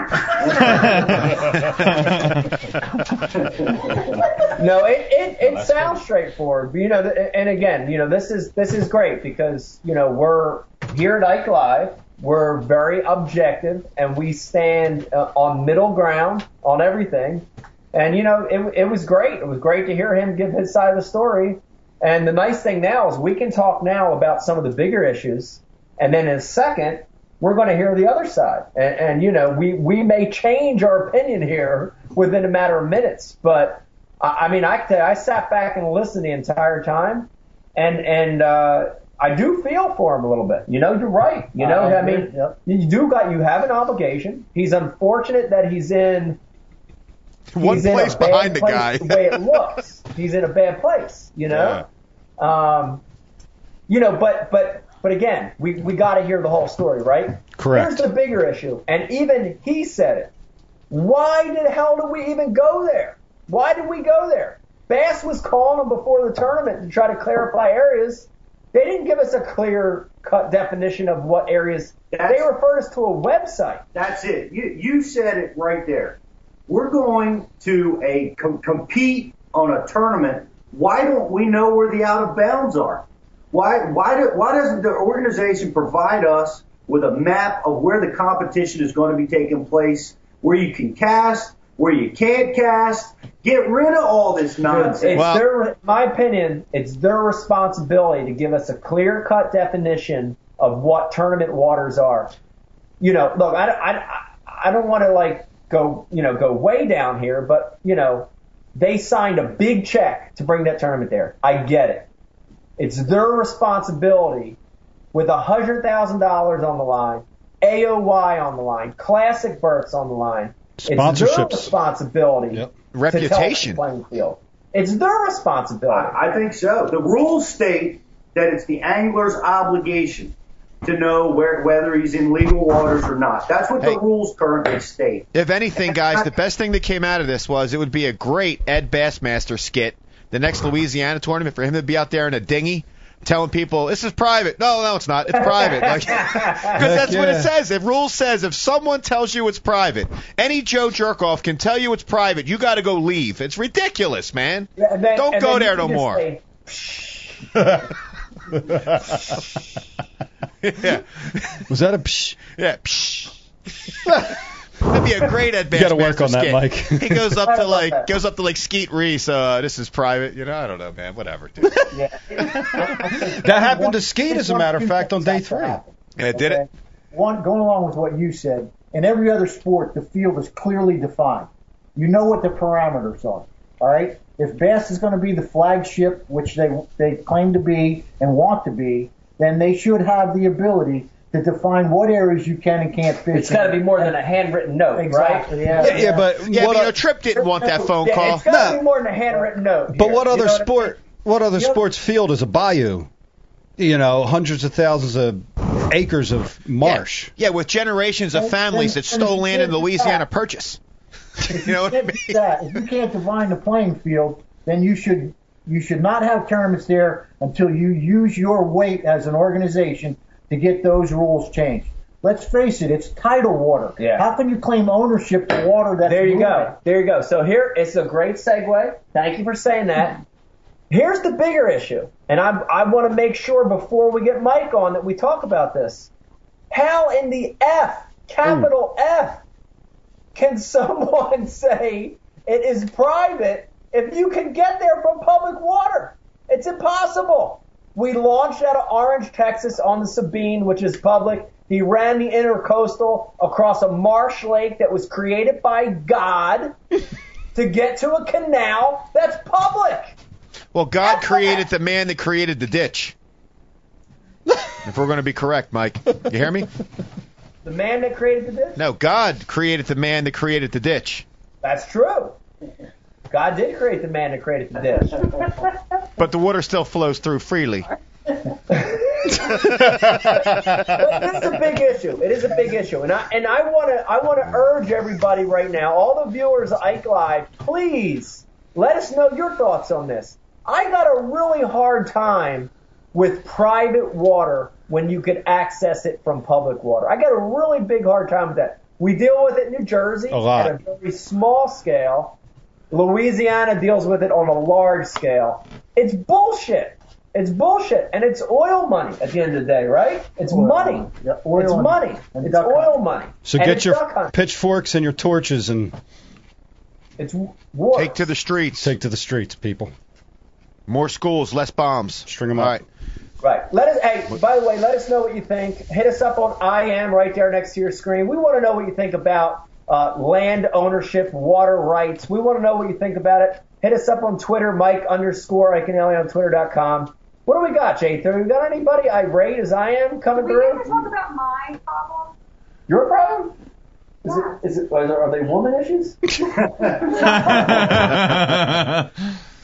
(laughs) No, it it, it sounds straightforward. But, you know, and again, you know, this is this is great because you know we're here at Ike Live. We're very objective and we stand uh, on middle ground on everything. And you know, it it was great. It was great to hear him give his side of the story. And the nice thing now is we can talk now about some of the bigger issues, and then in a second we're going to hear the other side. And, and you know, we we may change our opinion here within a matter of minutes, but I, I mean, I I sat back and listened the entire time, and and uh, I do feel for him a little bit. You know, you're right. You know, I I mean, yep. you do got you have an obligation. He's unfortunate that he's in One he's in a place bad behind the place guy. The way it (laughs) looks, he's in a bad place. You know, Yeah. um, you know, but but but again, we we got to hear the whole story, right? Correct. Here's the bigger issue, and even he said it. Why the hell did we even go there? Why did we go there? Bass was calling them before the tournament to try to clarify areas. They didn't give us a clear cut definition of what areas. That's- they referred us to a website. That's it. You you said it right there. We're going to a com- compete on a tournament. Why don't we know where the out of bounds are? Why why do, why doesn't the organization provide us with a map of where the competition is going to be taking place, where you can cast, where you can't cast? Get rid of all this It's, nonsense. Well- their, my opinion, it's their responsibility to give us a clear cut definition of what tournament waters are. You know, look, I, I, I don't want to like go, you know, go way down here, but you know, they signed a big check to bring that tournament there. I get it. It's their responsibility with a hundred thousand dollars on the line, AOY on the line, classic berths on the line. It's their Sponsorships. responsibility Yep. Reputation. to tell the playing field. It's their responsibility. I, I think so. The rules state that it's the angler's obligation to know where whether he's in legal waters or not. That's what Hey. the rules currently state. If anything, guys, the best thing that came out of this was it would be a great Ed Bassmaster skit. The next Louisiana tournament for him to be out there in a dinghy telling people this is private. No, no, it's not. It's private. Like, (laughs) because that's what it says. If rule says if someone tells you it's private, any Joe Jerkoff can tell you it's private. You got to go leave. It's ridiculous, man. Yeah, then- Don't go there no can just more. say, (laughs) (laughs) yeah, (laughs) Was that a psh? yeah. Psh. That'd be a great Ed Bassmaster You gotta work on that, skit. Mike. he goes up to like that. goes up to like Skeet Reese. Uh, this is private. You know, I don't know, man. Whatever, dude. yeah. (laughs) That happened to Skeet, as a matter of fact, on day three. And it did it? One going along with what you said. In every other sport, the field is clearly defined. You know what the parameters are. All right. If Bass is going to be the flagship, which they they claim to be and want to be, then they should have the ability to define what areas you can and can't fish. It's got to be more than a handwritten note, exactly. right? Yeah, Yeah, yeah, but Yeah, what? but you know, o- Trip didn't want that phone Yeah, call. it's got to No. be more than a handwritten note. but here. what You other know what I sport? What other You know- sports field is a bayou? You know, hundreds of thousands of acres of marsh. Yeah, with generations of families and- that stole and land in Louisiana that. Purchase. (laughs) You know what I mean? that, if you can't define the playing field, then you should you should not have tournaments there until you use your weight as an organization to get those rules changed. Let's face it, it's tidal water. Yeah. How can you claim ownership to water that's There you moving? go. There you go. So here, it's a great segue. Thank you for saying that. Here's the bigger issue, and I, I want to make sure before we get Mike on that we talk about this. How in the F, capital F, can (laughs) someone say it is private if you can get there from public water? It's impossible. We launched out of Orange, Texas on the Sabine, which is public. He ran the intercoastal across a marsh lake that was created by God (laughs) to get to a canal that's public. Well, God created the man that created the ditch. (laughs) if we're going to be correct, Mike. You hear me? The man that created the ditch? No, God created the man that created the ditch. That's true. God did create the man that created the dish. (laughs) But the water still flows through freely. This is a big issue. It is a big issue, and I and I want to I want to urge everybody right now, all the viewers of Ike Live, please, let us know your thoughts on this. I got a really hard time with private water when you could access it from public water. I got a really big hard time with that. We deal with it in New Jersey A lot. at a very small scale. Louisiana deals with it on a large scale. It's bullshit. It's bullshit, and it's oil money at the end of the day, right? It's Oil money. money. Yeah, oil it's and- money. and It's oil hunting. money. So And get your pitchforks and your torches and It's war. Take to the streets. take to the streets, people. More schools, less bombs. String 'em All up. right. Right. Let us. Hey, by the way, let us know what you think. Hit us up on I am right there next to your screen. We want to know what you think about uh, land ownership, water rights. We want to know what you think about it. Hit us up on Twitter, Mike underscore Iaconelli on Twitter.com. What do we got, Jathan? We got anybody irate as I am coming We through? need to talk about my problem. Your problem? Is it? Is it? Are, there, are they woman issues? (laughs)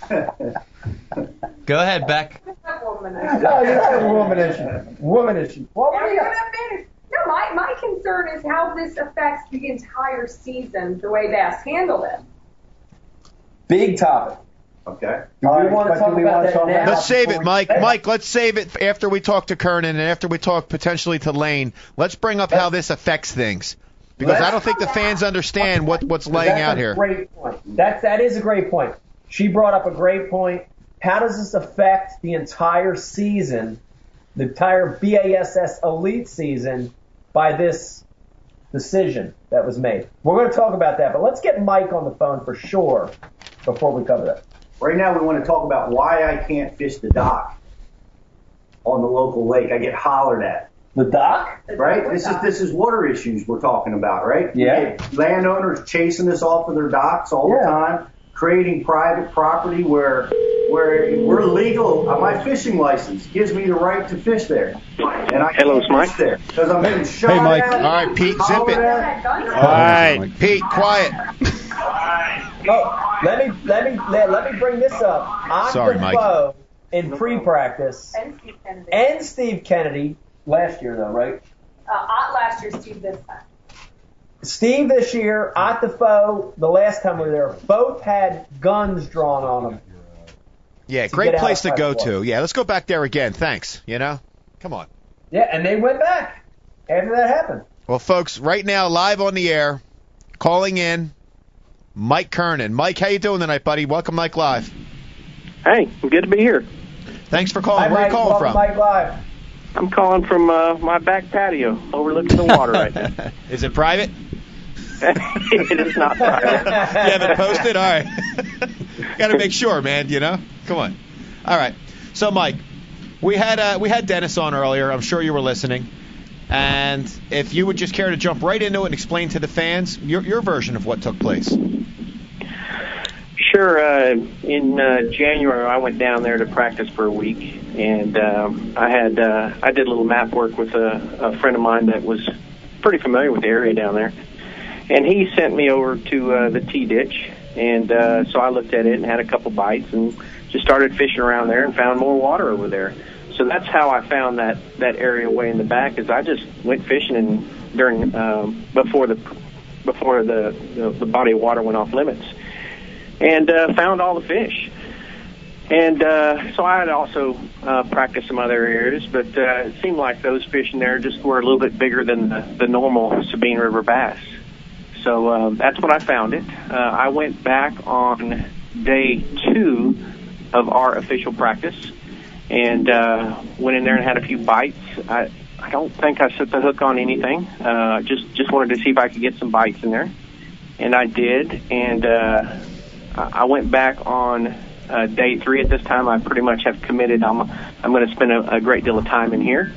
(laughs) Go ahead, Beck. That woman. no, you don't a woman issue. Woman issue. Well, what Now do you you're got? gonna finish. No, my, my concern is how this affects the entire season, the way Bass handled it. Big topic. Okay. Do we right, want to talk we about that talk now? Let's save it, we- Mike. Mike, let's save it after we talk to Kernan and after we talk potentially to Lane. Let's bring up how this affects things. Because I don't think the fans understand what, what's laying That's out a here. Great point. That that is a great point. She brought up a great point. How does this affect the entire season, the entire BASS elite season, by this decision that was made? We're going to talk about that, but let's get Mike on the phone for sure before we cover that. Right now, we want to talk about why I can't fish the dock on the local lake. I get hollered at. The dock? Right? This is this is water issues we're talking about, right? Yeah. Landowners chasing us off of their docks all the time, creating private property where where we're legal. Uh, my fishing license gives me the right to fish there, and I Hello, can't Mike. fish there because I'm getting shot Hey, Mike. at. All right, Pete, zip it. at. All right, Pete, quiet. (laughs) Oh, let me let me let, let me bring this up. On Sorry, the Mike. foe in pre-practice And Steve Kennedy. and Steve Kennedy last year though, right? Uh, Ott last year, Steve this time. Steve this year, at the foe, the last time we were there, both had guns drawn on them. Yeah, great place to go to. Yeah, let's go back there again. Thanks. You know? Come on. Yeah, and they went back after that happened. Well, folks, right now, live on the air, calling in, Mike Kernan. Mike, how you doing tonight, buddy? Welcome, Mike Live. Hey, good to be here. Thanks for calling. Hi, Where are you calling from? Mike Live. I'm calling from uh, my back patio overlooking the water right now. (laughs) Is it private? (laughs) it is not private. (laughs) you haven't posted? All right. (laughs) Got to make sure, man. You know. Come on. All right. So, Mike, we had uh, we had Dennis on earlier. I'm sure you were listening. And if you would just care to jump right into it and explain to the fans your your version of what took place. Sure. Uh, in uh, January, I went down there to practice for a week, and um, I had uh, I did a little map work with a, a friend of mine that was pretty familiar with the area down there, and he sent me over to uh, the T ditch, and uh, so I looked at it and had a couple bites, and just started fishing around there and found more water over there. So that's how I found that that area way in the back. Is I just went fishing and during um, before the before the, the the body of water went off limits and uh, found all the fish. And uh, so I had also uh, practiced some other areas, but uh, it seemed like those fish in there just were a little bit bigger than the, the normal Sabine River bass. So um, that's what I found it. Uh, I went back on day two of our official practice and uh, went in there and had a few bites. I, I don't think I set the hook on anything. Uh, just just wanted to see if I could get some bites in there, and I did. And uh, I I went back on uh, day three. At this time, I pretty much have committed. I'm I'm going to spend a, a great deal of time in here,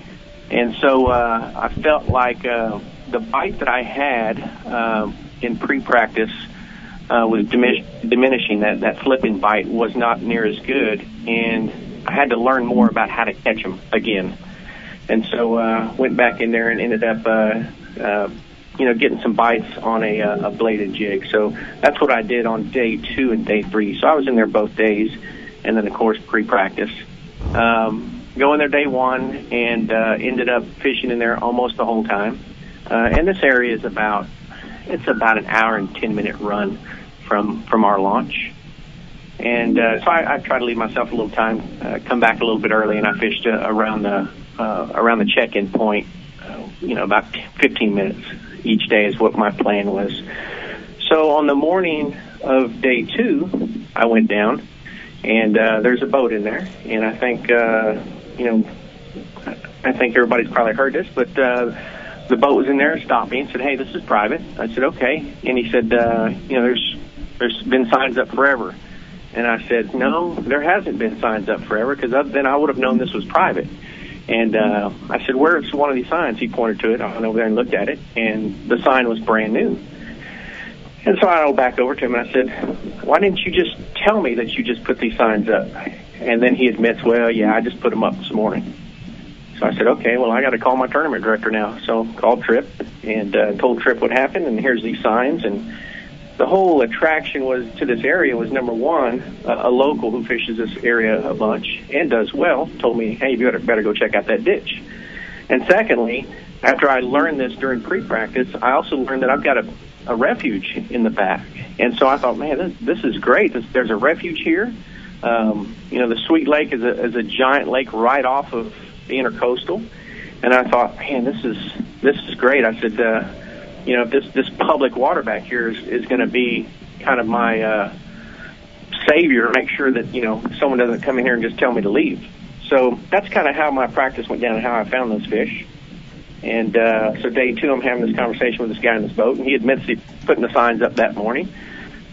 and so uh, I felt like uh, the bite that I had um, in pre-practice uh, was diminish- diminishing. That that flipping bite was not near as good, and I had to learn more about how to catch them again. And so uh, went back in there and ended up. Uh, uh, you know, getting some bites on a, uh, a bladed jig. So that's what I did on day two and day three. So I was in there both days, and then of course pre-practice. Um, go in there day one and uh, ended up fishing in there almost the whole time. Uh, and this area is about it's about an hour and ten minute run from from our launch. And uh, so I, I try to leave myself a little time, uh, come back a little bit early, and I fished uh, around the uh, around the check-in point. Uh, you know, about 15 minutes each day is what my plan was. So on the morning of day two, I went down, and uh, there's a boat in there, and I think uh, you know, I think everybody's probably heard this, but uh, the boat was in there me and said, "Hey, this is private." I said, "Okay," and he said, uh, "You know, there's there's been signs up forever." And I said, no, there hasn't been signs up forever because then I would have known this was private. And uh, I said, where's one of these signs? He pointed to it. I went over there and looked at it, and the sign was brand new. And so I went back over to him and I said, why didn't you just tell me that you just put these signs up? And then he admits, well, yeah, I just put them up this morning. So I said, okay, well, I got to call my tournament director now. So called Trip and uh, told Trip what happened, and here's these signs. And the whole attraction was to this area was number one, a, a local who fishes this area a bunch and does well told me, hey, you better, better go check out that ditch. And secondly, after I learned this during pre-practice, I also learned that I've got a, a refuge in the back. And so I thought, man, this, this is great. This, there's a refuge here. Um, you know, the Sweet Lake is a, is a giant lake right off of the intercoastal. And I thought, man, this is this is great. I said, uh, you know, this this public water back here is, is going to be kind of my uh, savior. Make sure that you know someone doesn't come in here and just tell me to leave. So that's kind of how my practice went down and how I found those fish. And uh, so day two, I'm having this conversation with this guy in this boat, and he admits he putting the signs up that morning.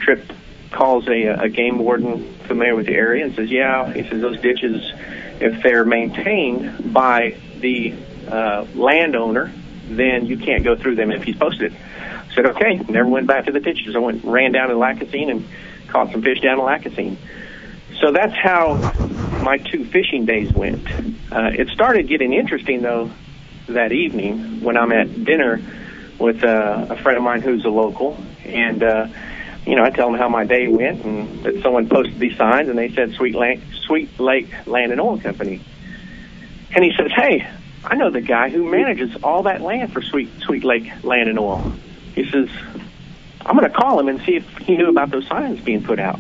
Trip calls a, a game warden familiar with the area and says, "Yeah," he says those ditches, if they're maintained by the uh, landowner, then you can't go through them if he's posted it. Said, okay, never went back to the ditches. I went ran down to Lacassine and caught some fish down in Lacassine. So that's how my two fishing days went. Uh, it started getting interesting though that evening when I'm at dinner with uh, a friend of mine who's a local, and uh, you know I tell him how my day went and that someone posted these signs and they said Sweet Lake, Sweet Lake Land and Oil Company, and he says, hey, I know the guy who manages all that land for Sweet Sweet Lake Land and Oil. He says, I'm going to call him and see if he knew about those signs being put out.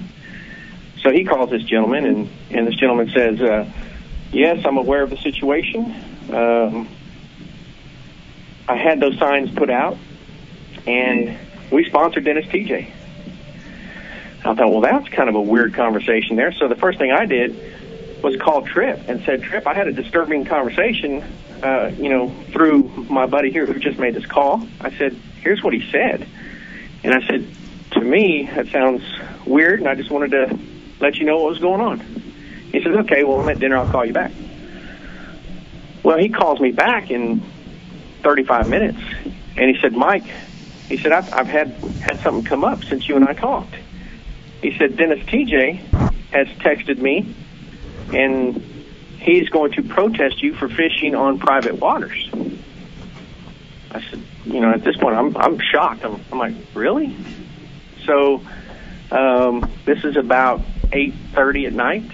So he calls this gentleman, and, and this gentleman says, uh, Yes, I'm aware of the situation. Um, I had those signs put out, and we sponsored Dennis Tietje. I thought, well, that's kind of a weird conversation there. So the first thing I did was call Trip and said, Trip, I had a disturbing conversation, uh, you know, through my buddy here who just made this call. I said, here's what he said. And I said, to me, that sounds weird, and I just wanted to let you know what was going on. He says, okay, well, I'm at dinner. I'll call you back. Well, he calls me back in 35 minutes, and he said, Mike, he said, I've, I've had, had something come up since you and I talked. He said, Dennis Tietje has texted me, and he's going to protest you for fishing on private waters. I said, you know, at this point, I'm I'm shocked. I'm, I'm like, really? So um, this is about 8:30 at night,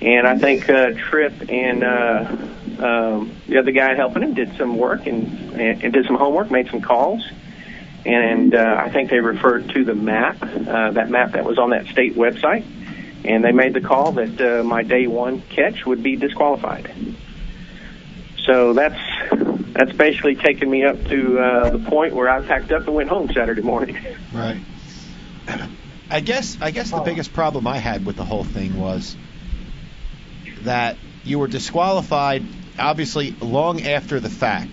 and I think uh, Trip and uh, um, the other guy helping him did some work and, and, and did some homework, made some calls, and uh, I think they referred to the map, uh, that map that was on that state website, and they made the call that uh, my day one catch would be disqualified. So that's that's basically taken me up to uh, the point where I packed up and went home Saturday morning. (laughs) Right. I guess I guess the biggest problem I had with the whole thing was that you were disqualified obviously long after the fact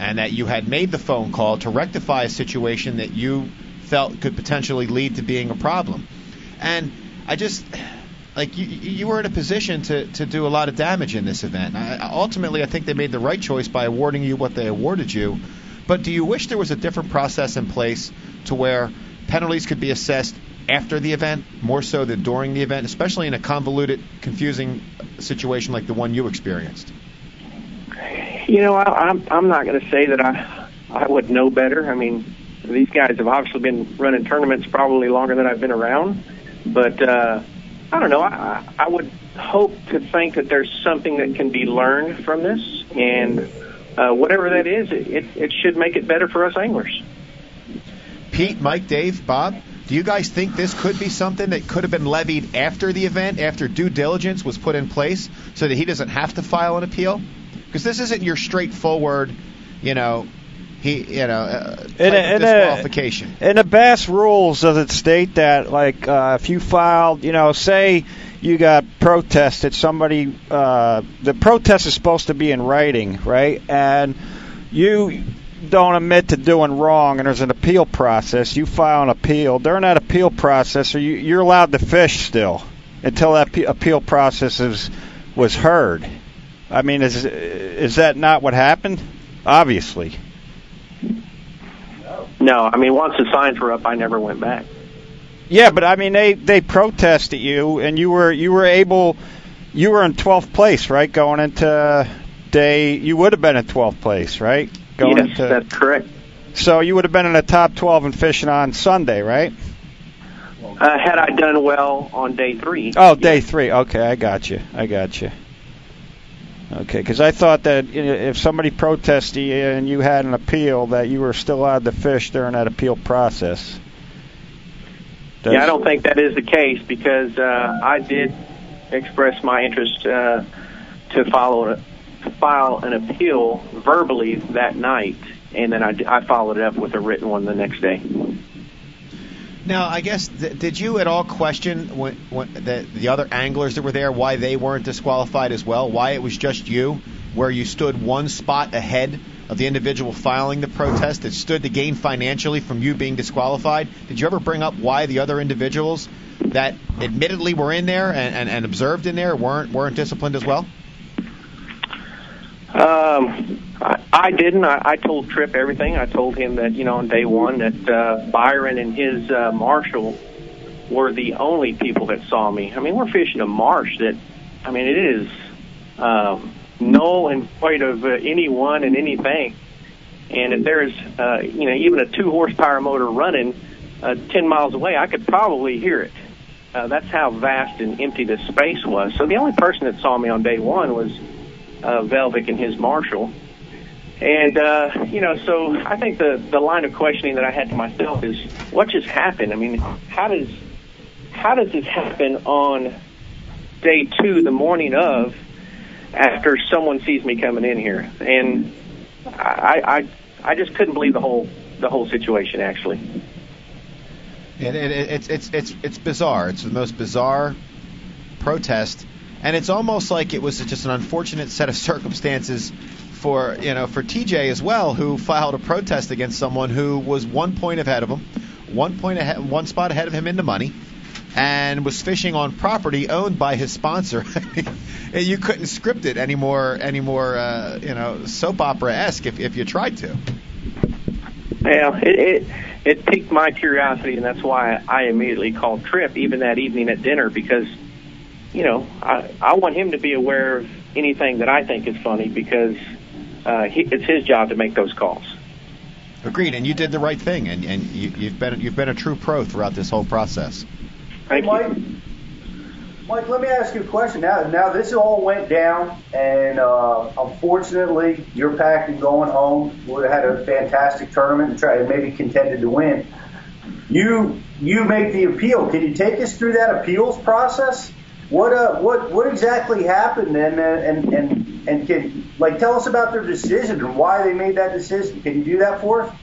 and that you had made the phone call to rectify a situation that you felt could potentially lead to being a problem. And I just like you, you were in a position to, to do a lot of damage in this event. I, ultimately, I think they made the right choice by awarding you what they awarded you. But do you wish there was a different process in place to where penalties could be assessed after the event more so than during the event, especially in a convoluted, confusing situation like the one you experienced? You know, I, I'm I'm not going to say that I I would know better. I mean, these guys have obviously been running tournaments probably longer than I've been around, but. uh I don't know. I, I would hope to think that there's something that can be learned from this, and uh, whatever that is, it, it, it should make it better for us anglers. Pete, Mike, Dave, Bob, Do you guys think this could be something that could have been levied after the event, after due diligence was put in place, so that he doesn't have to file an appeal? Because this isn't your straightforward, you know, he, you know, uh, In, a, in, disqualification. a, in the Bass rules, does it state that, like, uh, if you filed, you know, say you got protested, somebody, uh, the protest is supposed to be in writing, right? And you don't admit to doing wrong, and there's an appeal process. You file an appeal. During that appeal process, you, you're allowed to fish still until that pe- appeal process is was heard. I mean, is is that not what happened? Obviously. No, I mean once the signs were up, I never went back. Yeah, but I mean they they protested you, and you were you were able, you were in 12th place, right? Going into day, you would have been in 12th place, right? Going yes, into, that's correct. so you would have been in the top 12 and fishing on Sunday, right? Uh, had I done well on day three, Oh, day three. Okay, I got you. I got you. Okay, because I thought that if somebody protested you and you had an appeal, that you were still allowed to fish during that appeal process. yeah, I don't think that is the case because uh, I did express my interest uh, to follow to file an appeal verbally that night, and then I, I followed it up with a written one the next day. Now, I guess th- did you at all question when, when the the other anglers that were there why they weren't disqualified as well? Why it was just you, where you stood one spot ahead of the individual filing the protest that stood to gain financially from you being disqualified? Did you ever bring up why the other individuals that admittedly were in there and, and, and observed in there weren't weren't disciplined as well? Um, I, I didn't. I, I told Trip everything. I told him that you know on day one that uh, Byron and his uh, marshal were the only people that saw me. I mean, we're fishing a marsh that, I mean, it is um, null and void of uh, anyone and anything. And if there's, uh, you know, even a two horsepower motor running uh, 10 miles away, I could probably hear it. Uh, that's how vast and empty this space was. So the only person that saw me on day one was uh, Velvick and his marshal. And uh, you know, so I think the the line of questioning that I had to myself is, what just happened? I mean, how does how does this happen on day two, the morning of, after someone sees me coming in here? And I I I just couldn't believe the whole the whole situation actually. It, it, it's it's it's it's bizarre. It's the most bizarre protest, and it's almost like it was just an unfortunate set of circumstances for you know for Tietje as well, who filed a protest against someone who was one point ahead of him, one point ahead, one spot ahead of him in the money, and was fishing on property owned by his sponsor. (laughs) you couldn't script it any more any more uh, you know soap opera esque if if you tried to. Yeah, it, it it piqued my curiosity, and that's why I immediately called Trip even that evening at dinner because, you know, I I want him to be aware of anything that I think is funny because uh, he, it's his job to make those calls. Agreed, and you did the right thing, and and you, you've been you've been a true pro throughout this whole process. Thank Hey, Mike. Mike, let me ask you a question. Now, now this all went down, and uh, unfortunately, your pack and going home would have had a fantastic tournament and try and maybe contended to win. You you make the appeal. Can you take us through that appeals process? What uh what what exactly happened and uh, and and and can like tell us about their decision and why they made that decision? Can you do that for us?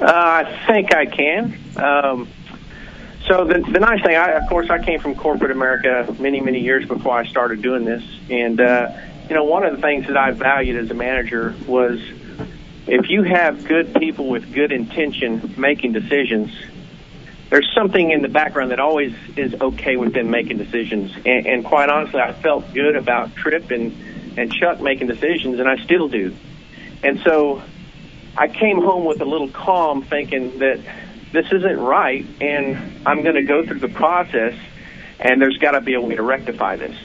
Uh, I think I can. Um, so the, the nice thing, I, of course, I came from corporate America many, many years before I started doing this, and uh, you know, one of the things that I valued as a manager was if you have good people with good intention making decisions, there's something in the background that always is okay with them making decisions. And, and quite honestly, I felt good about Trip and and Chuck making decisions, and I still do. And so I came home with a little calm, thinking that this isn't right, and I'm going to go through the process, and there's got to be a way to rectify this.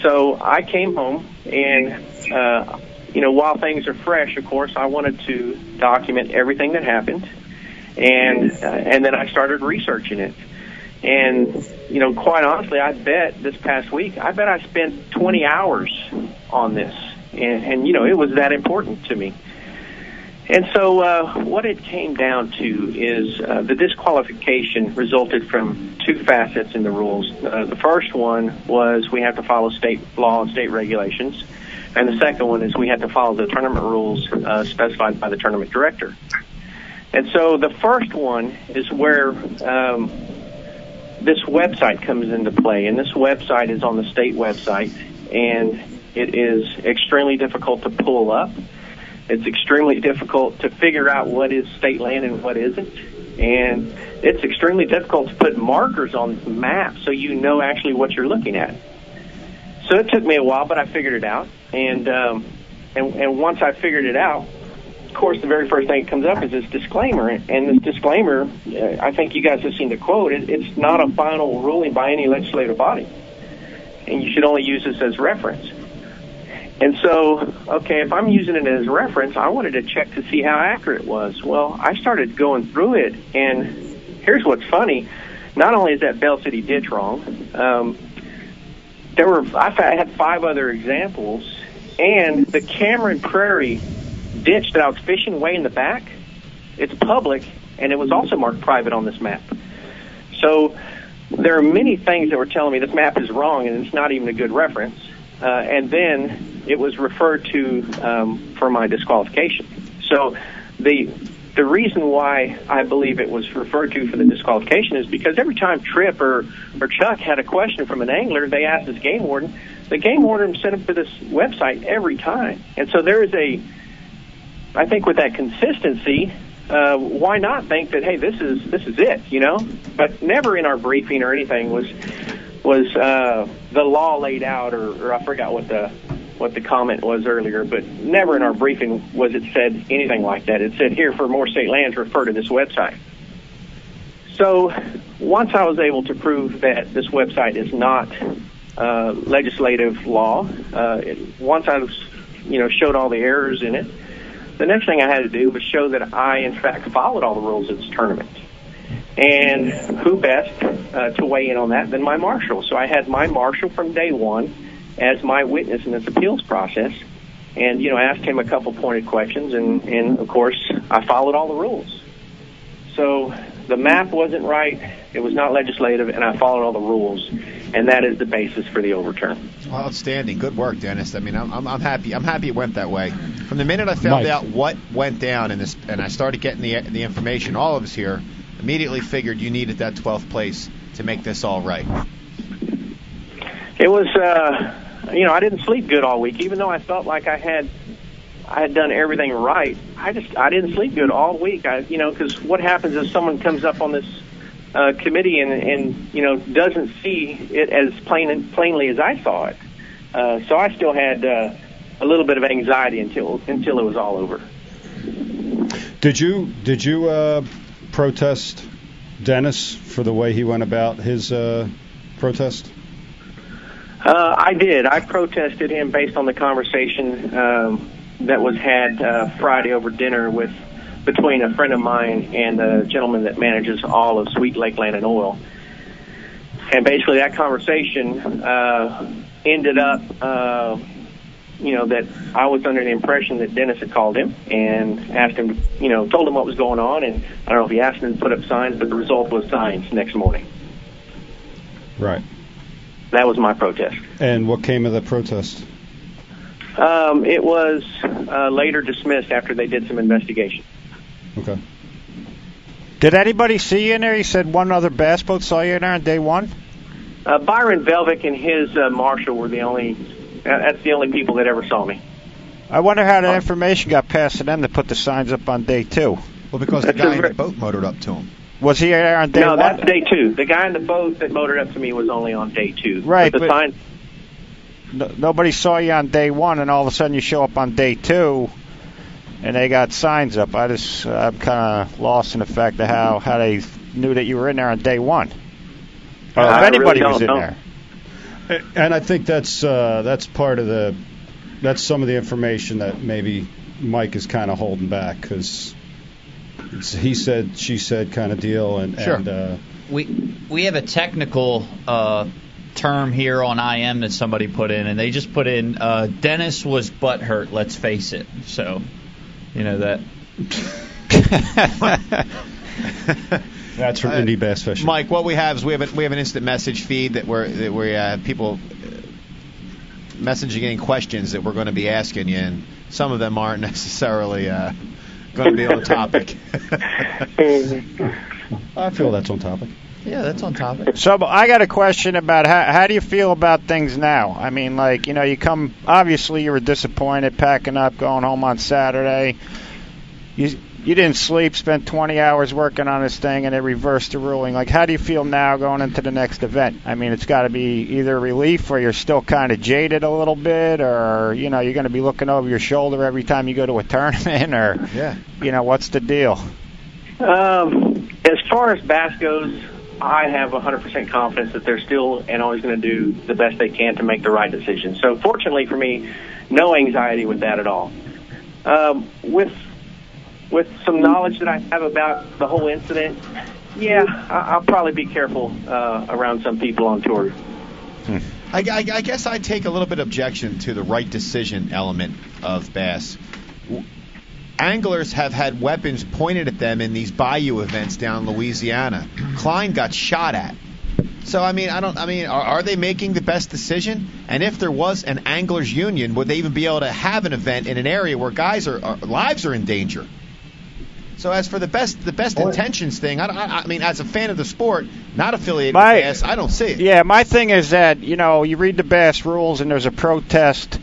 So I came home, and uh, you know, while things are fresh, of course, I wanted to document everything that happened, and uh, and then I started researching it. And you know, quite honestly, I bet this past week, I bet I spent 20 hours on this, and, and you know, it was that important to me. And so, uh, what it came down to is uh, the disqualification resulted from two facets in the rules. Uh, the first one was we have to follow state law and state regulations, and the second one is we have to follow the tournament rules uh, specified by the tournament director. And so, the first one is where um, this website comes into play, and this website is on the state website, and it is extremely difficult to pull up. It's extremely difficult to figure out what is state land and what isn't. And it's extremely difficult to put markers on the map so you know actually what you're looking at. So it took me a while, but I figured it out. And um, and, and once I figured it out, course, the very first thing that comes up is this disclaimer. And this disclaimer, uh, I think you guys have seen the quote. It, it's not a final ruling by any legislative body, and you should only use this as reference. And so, okay, if I'm using it as reference, I wanted to check to see how accurate it was. Well, I started going through it, and here's what's funny. Not only is that Bell City ditch wrong, um, there were I had five other examples, and the Cameron Prairie ditch that I was fishing way in the back, it's public, and it was also marked private on this map. So there are many things that were telling me this map is wrong, and it's not even a good reference. Uh, and then it was referred to um, for my disqualification. So the the reason why I believe it was referred to for the disqualification is because every time Trip or or Chuck had a question from an angler, they asked this game warden. The game warden sent them to this website every time, and so there is a. I think with that consistency, uh, why not think that hey, this is this is it, you know? But never in our briefing or anything was was uh, the law laid out, or, or I forgot what the what the comment was earlier, but never in our briefing was it said anything like that. It said here for more state lands, refer to this website. So once I was able to prove that this website is not uh, legislative law, uh, it, once I was, you know, showed all the errors in it, the next thing I had to do was show that I, in fact, followed all the rules of this tournament. And who best uh, to weigh in on that than my marshal? So I had my marshal from day one as my witness in this appeals process, and you know asked him a couple pointed questions, and and of course I followed all the rules. So the map wasn't right, it was not legislative, and I followed all the rules, and that is the basis for the overturn. Well, outstanding, good work, Dennis. I mean, I'm, I'm, I'm happy. I'm happy it went that way. From the minute I found Mike. out what went down in this, and I started getting the the information, all of us here immediately figured you needed that 12th place to make this all right. It was, uh, you know, I didn't sleep good all week, even though I felt like I had, I had done everything right. I just, I didn't sleep good all week. I, you know, because what happens is someone comes up on this uh, committee and, and you know doesn't see it as plain plainly as I saw it. Uh, so I still had uh, a little bit of anxiety until until it was all over. Did you did you uh, protest Dennis for the way he went about his uh, protest? Uh, I did. I protested him based on the conversation um, that was had uh, Friday over dinner with between a friend of mine and a gentleman that manages all of Sweet Lake Land and Oil. And basically, that conversation uh, ended up, uh, you know, that I was under the impression that Dennis had called him and asked him, you know, told him what was going on, and I don't know if he asked him to put up signs, but the result was signs next morning. Right. That was my protest. And what came of the protest? Um, it was uh, later dismissed after they did some investigation. Okay. Did anybody see you in there? He said one other bass boat saw you in there on day one. Uh, Byron Velvick and his uh, marshal were the only. Uh, that's the only people that ever saw me. I wonder how the information got passed to them to put the signs up on day two. Well, because the That's guy in ver- the boat motored up to him. Was he there on day no, one? that's day two. The guy in the boat that motored up to me was only on day two. Right, But the but- sign. No, nobody saw you on day one, and all of a sudden you show up on day two, and they got signs up. I just I'm kind of lost in the fact of how how they knew that you were in there on day one, or if I really anybody was in know. there. And I think that's uh, that's part of the that's some of the information that maybe Mike is kind of holding back because he said she said kind of deal and, Sure. and uh, we we have a technical uh, term here on IM that somebody put in, and they just put in uh, Dennis was butthurt. Let's face it. So, you know that (laughs) That's from Uh, Indie Bass Fishing. Mike, what we have is we have a, we have an instant message feed that we're that we uh, people uh, messaging in questions that we're going to be asking you, and some of them aren't (laughs) necessarily uh, going to be on topic. (laughs) I feel that's on topic. Yeah, that's on topic. So I got a question about how how do you feel about things now? I mean, like you know, you come obviously you were disappointed packing up, going home on Saturday. You you didn't sleep, spent 20 hours working on this thing, and it reversed the ruling. Like, how do you feel now going into the next event? I mean, it's got to be either relief or you're still kind of jaded a little bit, or you know, you're going to be looking over your shoulder every time you go to a (laughs) tournament, or Yeah. you know, what's the deal? Um, as far as bass goes, I have 100% confidence that they're still and always going to do the best they can to make the right decision. So, fortunately for me, no anxiety with that at all. Um, with with some knowledge that I have about the whole incident, yeah, I, I'll probably be careful uh, around some people on tour. I, I, I guess I take a little bit of objection to the right decision element of bass. Anglers have had weapons pointed at them in these bayou events down in Louisiana. Klein got shot at. So I mean, I don't. I mean, are, are they making the best decision? And if there was an anglers union, would they even be able to have an event in an area where guys are, are lives are in danger? So as for the best the best intentions thing, I, I, I mean, as a fan of the sport, not affiliated My- with bass, I don't see it. Yeah, my thing is that you know you read the bass rules and there's a protest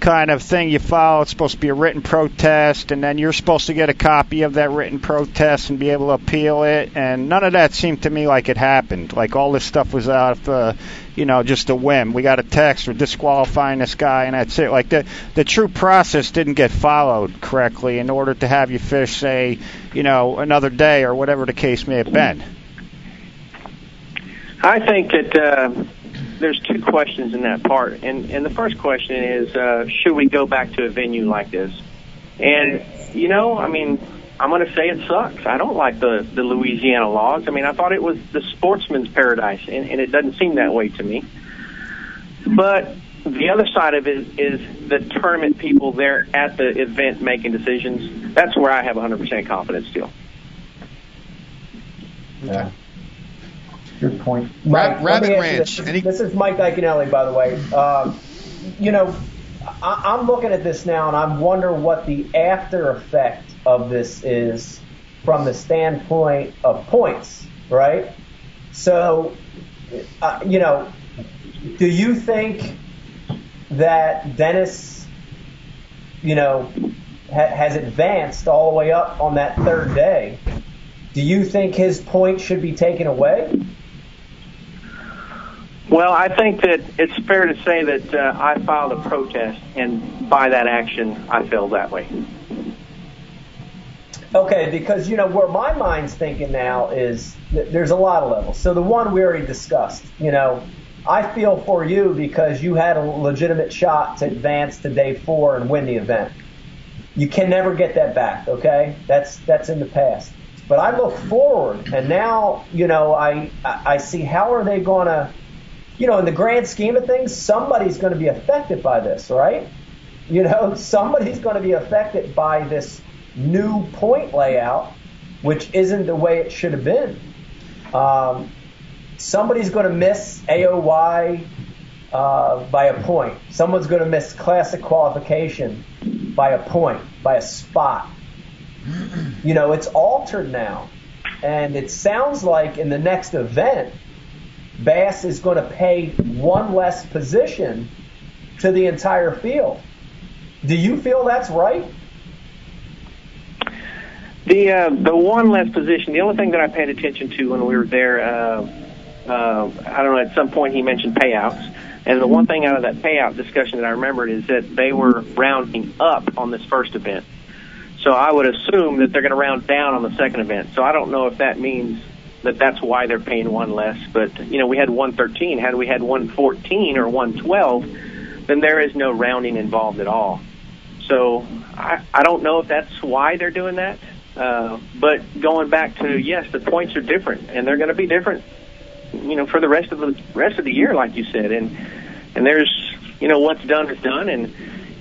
kind of thing you file. It's supposed to be a written protest, and then you're supposed to get a copy of that written protest and be able to appeal it. And none of that seemed to me like it happened. Like all this stuff was out of, uh, you know, just a whim. We got a text for disqualifying this guy, and that's it. Like the the true process didn't get followed correctly in order to have you fish, say, you know, another day or whatever the case may have been. I think that uh, there's two questions in that part, and and the first question is, uh, should we go back to a venue like this? And you know, I mean, I'm going to say it sucks. I don't like the the Louisiana laws. I mean, I thought it was the sportsman's paradise, and, and it doesn't seem that way to me. But the other side of it is the tournament people there at the event making decisions. That's where I have 100% confidence still. Yeah. Good point. Rab- Mike, Rabbit me ask you Ranch. This. Any- this is Mike Iaconelli, by the way. Um, you know, I, I'm looking at this now, and I wonder what the after effect of this is from the standpoint of points, right? So, uh, you know, do you think that Dennis, you know, ha- has advanced all the way up on that third day? Do you think his point should be taken away? Well, I think that it's fair to say that uh, I filed a protest, and by that action, I feel that way. Okay, because you know where my mind's thinking now is th- there's a lot of levels. So the one we already discussed, you know, I feel for you because you had a legitimate shot to advance to day four and win the event. You can never get that back. Okay, that's that's in the past. But I look forward, and now you know I I I see how are they gonna, you know, in the grand scheme of things, somebody's going to be affected by this, right? You know, (laughs) somebody's going to be affected by this new point layout, which isn't the way it should have been. Um, somebody's going to miss AOY uh, by a point. Someone's going to miss classic qualification by a point, by a spot. You know, it's altered now. And it sounds like in the next event, Bass is going to pay one less position to the entire field. Do you feel that's right? The uh, the one less position. The only thing that I paid attention to when we were there, uh, uh, I don't know. At some point, he mentioned payouts, and the one thing out of that payout discussion that I remembered is that they were rounding up on this first event. So I would assume that they're going to round down on the second event. So I don't know if that means that that's why they're paying one less. But you know, we had 113. Had we had 114 or 112, then there is no rounding involved at all. So I, I don't know if that's why they're doing that. Uh, but going back to yes, the points are different, and they're going to be different. You know, for the rest of the rest of the year, like you said, and and there's you know what's done is done, and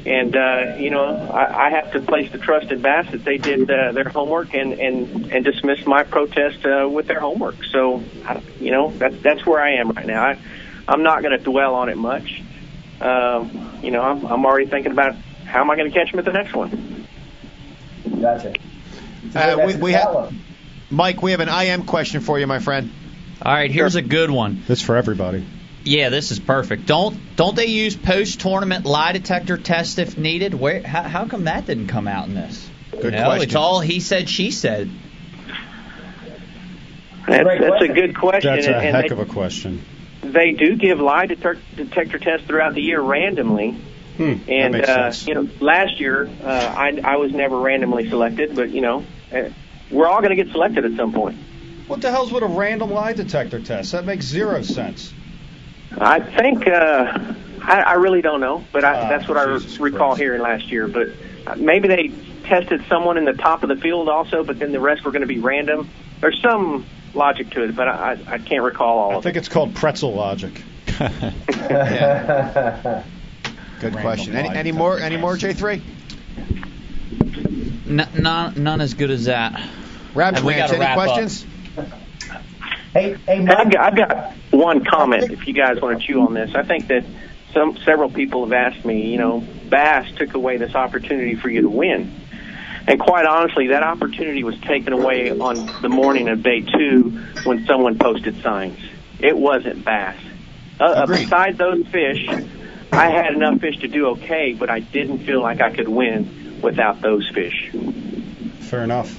and uh, you know I, I have to place the trust in Bass that they did uh, their homework and and and dismissed my protest uh, with their homework. So I, you know that's that's where I am right now. I I'm not going to dwell on it much. Um, you know I'm I'm already thinking about how am I going to catch them at the next one. Gotcha. Uh, we, we have, Mike, we have an IM question for you, my friend. All right, here's a good one. That's for everybody. Yeah, this is perfect. Don't don't they use post tournament lie detector tests if needed? Where how, how come that didn't come out in this? Good no, question. it's all he said, she said. That's, that's a good question. That's a and heck they, of a question. they do give lie detector, detector tests throughout the year randomly. Hmm, that And makes uh, you know, last year uh, I I was never randomly selected, but you know, uh, we're all going to get selected at some point. What the hell's with a random lie detector test? That makes zero sense. I think uh, I, I really don't know, but I, Ah, that's what I recall Christ. hearing last year. But uh, maybe they tested someone in the top of the field also, but then the rest were going to be random. There's some logic to it, but I, I, I can't recall all I of it. I think it's called pretzel logic. (laughs) Good Random question. Any, any more? Any more? J three. N- none none as good as that. Rabbit And Ranch. Any wrap up. Hey, hey, Mike. I've got, I've got one comment. If you guys want to chew on this, I think that some several people have asked me. You know, Bass took away this opportunity for you to win, and quite honestly, that opportunity was taken away on the morning of day two when someone posted signs. It wasn't Bass. Uh, uh, besides those fish, I had enough fish to do okay, but I didn't feel like I could win without those fish. Fair enough.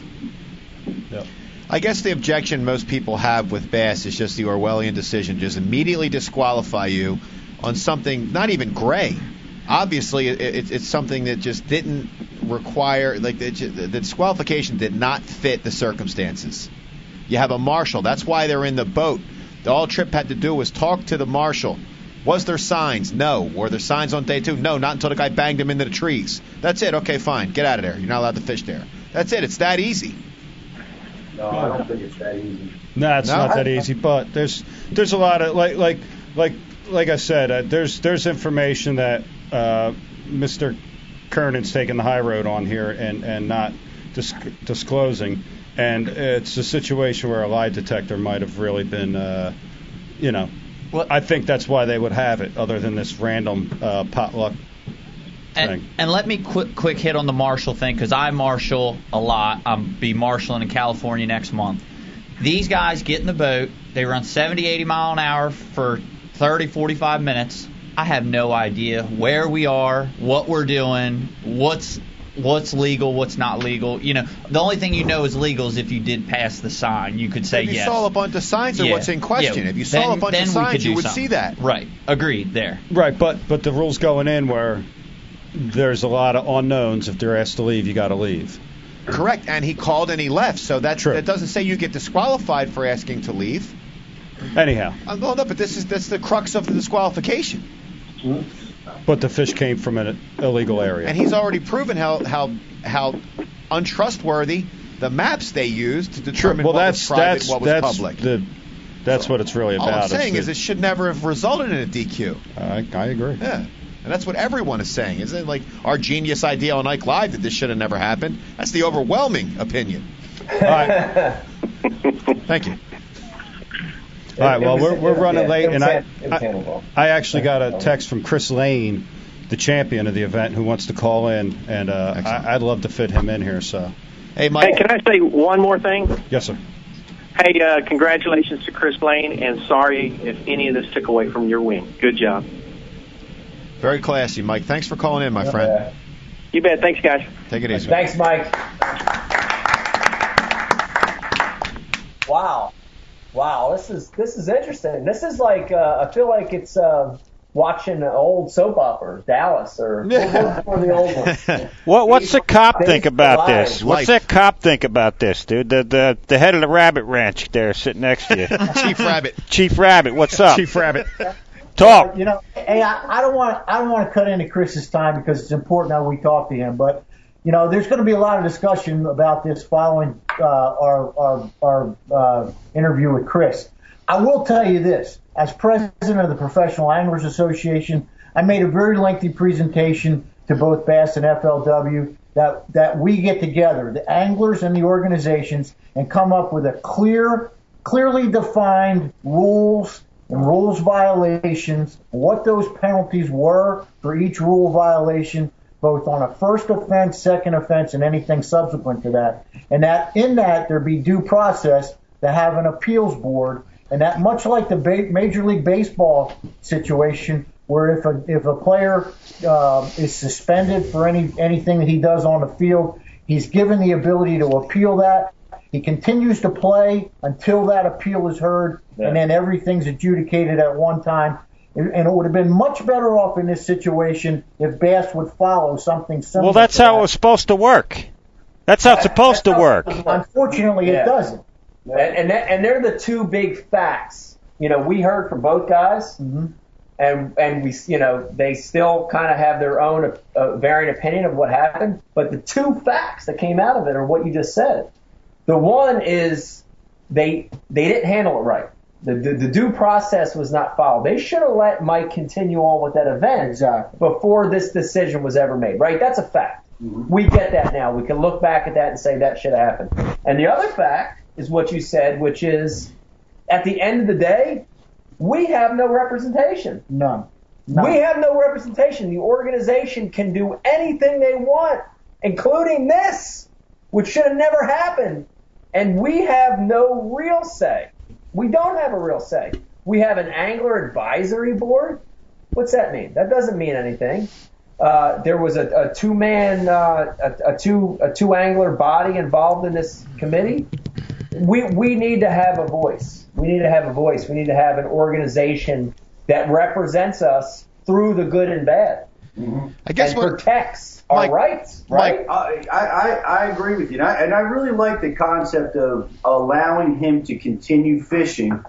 Yep. I guess the objection most people have with Bass is just the Orwellian decision, just immediately disqualify you on something not even gray. Obviously, it, it, it's something that just didn't require, like the, the disqualification did not fit the circumstances. You have a marshal. That's why they're in the boat. All Trip had to do was talk to the marshal. Was there signs? No. Were there signs on day two? No, not until the guy banged him into the trees. That's it. Okay, fine. Get out of there. You're not allowed to fish there. That's it. It's that easy. No, I don't think it's that easy. No, it's No? not that easy, but there's there's a lot of like like like like I said, uh, there's there's information that uh, Mr. Kernan's taking the high road on here and and not dis- disclosing, and it's a situation where a lie detector might have really been, uh, you know. Well- I think that's why they would have it, other than this random uh, potluck And, and let me quick quick hit on the Marshall thing because I marshal a lot. I'll be marshaling in California next month. These guys get in the boat. They run 70, 80 mile an hour for 30, 45 minutes. I have no idea where we are, what we're doing, what's what's legal, what's not legal. You know, the only thing you know is legal is if you did pass the sign. You could say if you yes. saw a bunch of signs or Yeah. what's in question. Yeah. If you saw Then- a bunch of signs, you would something. see that. Right. Agreed. There. Right, but but the rules going in where there's a lot of unknowns. If they're asked to leave, you got to leave. Correct. And he called and he left. So that True. that doesn't say you get disqualified for asking to leave. Anyhow, Uh, no, no, but this is that's the crux of the disqualification. but the fish came from an illegal area. And he's already proven how how how untrustworthy the maps they used to determine well, what that's was private, that's what was that's public. the that's what it's really about. All. I'm saying the- is it should never have resulted in a DQ. I, I agree. Yeah. And that's what everyone is saying. Isn't it like our genius idea on Ike Live that this should have never happened? That's the overwhelming opinion. All right, (laughs) Thank you. all right. Well, we're we're running yeah, late, and I, hand- it was I. I actually got a text from Chris Lane, the champion of the event, who wants to call in, and uh, I, I'd love to fit him in here. So, Hey, Mike. Hey, can I say one more thing? yes, sir. Hey, uh, congratulations to Chris Lane, and sorry if any of this took away from your win. Good job. Very classy, Mike. Thanks for calling in, my friend. You bet. Thanks, guys. Take it easy. Thanks, Mike. Wow, wow, this is this is interesting. This is like uh, I feel like it's uh, watching an old soap opera, Dallas, or (laughs) Yeah. or the old one. What what's the cop think about this? Life. What's that cop think about this, dude? The the the head of the rabbit ranch there sitting next to you. (laughs) Chief Rabbit. Chief Rabbit, what's up? Chief Rabbit. (laughs) Talk. You know, hey, I, I don't want I don't want to cut into Chris's time because it's important that we talk to him. But you know, there's going to be a lot of discussion about this following uh, our our, our uh, interview with Chris. I will tell you this: as president of the Professional Anglers Association, I made a very lengthy presentation to both Bass and FLW that that we get together, the anglers and the organizations, and come up with a clear, clearly defined rules and rules violations, what those penalties were for each rule violation, both on a first offense, second offense, and anything subsequent to that. And that in that there be due process to have an appeals board, and that much like the ba- Major League Baseball situation, where if a if a player uh, is suspended for any anything that he does on the field, he's given the ability to appeal that. He continues to play until that appeal is heard, and then everything's adjudicated at one time. And and it would have been much better off in this situation if Bass would follow something similar. Well, that's to how that. it was supposed to work. That's how it's supposed to work. Unfortunately, Yeah. it doesn't. And and, that, and they're the two big facts. You know, we heard from both guys, and and we, you know, they still kind of have their own uh, varying opinion of what happened. But the two facts that came out of it are what you just said. The one is they they didn't handle it right. The, the, the due process was not followed. They should have let Mike continue on with that event Exactly. before this decision was ever made, right? That's a fact. Mm-hmm. We get that now. We can look back at that and say that should have happened. And the other fact is what you said, which is at the end of the day, we have no representation. None. None. We have no representation. The organization can do anything they want, including this, which should have never happened. And we have no real say. We don't have a real say. We have an angler advisory board. What's that mean? That doesn't mean anything. Uh, there was a, a two-man, uh, a, a two a two angler body involved in this committee. We we need to have a voice. We need to have a voice. We need to have an organization that represents us through the good and bad I guess and what protects our Mike- rights. Right? I, I, I I agree with you, and I, and I really like the concept of allowing him to continue fishing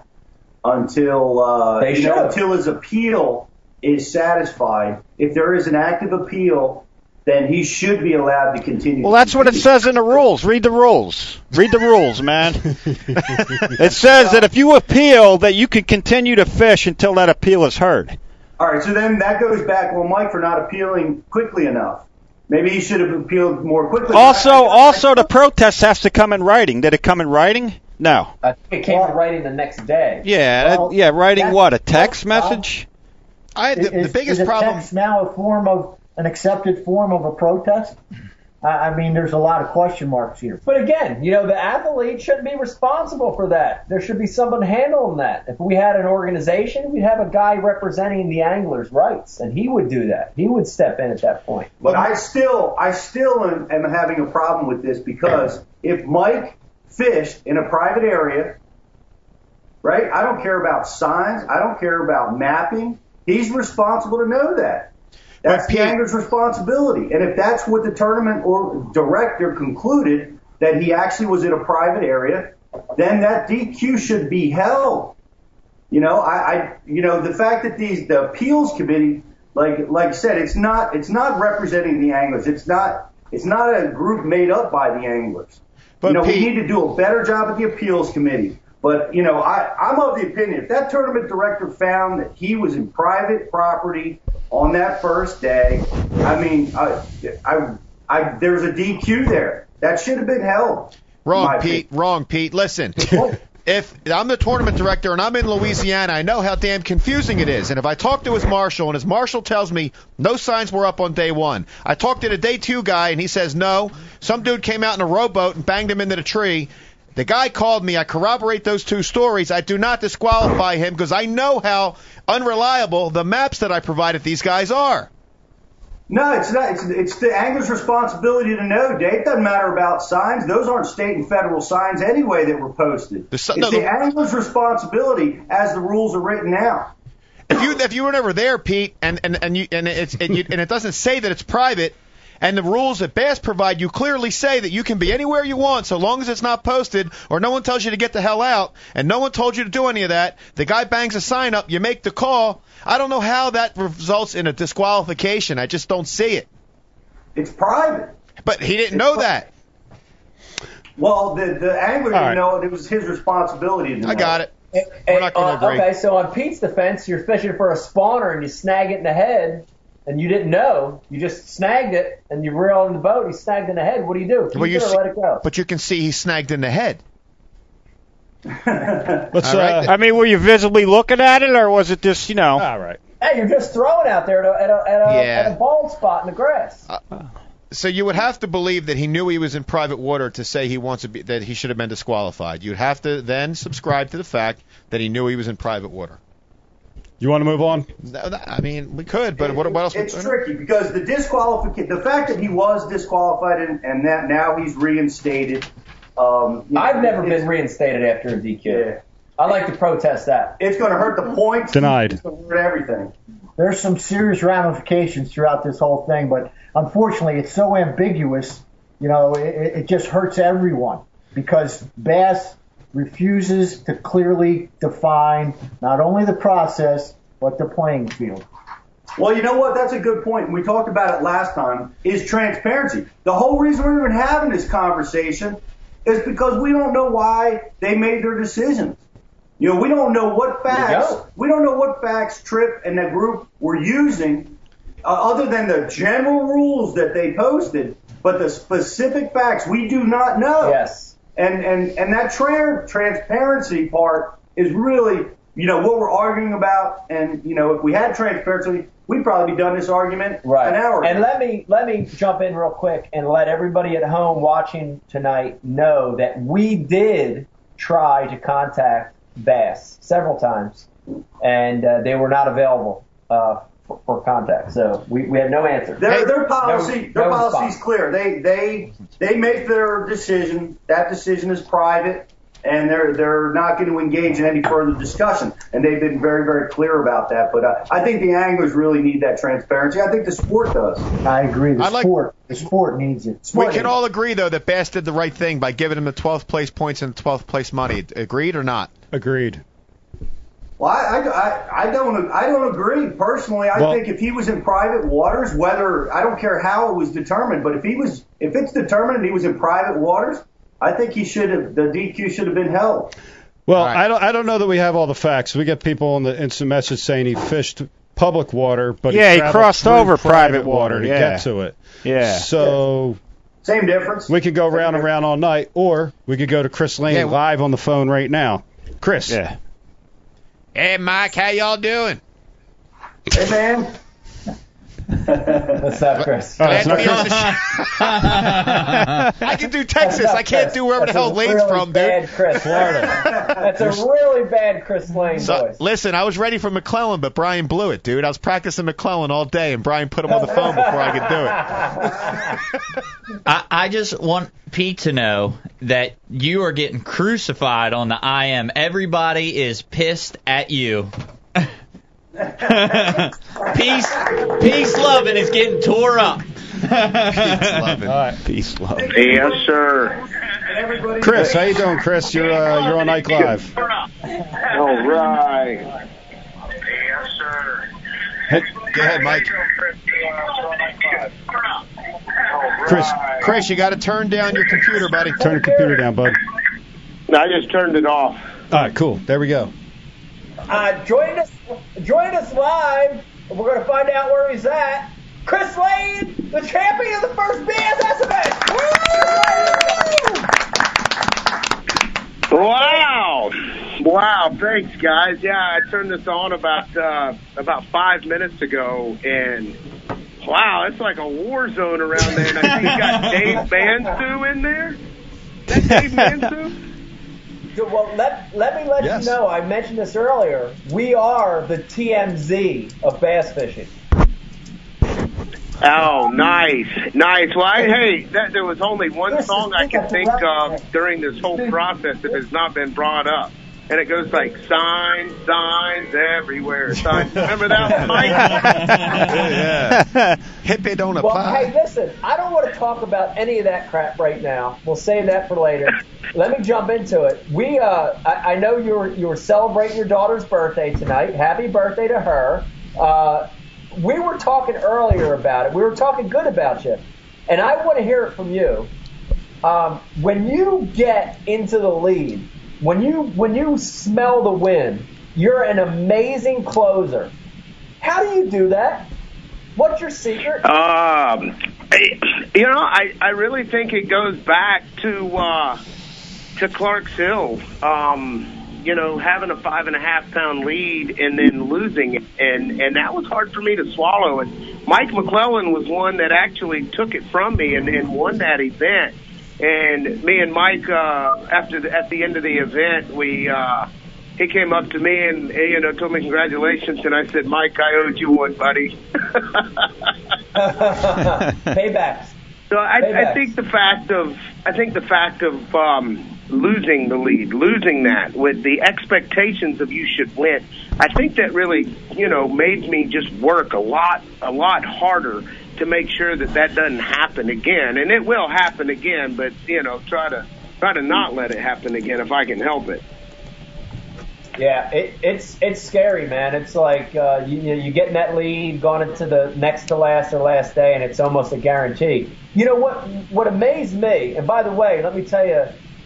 until uh, They you know, until his appeal is satisfied. If there is an active appeal, then he should be allowed to continue. Well, that's what it says in the rules. Read the rules. Read the rules, man. (laughs) it says that if you appeal, that you can continue to fish until that appeal is heard. All right, so then that goes back. Well, Mike, for not appealing quickly enough. Maybe he should have appealed more quickly. Also, I- I- also the protest has to come in writing. Did it come in writing? No. I think it came in writing the next day. Yeah, that- Well, yeah. Writing what? A text well, message? I the, the is, biggest is a problem. text now a form of an accepted form of a protest? I, I mean, there's a lot of question marks here. But again, you know, the athlete shouldn't be responsible for that. There should be someone handling that. If we had an organization, we'd have a guy representing the anglers' rights, and he would do that. He would step in at that point. But I still, I still am, am having a problem with this because if Mike fished in a private area, right? I don't care about signs. I don't care about mapping. He's responsible to know that. That's angler's responsibility. And if that's what the tournament or director concluded that he actually was in a private area, then that DQ should be held. You know, I, I you know, the fact that these the appeals committee, like like I said, it's not it's not representing the anglers. It's not it's not a group made up by the anglers. But you know, we need to do a better job at the appeals committee. But you know, I I'm of the opinion if that tournament director found that he was in private property on that first day, I mean, I I, I there's a DQ there that should have been held. Wrong, Pete. Wrong, Pete. Listen. (laughs) If I'm the tournament director and I'm in Louisiana, I know how damn confusing it is. And if I talk to his marshal and his marshal tells me no signs were up on day one, I talk to the day two guy and he says no. Some dude came out in a rowboat and banged him into the tree. The guy called me. I corroborate those two stories. I do not disqualify him because I know how unreliable the maps that I provided these guys are. No, it's not. It's, it's the angler's responsibility to know. Dave doesn't matter about signs. Those aren't state and federal signs anyway that were posted. The it's no, the the- angler's responsibility as the rules are written now. if you if you were never there, Pete, and and and you and it's and, you, and it doesn't say that it's private, and the rules that Bass provide you clearly say that you can be anywhere you want so long as it's not posted or no one tells you to get the hell out, and no one told you to do any of that. The guy bangs a sign up, you make the call. I don't know how that results in a disqualification. I just don't see it. It's private. But he didn't know that. Well, the the angler All didn't right. know it. It was his responsibility to know. I got it. We're not gonna uh, agree. Okay, so on Pete's defense, you're fishing for a spawner and you snag it in the head. And you didn't know, you just snagged it, and you reel in the boat. He snagged in the head. What do you do? Keep Well, you it or see- let it go? But you can see he snagged in the head. (laughs) Let's. All right. Uh, I mean, were you visibly looking at it, or was it just, you know? all right. Hey, you're just throwing out there at a, at a, at a, Yeah. at a bald spot in the grass. So you would have to believe that he knew he was in private water to say he wants to be that he should have been disqualified. You'd have to then subscribe to the fact that he knew he was in private water. You want to move on? No, no, I mean, we could, but what, what else? It's tricky because the disqualification, the fact that he was disqualified and, and that now he's reinstated. Um, I've never been reinstated after a DQ. Yeah. I'd like to protest that. It's going to hurt the points. Denied. It's going to hurt everything. There's some serious ramifications throughout this whole thing, but unfortunately, it's so ambiguous. You know, it, it it just hurts everyone because Bass refuses to clearly define not only the process but the playing field. Well, you know what? That's a good point. And we talked about it last time. Is transparency. The whole reason we're even having this conversation is because we don't know why they made their decisions. You know, we don't know what facts. We don't know what facts Trip and the group were using, uh, other than the general rules that they posted. But the specific facts we do not know. Yes. And and and that tra- transparency part is really, you know, what we're arguing about. And you know, if we had transparency, we'd probably be done this argument Right. an hour And let me let me jump in real quick and let everybody at home watching tonight know that we did try to contact Bass several times, and uh, they were not available uh, for, for contact. So we, we had no answer. Their, their policy, No- their no policy response. is clear. They they they make their decision. That decision is private, and they're they're not going to engage in any further discussion. And they've been very very clear about that. But uh, I think the anglers really need that transparency. I think the sport does. I agree. The I like- sport, the sport needs it. We Sport can all agree though that Bass did the right thing by giving him the 12th place points and the 12th place money. Agreed or not? Agreed. Well, I, I, I, I don't I don't agree personally. I Well- think if he was in private waters, whether I don't care how it was determined, but if he was if it's determined and he was in private waters, I think he should have the DQ should have been held. Well, All right. I don't. I don't know that we have all the facts. We get people in the instant message saying he fished public water, but Yeah, he traveled crossed over private private water water, to get to it. Yeah. So Same difference. we could go round and round all night, or we could go to Chris Lane Yeah. live on the phone right now. Chris. Yeah. Hey, Mike, how y'all doing? Hey man, What's up, Chris? Oh, Glad to be on the show. I can do Texas. I can't do wherever the hell Lane's really from, dude. bad Chris. Florida. That's a really bad Chris Lane So, voice. listen, I was ready for McClelland, but Brian blew it, dude. I was practicing McClelland all day, and Brian put him on the phone before I could do it. (laughs) I, I just want Pete to know that you are getting crucified on the IM. Everybody is pissed at you. (laughs) peace, peace, loving is getting tore up. All right. Peace, love. Yes, sir. Chris, how you doing, Chris? You're uh, you're on Ike Live. All right. Yes, Hey, Go ahead, Mike. Chris, Chris, you got to turn down your computer, buddy. turn your computer down, bud. I just turned it off. All right, cool. There we go. Uh, join us, join us live. We're going to find out where he's at. Chris Lane, the champion of the first BSS event. Woo! Wow! Wow! Thanks, guys. Yeah, I turned this on about uh, about five minutes ago, and wow, it's like a war zone around there. And I think you got (laughs) Dave Mansue in there. Is that Dave Mansue? Well, let, let me let Yes. you know, I mentioned this earlier. We are the TMZ of bass fishing. Oh, nice, nice. Well, I, hey, that, there was only one song I can think of during this whole process that has not been brought up. And it goes like signs, signs everywhere. Signs. Remember that Mike? (laughs) yeah. Hip it don't Well, apply. hey, listen, I don't want to talk about any of that crap right now. We'll save that for later. Let me jump into it. We, uh, I, I know you were you were celebrating your daughter's birthday tonight. Happy birthday to her. Uh, we were talking earlier about it. We were talking good about you, and I want to hear it from you. Um, when you get into the lead, when you when you smell the wind, you're an amazing closer. How do you do that? What's your secret? Um, you know, I I really think it goes back to uh, to Clark's Hill. Um, you know, having a five and a half pound lead and then losing it, and and that was hard for me to swallow. And Mike McClelland was one that actually took it from me and, and won that event. And me and Mike, uh, after the, at the end of the event, we uh, he came up to me and you know told me congratulations, and I said, Mike, I owed you one, buddy. (laughs) (laughs) Paybacks. So I, I think the fact of I think the fact of um, losing the lead, losing that with the expectations of you should win, I think that really you know made me just work a lot a lot harder to make sure that that doesn't happen again, and it will happen again. But you know, try to try to not let it happen again if I can help it. Yeah, it, it's it's scary, man. It's like uh, you you get in that lead, going into the next to last or last day, and it's almost a guarantee. You know what? What amazed me, and by the way, let me tell you,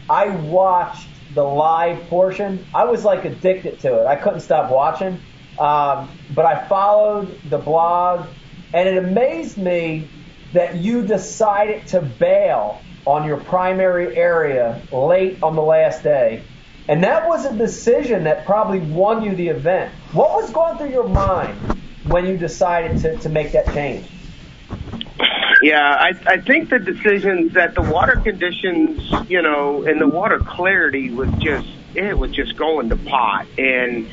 I watched the live portion. I was like addicted to it. I couldn't stop watching. Um, but I followed the blog, and it amazed me that you decided to bail on your primary area late on the last day. And that was a decision that probably won you the event. What was going through your mind when you decided to, to make that change? Yeah, I, I think the decisions that the water conditions, you know, and the water clarity was just it was just going to pot and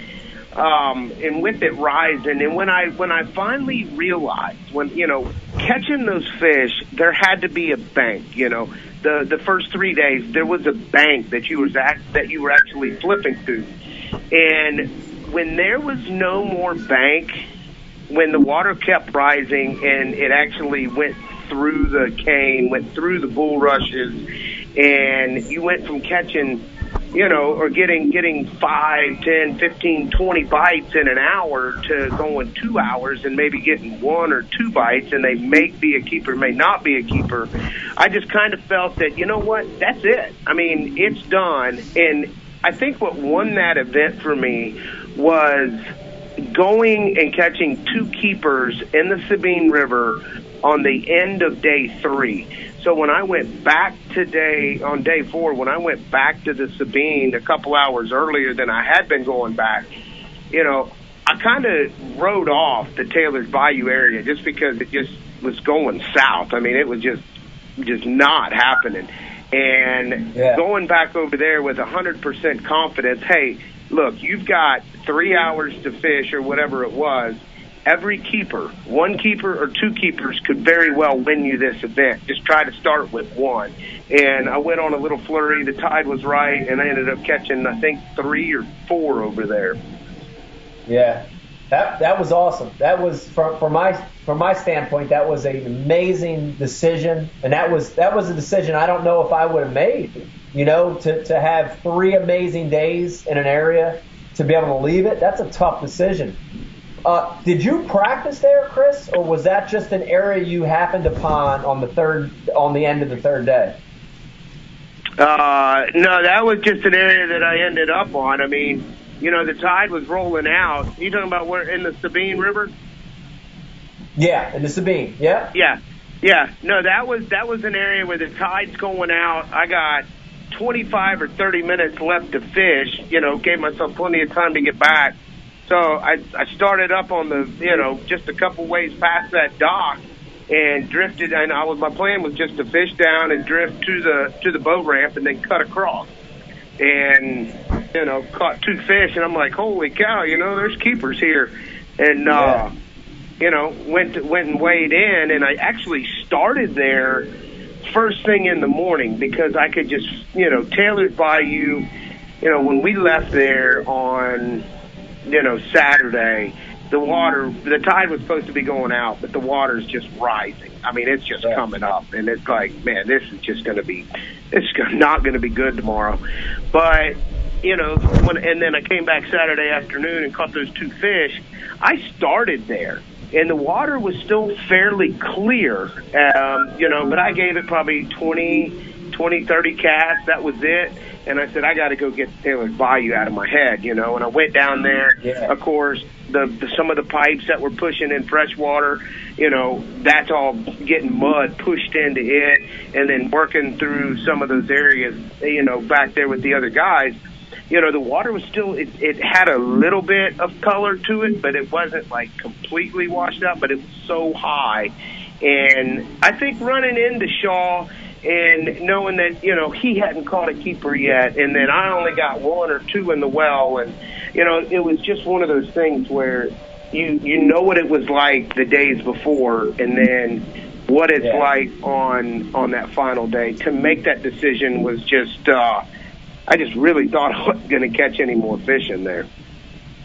um and with it rising and when I when I finally realized when you know catching those fish there had to be a bank, you know. The the first 3 days there was a bank that you was act, that you were actually flipping to. And when there was no more bank, when the water kept rising and it actually went through the cane, went through the bulrushes, and you went from catching, you know, or getting getting five, ten, fifteen, twenty bites in an hour to going two hours and maybe getting one or two bites, and they may be a keeper, may not be a keeper. I just kind of felt that, you know what, that's it. I mean, it's done, and I think what won that event for me was going and catching two keepers in the Sabine River on the end of day three. So when I went back today on day four, when I went back to the Sabine a couple hours earlier than I had been going back, you know, I kind of rode off the Taylor's Bayou area just because it just was going south. I mean, it was just just not happening. And going back over there with a 100% confidence, hey, look, you've got three hours to fish or whatever it was. Every keeper, one keeper or two keepers could very well win you this event. Just try to start with one. And I went on a little flurry. The tide was right, and I ended up catching, I think, three or four over there. Yeah, that that was awesome. That was from from my from my standpoint, that was an amazing decision, and that was that was a decision I don't know if I would have made. You know, to to have three amazing days in an area to be able to leave it, that's a tough decision. Uh, did you practice there, Chris, or was that just an area you happened upon on the third on the end of the third day? Uh, no, that was just an area that I ended up on. I mean, you know, the tide was rolling out. You talking about where in the Sabine River? Yeah, in the Sabine. Yeah. Yeah, yeah. No, that was that was an area where the tide's going out. I got 25 or 30 minutes left to fish. You know, gave myself plenty of time to get back. So I I started up on the you know just a couple ways past that dock and drifted. And I was my plan was just to fish down and drift to the to the boat ramp and then cut across. And you know caught two fish and I'm like holy cow you know there's keepers here and uh you know went to, went and weighed in and I actually started there first thing in the morning because I could just you know tailored by you you know when we left there on you know Saturday the water the tide was supposed to be going out but the water's just rising. I mean it's just coming up and it's like man this is just going to be it's not going to be good tomorrow. But you know when and then I came back Saturday afternoon and caught those two fish I started there and the water was still fairly clear um you know but I gave it probably 20 20 30 casts that was it. And I said I got to go get Taylor's Bayou out of my head you know? And I went down there. Of course the, the some of the pipes that were pushing in fresh water, you know, that's all getting mud pushed into it, and then working through some of those areas, you know, back there with the other guys. You know, the water was still it, it had a little bit of color to it, but it wasn't like completely washed out. But it was so high, and I think running into Shaw and knowing that you know he hadn't caught a keeper yet, and then I only got one or two in the well, and you know it was just one of those things where you you know what it was like the days before, and then what it's Yeah. like on on that final day. To make that decision was just uh, I just really (laughs) thought I wasn't going to catch any more fish in there.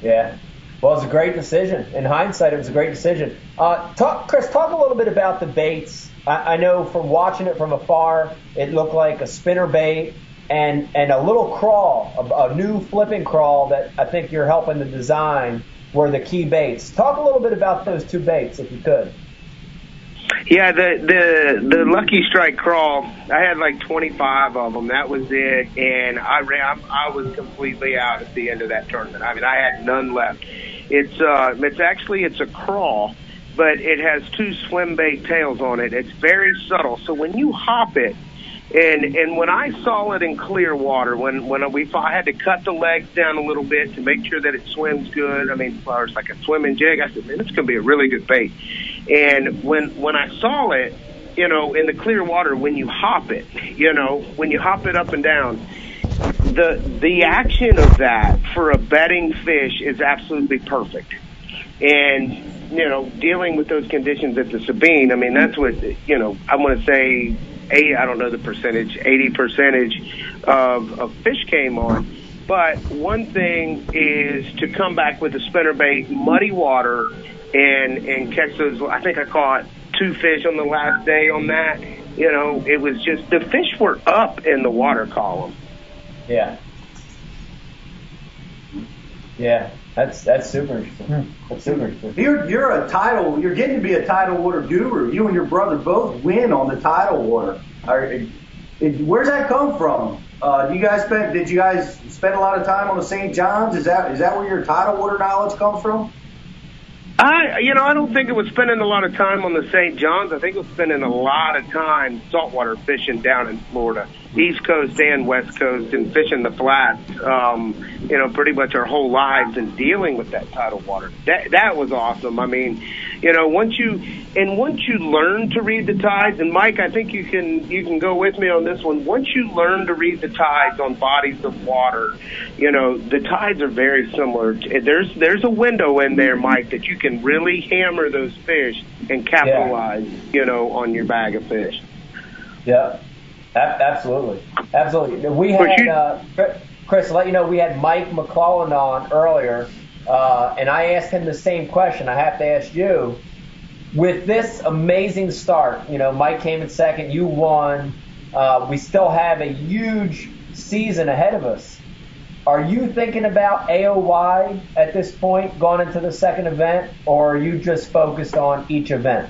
Yeah. Well, it was a great decision. In hindsight, it was a great decision. Uh, talk, Chris, talk a little bit about the baits. I, I know from watching it from afar, it looked like a spinner bait and and a little crawl, a, a new flipping crawl that I think you're helping to design were the key baits. Talk a little bit about those two baits, if you could. Yeah, the the the Lucky Strike crawl. I had like 25 of them. That was it, and I ran. I was completely out at the end of that tournament. I mean, I had none left. It's uh, it's actually it's a crawl, but it has two swim bait tails on it. It's very subtle. So when you hop it, and and when I saw it in clear water, when when we I had to cut the legs down a little bit to make sure that it swims good. I mean, well, it's like a swimming jig. I said, man, going to be a really good bait. And when when I saw it, you know, in the clear water, when you hop it, you know, when you hop it up and down, the the action of that for a bedding fish is absolutely perfect. And you know, dealing with those conditions at the Sabine, I mean, that's what you know. I want to say, eight. I don't know the percentage, eighty percentage of of fish came on. But one thing is to come back with a spinnerbait, muddy water, and and catch those. I think I caught two fish on the last day on that. You know, it was just the fish were up in the water column. Yeah. Yeah, that's that's super interesting. That's super interesting. You're you're a title. You're getting to be a tidal water guru. You and your brother both win on the tidal water. Are, it, where's that come from? Uh, do you guys spend? Did you guys spend a lot of time on the St. John's? Is that is that where your tidal water knowledge comes from? I, you know, I don't think it was spending a lot of time on the St. John's. I think it was spending a lot of time saltwater fishing down in Florida, East Coast and West Coast, and fishing the flats. Um, you know, pretty much our whole lives and dealing with that tidal water. That that was awesome. I mean, you know, once you and once you learn to read the tides, and Mike, I think you can you can go with me on this one. Once you learn to read the tides on bodies of water, you know, the tides are very similar. There's there's a window in there, Mike, that you can really hammer those fish and capitalize, you know, on your bag of fish. Yeah, absolutely, absolutely. We had you- uh, Chris. To let you know, we had Mike McClelland on earlier, uh, and I asked him the same question. I have to ask you. With this amazing start, you know, Mike came in second, you won. Uh, we still have a huge season ahead of us. Are you thinking about AOY at this point, going into the second event, or are you just focused on each event?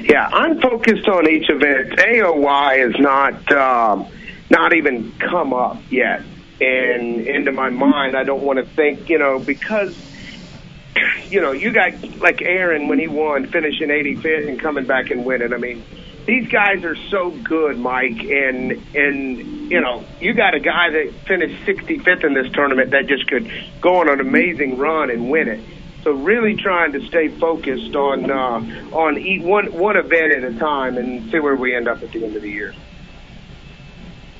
Yeah, I'm focused on each event. AOY is not um, not even come up yet, and into my mind, I don't want to think, you know, because you know, you got like Aaron when he won, finishing 85th and coming back and winning. I mean, these guys are so good, Mike, and and you know, you got a guy that finished 65th in this tournament that just could go on an amazing run and win it. So really trying to stay focused on uh, on each one one event at a time and see where we end up at the end of the year.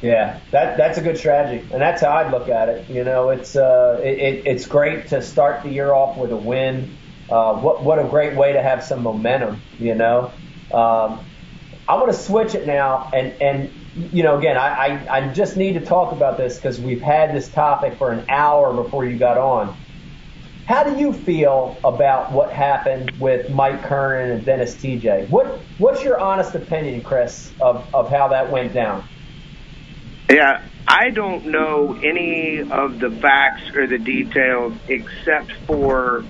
Yeah, that that's a good strategy, and that's how I'd look at it. You know, it's uh, it, it, it's great to start the year off with a win. Uh, what what a great way to have some momentum. You know, um, I'm going to switch it now, and and you know, again, I I, I just need to talk about this because we've had this topic for an hour before you got on. How do you feel about what happened with Mike Kernan and Dennis Tietje? What what's your honest opinion, Chris, of of how that went down? Yeah, I don't know any of the facts or the details except for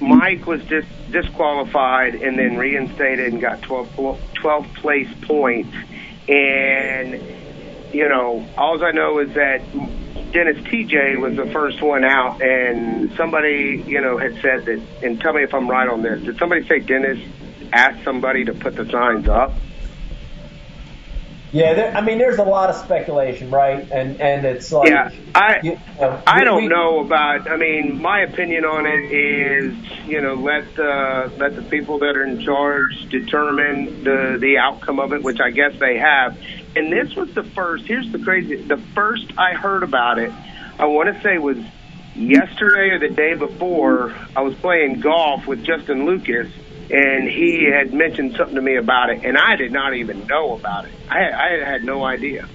Mike was dis- disqualified and then reinstated and got 12, pl- 12 place points. And, you know, all I know is that Dennis Tietje was the first one out, and somebody, you know, had said that. And tell me if I'm right on this. Did somebody say Dennis asked somebody to put the signs up? Yeah, there, I mean, there's a lot of speculation, right? And and it's like, yeah, I you know, I we- don't we- know about. I mean, my opinion on it is, you know, let the let the people that are in charge determine the the outcome of it, which I guess they have. And this was the first. Here's the crazy. The first I heard about it, I want to say was yesterday or the day before. I was playing golf with Justin Lucas, and he had mentioned something to me about it, and I did not even know about it. I I had no idea.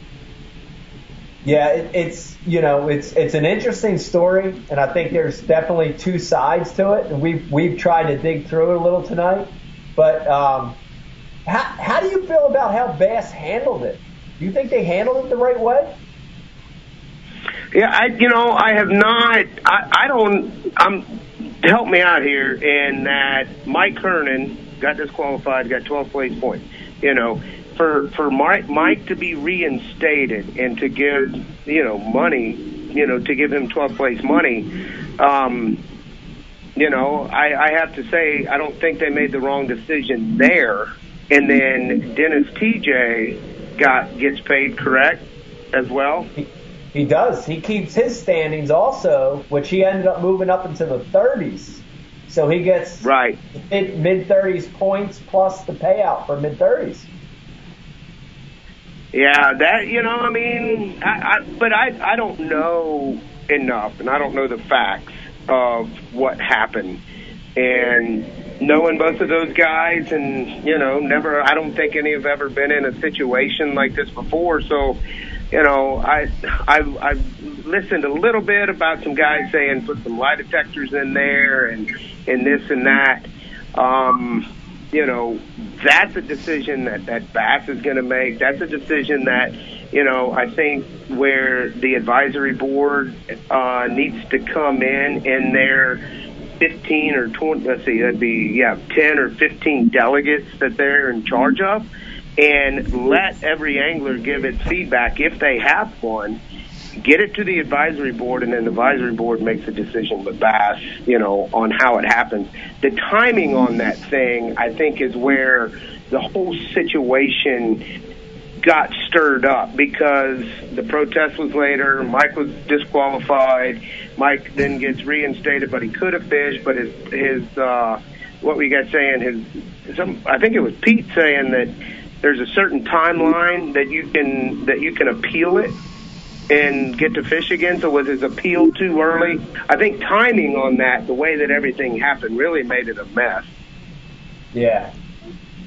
Yeah, it, it's you know it's it's an interesting story, and I think there's definitely two sides to it, and we've we've tried to dig through it a little tonight. But um, how how do you feel about how Bass handled it? Do you think they handled it the right way? Yeah, I you know I have not. I, I don't. I'm help me out here in that Mike Kernan got disqualified, got 12 place points. You know, for for Mike Mike to be reinstated and to give you know money, you know, to give him 12 place money. Um, you know, I, I have to say I don't think they made the wrong decision there. And then Dennis Tietje got gets paid correct as well. He, does. He keeps his standings also, which he ended up moving up into the 30s. So he gets right mid 30s points plus the payout for mid 30s. Yeah, that you know, I mean, I, I but I I don't know enough, and I don't know the facts of what happened, and knowing both of those guys, and you know, never, I don't think any have ever been in a situation like this before, so. You know, I I've, I've listened a little bit about some guys saying put some lie detectors in there and and this and that. Um, you know, that's a decision that that Bass is going to make. That's a decision that, you know, I think where the advisory board uh, needs to come in and their 15 or 20, let's see, that'd be, yeah, 10 or 15 delegates that they're in charge of and let every angler give its feedback if they have one get it to the advisory board, and then the advisory board makes a decision with Bass, you know, on how it happens. The timing on that thing, I think, is where the whole situation got stirred up because the protest was later. Mike was disqualified. Mike then gets reinstated, but he could have fished. But his his uh, what we got saying his some I think it was Pete saying that there's a certain timeline that you can that you can appeal it and get to fish again. So was his appeal too early? I think timing on that, the way that everything happened, really made it a mess. Yeah.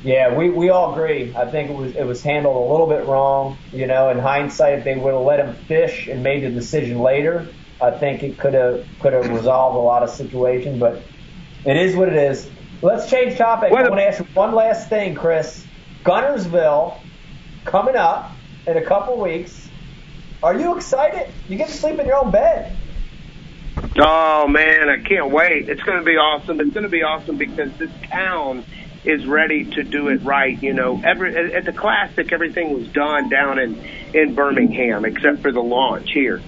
Yeah, we, we all agree. I think it was it was handled a little bit wrong. You know, in hindsight, if they would have let him fish and made the decision later, I think it could have could have resolved a lot of situations. But it is what it is. Let's change topic. I want to ask you one last thing, Chris. Guntersville coming up in a couple weeks. Are you excited? You get to sleep in your own bed. Oh man, I can't wait. It's going to be awesome. It's going to be awesome because this town is ready to do it right. You know, every at the classic, everything was done down in in Birmingham except for the launch here,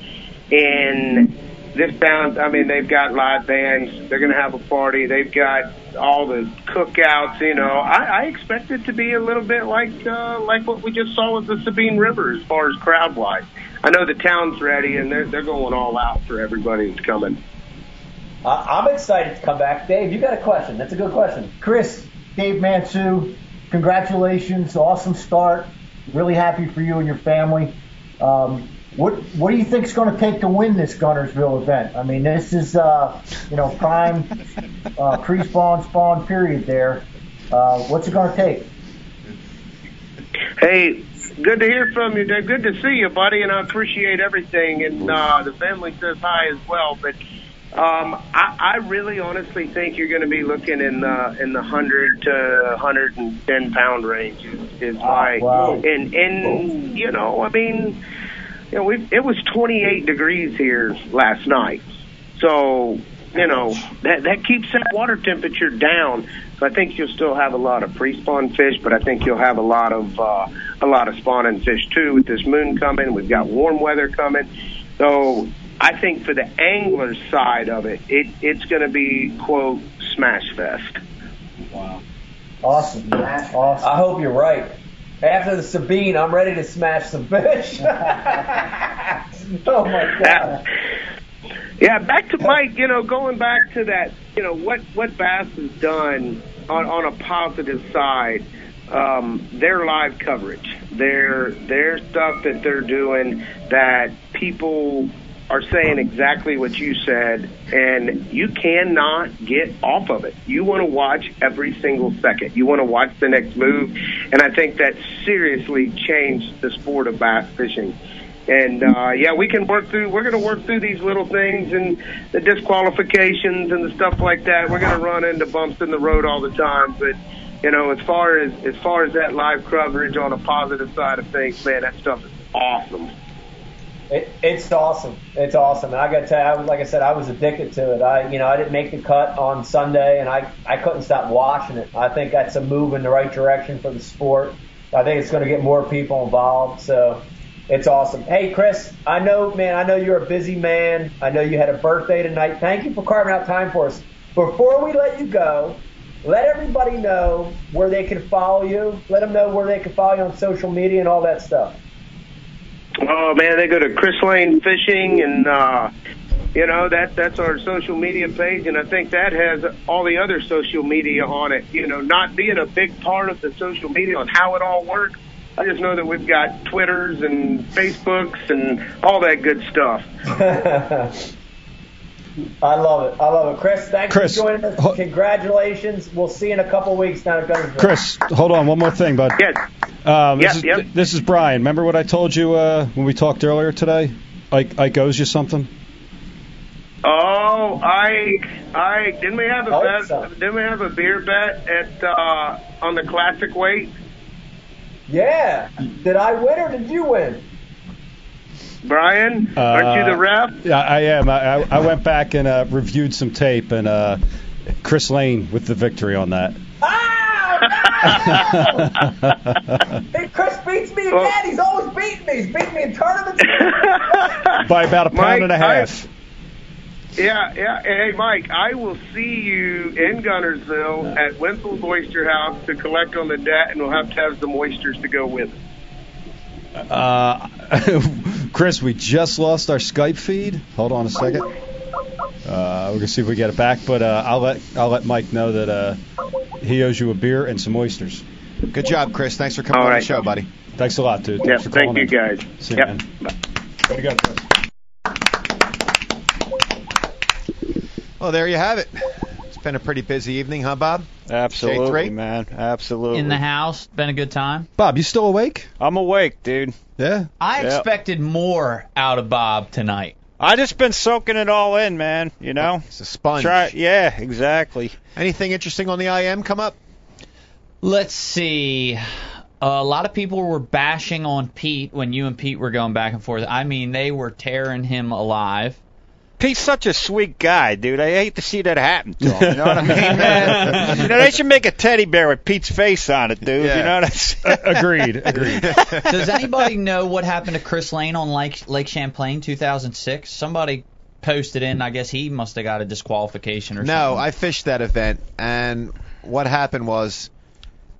and this town. I mean, they've got live bands. They're going to have a party. They've got all the cookouts. You know, I, I expect it to be a little bit like uh, like what we just saw with the Sabine River as far as crowd wise. I know the town's ready and they're they're going all out for everybody that's coming. Uh, I'm excited to come back. Dave, you got a question? That's a good question. Chris, Dave Mansue, congratulations, awesome start. Really happy for you and your family. Um, what what do you think is going to take to win this Guntersville event? I mean, this is uh, you know prime uh, pre-spawn spawn period there. Uh, what's it going to take? Hey, good to hear from you, Dave. Good to see you, buddy, and I appreciate everything. And uh, the family says hi as well. But um, I, I really, honestly think you're going to be looking in the in the hundred to hundred and ten pound range. Is, is my wow. and and you know, I mean, you know, we it was 28 degrees here last night, so you know that that keeps that water temperature down. So I think you'll still have a lot of pre-spawn fish, but I think you'll have a lot of uh, a lot of spawning fish too with this moon coming. We've got warm weather coming. So I think for the angler side of it, it it's going to be quote smash fest. Wow. Awesome. Awesome. I hope you're right. After the Sabine, I'm ready to smash some fish. (laughs) (laughs) oh my god. Yeah, back to Mike. You know, going back to that. You know what what Bass has done on on a positive side. Um, their live coverage, their their stuff that they're doing that people are saying exactly what you said, and you cannot get off of it. You want to watch every single second. You want to watch the next move, and I think that seriously changed the sport of bass fishing. And uh, yeah, we can work through. We're going to work through these little things and the disqualifications and the stuff like that. We're going to run into bumps in the road all the time, but you know, as far as as far as that live coverage on a positive side of things, man, that stuff is awesome. It, it's awesome. It's awesome. And I got to tell you, I like I said, I was addicted to it. I, you know, I didn't make the cut on Sunday, and I, I couldn't stop watching it. I think that's a move in the right direction for the sport. I think it's going to get more people involved. So it's awesome. Hey, Chris, I know, man, I know you're a busy man. I know you had a birthday tonight. Thank you for carving out time for us. Before we let you go, let everybody know where they can follow you. Let them know where they can follow you on social media and all that stuff. Oh man, they go to Chris Lane Fishing, and uh, you know that that's our social media page, and I think that has all the other social media on it. You know, not being a big part of the social media on how it all works. I just know that we've got Twitters and Facebooks and all that good stuff. (laughs) I love it. I love it. Chris, thanks Chris, for joining us. Congratulations. We'll see you in a couple weeks down at Guntersville. Chris, hold on, one more thing, bud. Yes. Um, this, Yep, is, yep. this is Brian. Remember what I told you uh, when we talked earlier today? Ike, Ike owes you something. Oh, I, I didn't we have a Hope bet? so. Didn't we have a beer bet at uh, on the classic weight? Yeah. Did I win or did you win? Brian, aren't you the ref? Yeah, I am. I, I, I went back and uh, reviewed some tape, and uh, Chris Lane with the victory on that. Oh (laughs) Hey, Chris beats me again. He's always beating me. He's beating me in tournaments. (laughs) By about a pound Mike, and a half. Yeah, yeah. Hey, Mike, I will see you in Guntersville at Winfield's Oyster House to collect on the debt, and we'll have to have some oysters to go with it. Uh, (laughs) Chris, we just lost our Skype feed. Hold on a second. Uh, we're gonna see if we get it back, but uh, I'll let I'll let Mike know that uh, he owes you a beer and some oysters. Good job, Chris. Thanks for coming All on right. the show, buddy. Thanks a lot, dude. Yeah, Thanks for thank you, in. guys. See you, man. Bye. Way to go, Chris. Well, there you have it. It's been a pretty busy evening, huh, Bob? Absolutely, J3? man. Absolutely. In the house, been a good time. Bob, you still awake? I'm awake, dude. Yeah. I Yep. expected more out of Bob tonight. I just been soaking it all in, man. You know. It's a sponge. Try. Yeah, exactly. Anything interesting on the IM come up? Let's see. A lot of people were bashing on Pete when you and Pete were going back and forth. I mean, they were tearing him alive. Pete's such a sweet guy, dude. I hate to see that happen to him. You know what I mean, man? (laughs) you know, they should make a teddy bear with Pete's face on it, dude. Yeah. You know what I'm saying? Agreed. Agreed. (laughs) Does anybody know what happened to Chris Lane on Lake Lake Champlain 2006? Somebody posted in. I guess he must have got a disqualification or No, something. No, I fished that event, and what happened was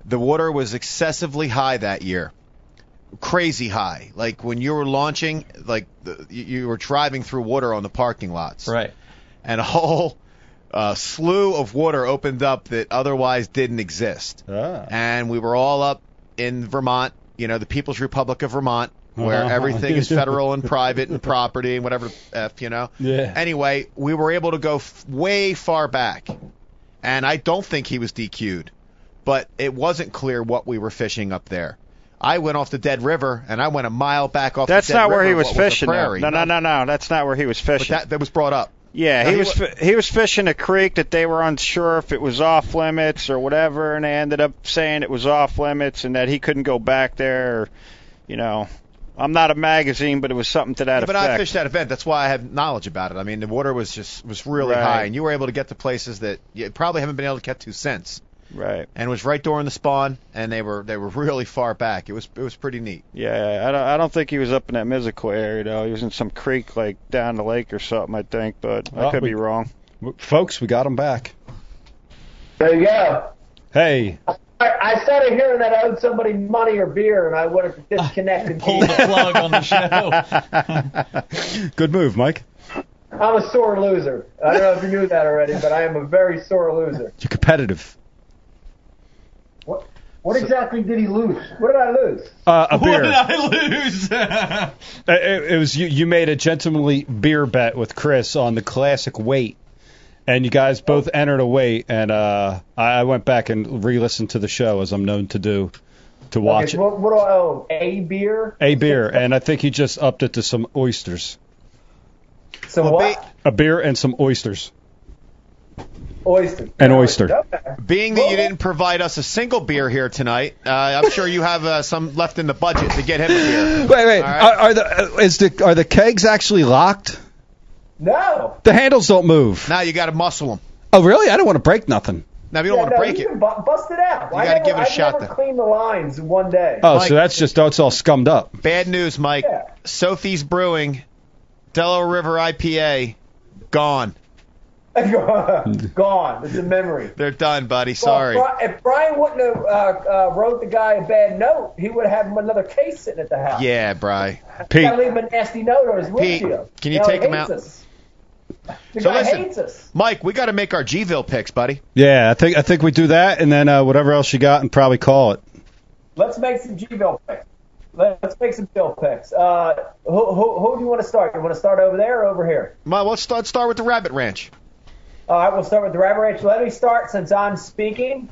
the water was excessively high that year. Crazy high. Like when you were launching, like the, you were driving through water on the parking lots. Right. And a whole uh, slew of water opened up that otherwise didn't exist. Ah. And we were all up in Vermont, you know, the People's Republic of Vermont, where Uh-huh. everything is federal and (laughs) private and property and whatever f, you know. Yeah. Anyway, we were able to go f- way far back, and I don't think he was DQ'd, but it wasn't clear what we were fishing up there. I went off the Dead River, and I went a mile back off. That's the Dead not where River, he was fishing. prairie. No, no, no, no. That's not where he was But fishing. that that was brought up. Yeah, No, he he was wa- fi- he was fishing a creek that they were unsure if it was off limits or whatever, and they ended up saying it was off limits and that he couldn't go back there. Or, you know, I'm not a magazine, but it was something to that Yeah, but. I fished that event. That's why I have knowledge about it. I mean, the water was just was really Right. high, and you were able to get to places that you probably haven't been able to get to since. Right. and it was right during the spawn, and they were they were really far back. It was it was pretty neat. Yeah, I don't, I don't think he was up in that Missisquoi area though. He was in some creek like down the lake or something, I think, but I could we- be wrong. Folks, we got him back. There you go. Hey, I, I started hearing that I owed somebody money or beer, and I would have disconnected. (laughs) Pull the plug on the show. (laughs) good move, Mike. I'm a sore loser. I don't know if you knew that already, but I am a very sore loser. You're competitive. What what exactly did he lose? What did I lose? Uh, a What did I lose? (laughs) Uh, It, it was you. You made a gentlemanly beer bet with Chris on the classic weight, and you guys both entered a weight. And uh, I I went back and re-listened to the show as I'm known to do, to watch Okay, so what, what do I owe? A beer? a beer, and I think he just upped it to some oysters, So Well, what? a beer and some oysters. Oyster. An oyster. Being that you didn't provide us a single beer here tonight, uh, I'm sure you have uh, some left in the budget to get him a beer. Wait, wait. All right. Are, are the uh, is the are the kegs actually locked? No. The handles don't move. Now you got to muscle them. Oh, really? I don't want to break nothing. Now you don't Yeah, want to no, break you it, can bu- bust it out. You gotta give it a I shot never then. cleaned the lines one day. Oh, Mike- so that's just oh, it's all scummed up. bad news, Mike. Yeah. Sophie's Brewing, Delaware River IPA, gone. (laughs) Gone. It's a memory. They're done, buddy. Sorry. Well, if Bri- if Brian wouldn't have uh, uh, wrote the guy a bad note, he would have had another case sitting at the house. Yeah, Bry. Pete, Gotta leave him a nasty note on his Pete, windshield. can you know, take him out? Us. The So guy listen. hates us. Mike, we got to make our Gville picks, buddy. yeah, I think I think we do that, and then uh, whatever else you got, and probably call it. Let's make some Gville picks. Let's make some Bill picks. Uh, who, who, who do you want to start? You want to start over there or over here? Well, let's start start with the Rabbit Ranch. All right, we'll start with the Rabbit Ranch. Let me start since I'm speaking.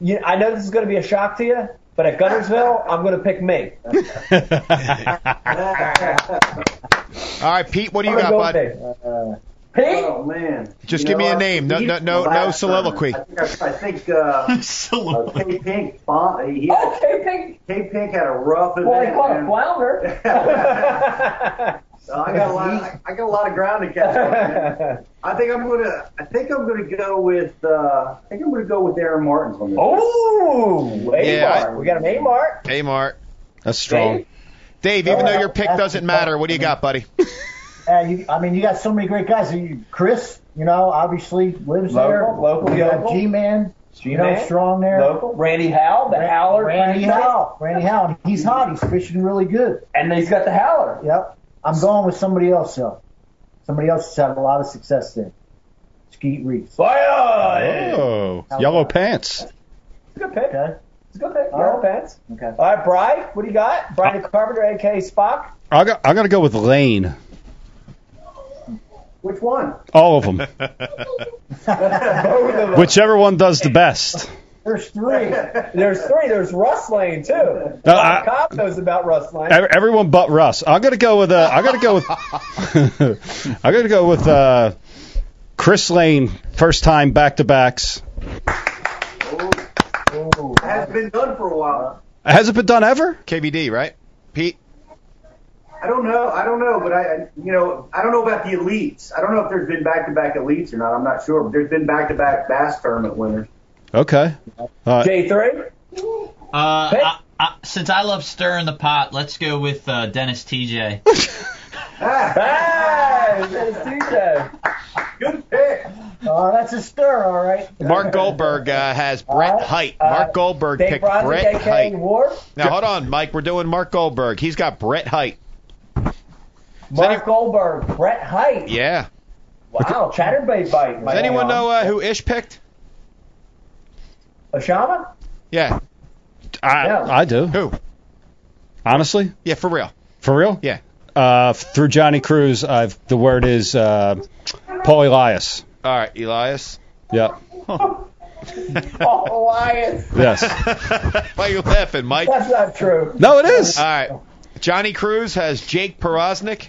You, I know this is going to be a shock to you, but at Guntersville, I'm going to pick me. (laughs) All right, Pete, what do you I'm got, gonna bud? Go with me. Pete? Oh man. Just You give know, me a I- name. No, no, no, no soliloquy. time, I think, I, I think uh, (laughs) uh, K Pink, Bon- he had, Oh, K Pink. K Pink had a rough event. Boy, he caught a and- flounder. (laughs) So I got a lot. I got a lot of ground to catch up. man. I think I'm gonna. I think I'm gonna go with. Uh, I think I'm gonna go with Aaron Martens on this. oh, A Yeah, I- We got an A Mart. Hey, Mart. That's strong. Dave? Dave, even Uh, though your pick doesn't matter, what do you got, buddy? (laughs) Uh, you, I mean, you got so many great guys. You, Chris, you know, obviously lives Local, there. local, you got local. G-Man, you know, G-Man, strong there. Local. Randy Howell, the Howler. Randy franchise. Howell. Randy Howell. He's hot. He's fishing really good. And he's got the Howler. Yep. I'm going with somebody else, though. Somebody else has had a lot of success there. Skeet Reese. Fire! Oh, yellow pants. It's a good pick. Okay. It's a good pick. All Yellow right. pants. Okay. All right, Brian, what do you got? Brian Carpenter, aka Spock. I got, I'm gonna go with Lane. Which one? All of them. (laughs) Both of them. Whichever one does the best. There's three. There's three. There's Russ Lane too. Bob I- Cobb knows about Russ Lane. Everyone but Russ. I'm gonna go with. Uh, I'm gonna go with. (laughs) I'm gonna go with uh, Chris Lane. First time back to backs. It has been done for a while. Has it been done ever? KBD, right? Pete? I don't know. I don't know, but I, I- you know, I don't know about the elites. I don't know if there's been back-to-back elites or not. I'm not sure. But there's been back-to-back bass tournament winners. Okay. Uh, J three. Uh, I, I, since I love stirring the pot, let's go with uh, Dennis Tietje. (laughs) Hey, there's Tietje. Good pick. Oh, that's a stir, all right. Mark Goldberg uh, has Brett All right. Hite. Uh, Mark Goldberg Dave picked Broderick, Brett aka Hite. Now, hold on, Mike. We're doing Mark Goldberg. He's got Brett Hite. Mark Goldberg, Brett Hite. Yeah. Wow, chatterbait bite. Does anyone know uh, who Ish picked? Oshama? Yeah. I, Yeah. I do. Who? Honestly, Yeah, for real. for real. Yeah. Uh, through Johnny Cruz, I've the word is uh, Paul Elias. All right, Elias. Yeah. Oh, (laughs) Elias. Yes. (laughs) Why are you laughing, Mike? That's not true. No, it is. All right. Johnny Cruz has Jake Powroznik,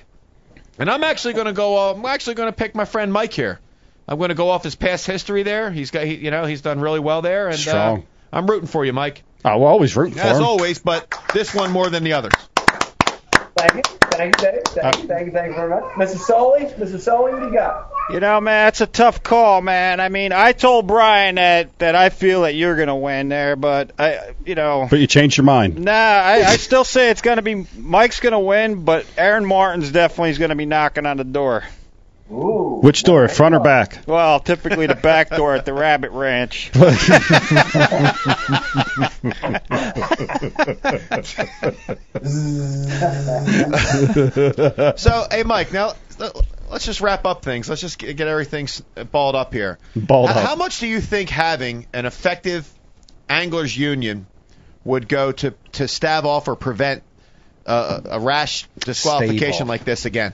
and I'm actually going to go. Uh, I'm actually going to pick my friend Mike here. I'm going to go off his past history there. He's got, he, you know, he's done really well there, and Strong. Uh, I'm rooting for you, Mike, I will always root for as him. always. But this one more than the others. Thank you. Thank you, Dave. Thank you. Thank you. Thank you very much. Mrs. Soley, Mrs. Soley, what do you got? You know, man, it's a tough call, man. I mean, I told Brian that that I feel that you're gonna win there, but I, you know, But you changed your mind. nah, I, I still say it's gonna be Mike's gonna win, but Aaron Martens definitely is gonna be knocking on the door. Ooh. Which door, front or back? Well, typically the back door at the Rabbit Ranch. (laughs) (laughs) (laughs) So, hey, Mike, now let's just wrap up things. Let's just get get everything balled up here. Balled H- up. How much do you think having an effective anglers union would go to to stave off or prevent uh, a rash disqualification like this again?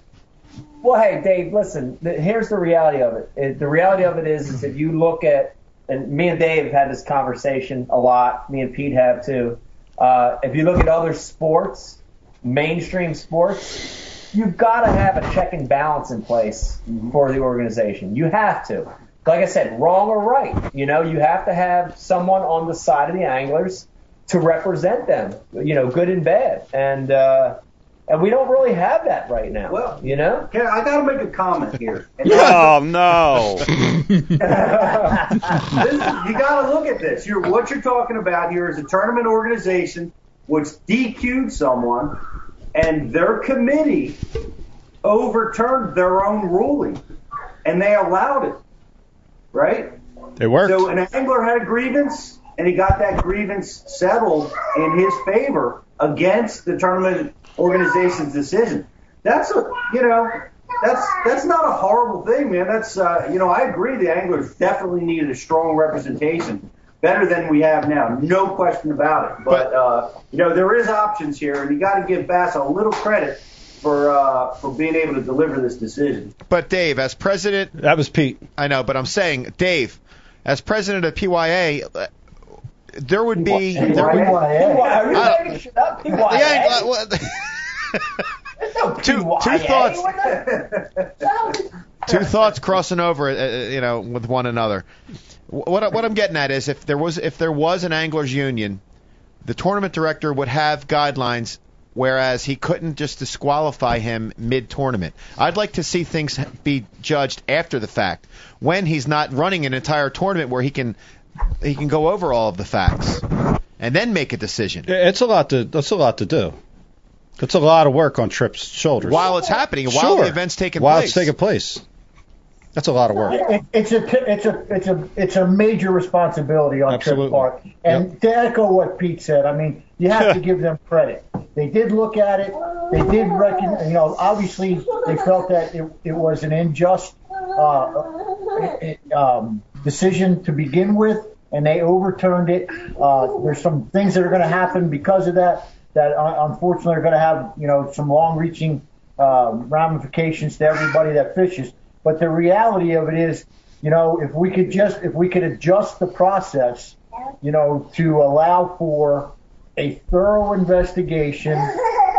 Well, hey, Dave, listen. th- Here's the reality of it. it. The reality of it is, is if you look at, and me and Dave have had this conversation a lot. Me and Pete have too. Uh, if you look at other sports, mainstream sports, you've got to have a check and balance in place for the organization. You have to. Like I said, wrong or right, you know, you have to have someone on the side of the anglers to represent them. You know, good and bad, and uh, and we don't really have that right now. Well, you know. Okay, I got to make a comment here. (laughs) And Oh no! (laughs) this, you got to look at this. You're, what you're talking about here is a tournament organization which DQ'd someone, and their committee overturned their own ruling, and they allowed it. Right? It worked. So an angler had a grievance, and he got that grievance settled in his favor against the tournament organization's decision. That's a, you know, that's that's not a horrible thing, man. That's, uh, you know, I agree. The anglers definitely needed a strong representation, better than we have now, no question about it. But, uh, you know, there is options here, and you got to give Bass a little credit for uh, for being able to deliver this decision. But Dave, as president, That was Pete. I know, but I'm saying, Dave, as president of PYA, uh, there would be. There would, PYA. Are you making shit up? PYA? the well, (laughs) no two- two thoughts. Two thoughts crossing over, uh, uh, you know, with one another. Wh- What what I'm getting at is if there was if there was an anglers union, the tournament director would have guidelines, whereas he couldn't just disqualify him mid tournament. I'd like to see things be judged after the fact, when he's not running an entire tournament where he can he can go over all of the facts and then make a decision. It's a lot to. That's a lot to do. It's a lot of work on Trip's shoulders. While it's happening, while Sure. the event's taking While place. While it's taking place. That's a lot of work. It, it's a it's a it's a it's a major responsibility on Absolutely. Trip Park. And to echo what Pete said, I mean, you have to (laughs) give them credit. They did look at it. They did reckon, you know, obviously they felt that it, it was an unjust uh, um, decision to begin with, and they overturned it. Uh, there's some things that are going to happen because of that that uh, unfortunately are going to have, you know, some long-reaching um, ramifications to everybody that fishes. But the reality of it is, you know, if we could just if we could adjust the process, you know, to allow for a thorough investigation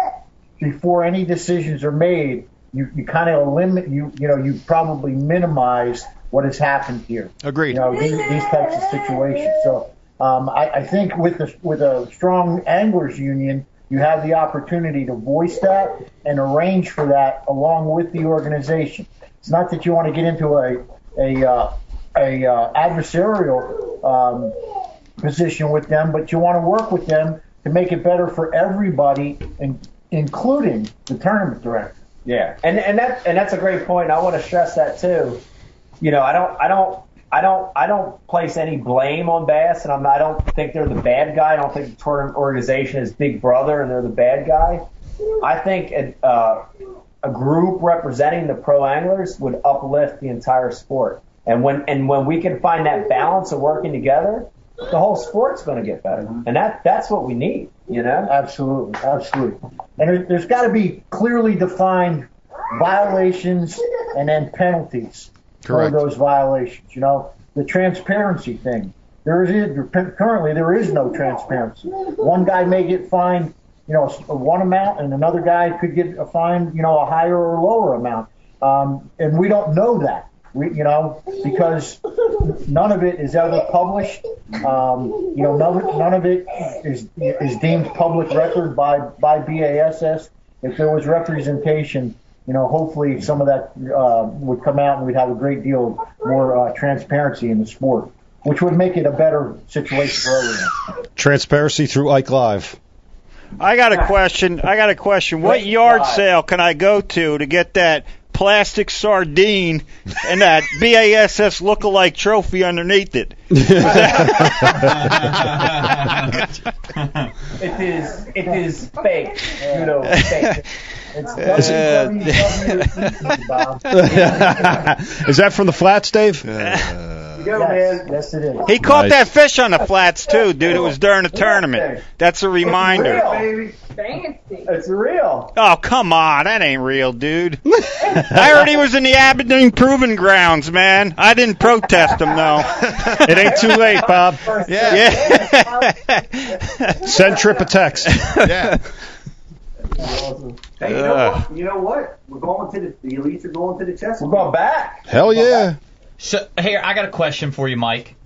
(laughs) before any decisions are made, you, you kind of limit you you know you probably minimize what has happened here. Agreed. You know these, these types of situations. So um, I, I think with the, with a strong anglers union, you have the opportunity to voice that and arrange for that along with the organization. It's not that you want to get into a a uh, a uh, adversarial um, position with them, but you want to work with them to make it better for everybody, in, including the tournament director. Yeah, and and that and that's a great point. I want to stress that too. You know, I don't, I don't, I don't, I don't place any blame on Bass, and I'm, I don't think they're the bad guy. I don't think the tournament organization is Big Brother and they're the bad guy. I think uh, a group representing the pro anglers would uplift the entire sport. And when and when we can find that balance of working together, the whole sport's going to get better. Mm-hmm. And that that's what we need. You know. Absolutely, absolutely. And there, there's got to be clearly defined violations and then penalties Correct. for those violations. You know, the transparency thing. There is currently there is no transparency. One guy may get fined, you know, one amount, and another guy could get a fine, you know, a higher or lower amount. Um, and we don't know that. We, you know, because none of it is ever published. Um, you know, none, none of it is is deemed public record by by BASS. if there was representation, you know, hopefully some of that uh, would come out and we'd have a great deal more uh, transparency in the sport, which would make it a better situation for everyone. Transparency through Ike Live. I got a question. I got a question. What yard sale can I go to to get that plastic sardine and that (laughs) BASS lookalike trophy underneath it? (laughs) It is it is fake. You know, fake. (laughs) It's Uh, WWEC, Is that from the flats, Dave? You go, Yes, yes, it is. He caught Nice. that fish on the flats too, dude. It was during the tournament. That's a reminder. It's Real, baby. Fancy. It's real. Oh come on, that ain't real, dude. (laughs) I heard he was in the Aberdeen Proving Grounds, man. I didn't protest him though. (laughs) It ain't too late, Bob. Yeah. Send Trip a text. (laughs) Yeah. Hey, you know what? You know what? We're going to the the elites are going to the chess. We're going back. Hell yeah. So here, I got a question for you, Mike.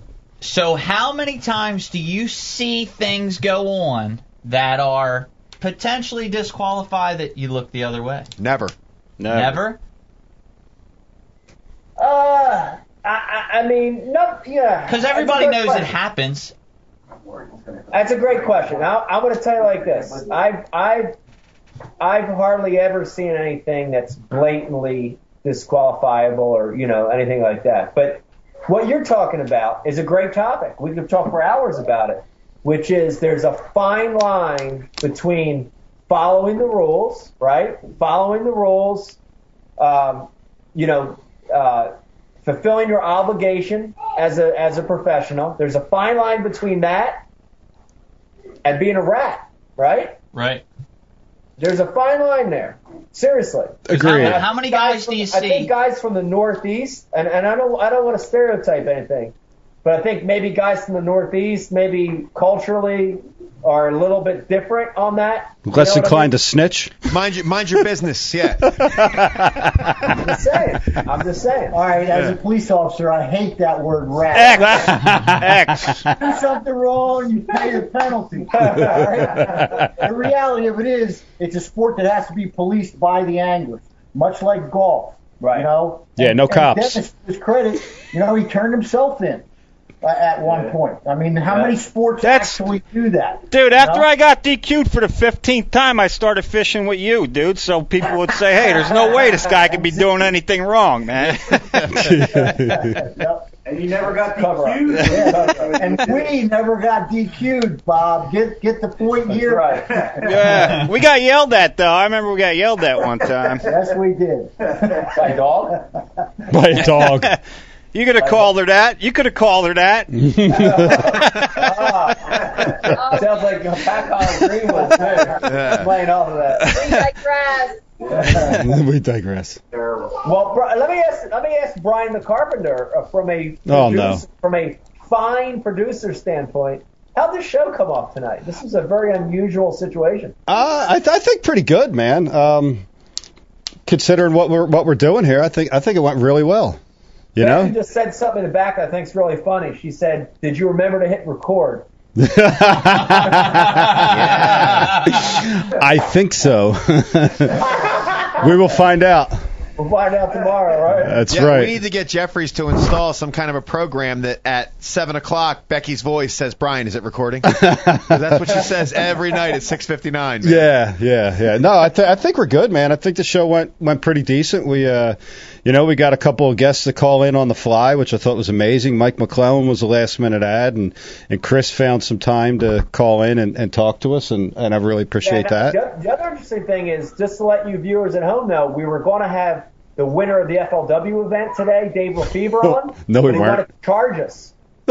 So how many times do you see things go on that are potentially disqualify that you look the other way? Never. Never. Uh, I, I, I mean, no, yeah. Because everybody knows question. it happens. That's a great question. I, I'm going to tell you like this. I've, I've, I've hardly ever seen anything that's blatantly disqualifiable or, you know, anything like that. But what you're talking about is a great topic. We could talk for hours about it, which is there's a fine line between following the rules, right? Following the rules, um, you know, uh, fulfilling your obligation as a as a professional. There's a fine line between that and being a rat, right? Right. There's a fine line there. Seriously. Agreed. How, how many guys do you see? I think see? guys from the Northeast, and, and I don't I don't want to stereotype anything, but I think maybe guys from the Northeast, maybe culturally, are a little bit different on that. You Less know what I inclined mean? to snitch. Mind your mind your business. Yeah. (laughs) I'm just saying. I'm just saying. All right, as a police officer, I hate that word rat. X. (laughs) X. do something wrong, you pay your penalty. (laughs) The reality of it is, it's a sport that has to be policed by the anglers, much like golf. Right. You know. Yeah, no And cops. Dennis, his credit, you know, he turned himself in at one point. I mean, how many sports That's- actually do that? Dude, after know? I got DQ'd for the 15th time, I started fishing with you, dude. So people would say, hey, there's no way this guy could be doing anything wrong, man. (laughs) Yep. And you never got Cover. DQ'd. And we never got DQ'd, Bob. Get get the point here. Right. (laughs) yeah. We got yelled at, though. I remember we got yelled at one time. Yes, we did. By a dog. (laughs) By a dog. You could have called her that. You could have called her that. (laughs) Ah. (laughs) Sounds like a back on Greenwood too. Yeah. Playing off of that. We digress. (laughs) we digress. Well, let me ask let me ask Brian the Carpenter uh, from a Oh, produce- no. from a fine producer standpoint. How'd this show come off tonight? This was a very unusual situation. Uh, I, th- I think pretty good, man. Um, considering what we're what we're doing here, I think I think it went really well. You know. just said something in the back that I think's really funny. She said, "Did you remember to hit record?" (laughs) I think so. (laughs) we will find out. We'll find out tomorrow, right? That's yeah, right. We need to get Jeffries to install some kind of a program that at seven o'clock Becky's voice says, "Brian, is it recording?" (laughs) that's what she says every night at six fifty nine. Yeah, yeah, yeah. No, I, th- I think we're good, man. I think the show went went pretty decent. We, uh, you know, we got a couple of guests to call in on the fly, which I thought was amazing. Mike McClelland was the last minute ad, and and Chris found some time to call in and, and talk to us, and, and I really appreciate Yeah, that. The, the other interesting thing is, just to let you viewers at home know, we were going to have the winner of the FLW event today, Dave Lefebre, on. No, we but weren't. wanted to charge us. (laughs)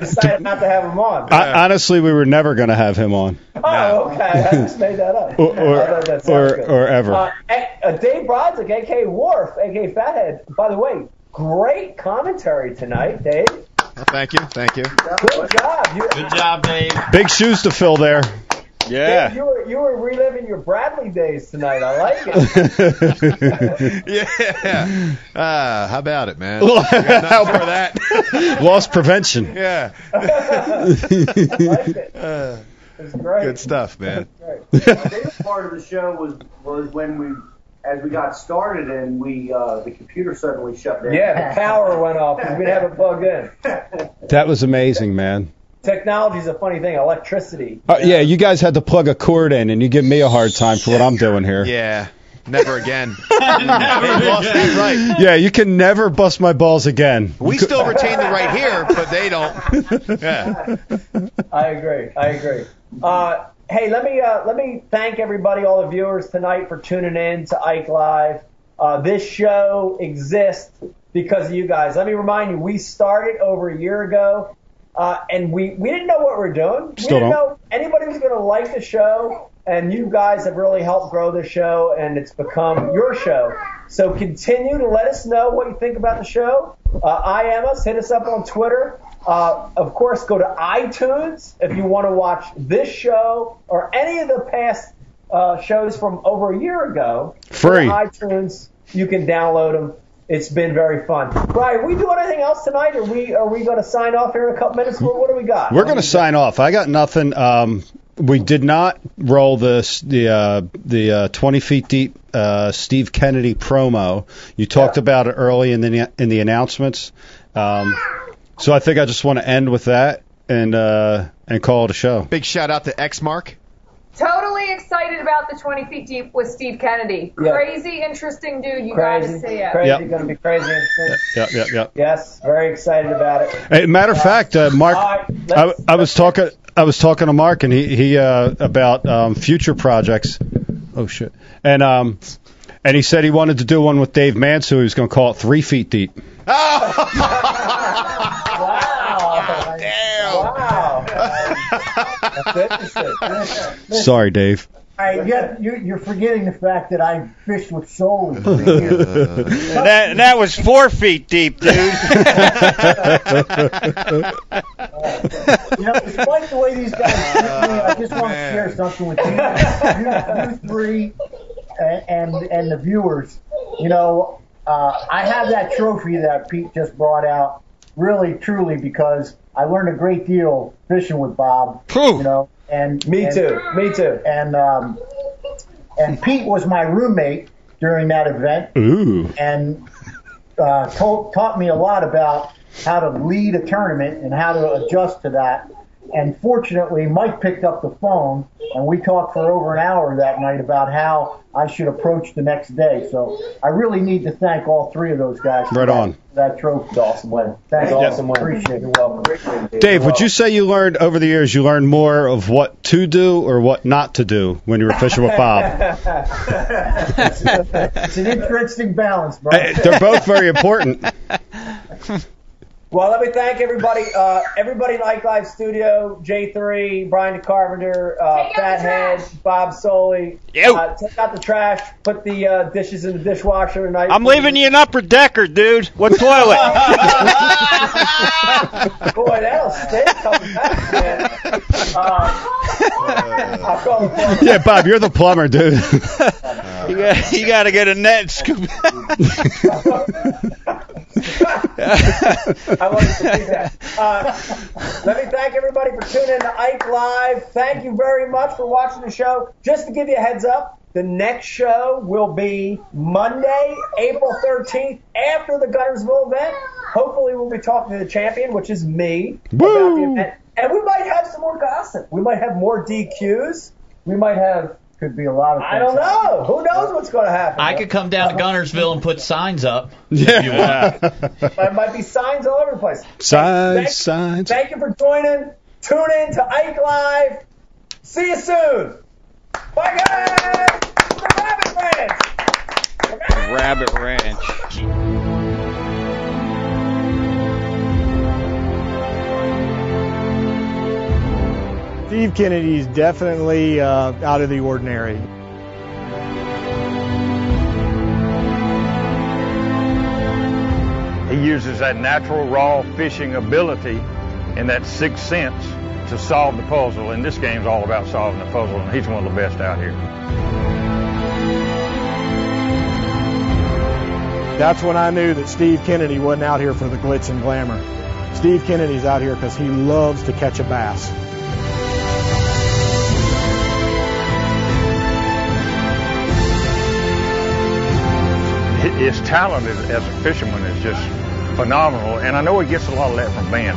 Decided not to have him on. I, honestly, we were never going to have him on, oh, okay. I just made that up. (laughs) or or, that or, or ever. Uh, uh, Dave Brodzik, aka Wharf, aka Fathead. By the way, great commentary tonight, Dave. Thank you, thank you. Good job. You, Good job, Dave. Big shoes to fill there. Dave, Yeah. you were you were reliving your Bradley days tonight. I like it. (laughs) Yeah. Uh, (laughs) how about it, man? (laughs) You got nothing for that. Loss prevention. Yeah. I like it. Uh, It's great. Good stuff, man. The favorite part of the show was was when we, as we got started and we uh, the computer suddenly shut down. Yeah, the power went off because we didn't have it plugged in. That was amazing, man. Technology's a funny thing. Electricity. Uh, yeah, you guys had to plug a cord in, and you give me a hard time for what I'm doing here. (laughs) Yeah. Never again. (laughs) Lost his right. Yeah, you can never bust my balls again. We still retain the right here, but they don't. Yeah. I agree. I agree. Uh, hey, let me uh, let me thank everybody, all the viewers tonight for tuning in to Ike Live. Uh, this show exists because of you guys. Let me remind you, we started over a year ago, uh, and we we didn't know what we were doing. we Still didn't don't. know anybody was going to like the show, and you guys have really helped grow the show, and it's become your show. So continue to let us know what you think about the show. Uh, I am us. Hit us up on Twitter. Uh, of course, go to iTunes if you want to watch this show or any of the past uh, shows from over a year ago. Go Free. iTunes. You can download them. It's been very fun. Brian, we do anything else tonight? Or we are we going to sign off here in a couple minutes? What, what do we got? We're going to sign off. I got nothing. Um, we did not roll this the uh, the uh, 20 feet deep uh, Steve Kennedy promo. You talked about it early in the in the announcements. Um, so I think I just want to end with that and uh, and call it a show. Big shout out to Exmark. Totally excited about the 20 feet deep with Steve Kennedy. Yeah. Crazy, interesting dude. You gotta see it. crazy, Yep. going to be crazy. interesting. Yep, yep, yep. Yes, very excited about it. Hey, matter of fact, uh, Mark, All right, I, I was talking. I was talking to Mark, and he he uh, about um, future projects. Oh shit! And um, and he said he wanted to do one with Dave Mansue. He was going to call it Three Feet Deep. (laughs) Oh. (laughs) Wow. Damn. Wow. That's interesting. Sorry, Dave. I get you, you're forgetting the fact that I fished with shoals for years. (laughs) That that was four feet deep, dude. (laughs) You know, despite the way these guys treat me, I just want to share something with you, you, you three, and and, and the viewers. You know, uh, I have that trophy that Pete just brought out, really truly because I learned a great deal fishing with Bob. You know, and Me and- too. Me too. And um, and Pete was my roommate during that event Ooh. and uh, told, taught me a lot about how to lead a tournament and how to adjust to that. And fortunately, Mike picked up the phone and we talked for over an hour that night about how I should approach the next day. So I really need to thank all three of those guys. Right that, on. for That trophy. Awesome win. Thanks. Awesome win. Appreciate it. You're welcome. Dave, would you say you learned over the years you learned more of what to do or what not to do when you were fishing with Bob? (laughs) (laughs) It's an interesting balance, bro. Eh, They're both very important. (laughs) Well, let me thank everybody. Uh, everybody in Ike Live Studio, J3, Brian DeCarpenter, uh, Take out the Fathead, Bob Soley. Yo. Uh, take out the trash. Put the uh, dishes in the dishwasher tonight. I'm leaving you an upper decker, dude. What toilet? (laughs) Boy, that'll stay coming back, man. Uh, I'll call the plumber. Yeah, Bob, you're the plumber, dude. (laughs) you got you got to get a net scoop. I wanted to see that. (laughs) Uh, let me thank everybody for tuning in to Ike Live. Thank you very much for watching the show. Just to give you a heads up, the next show will be Monday, April 13th, after the Guntersville event. Hopefully, we'll be talking to the champion, which is me, about the event. And we might have some more gossip. We might have more DQs. We might have, Could be a lot of things. I don't know. Who knows what's going to happen? I could come down to Guntersville and put signs up. Yeah. There (laughs) might be signs all over the place. Signs, Thank- signs. Thank you for joining. Tune in to Ike Live. See you soon. Bye, guys. The Rabbit Ranch. Rabbit Ranch. Steve Kennedy is definitely uh, out of the ordinary. He uses that natural raw fishing ability and that sixth sense to solve the puzzle. And this game's all about solving the puzzle, and he's one of the best out here. That's when I knew that Steve Kennedy wasn't out here for the glitz and glamour. Steve Kennedy's out here because he loves to catch a bass. His talent as, a fisherman is just phenomenal, and I know he gets a lot of that from Ben.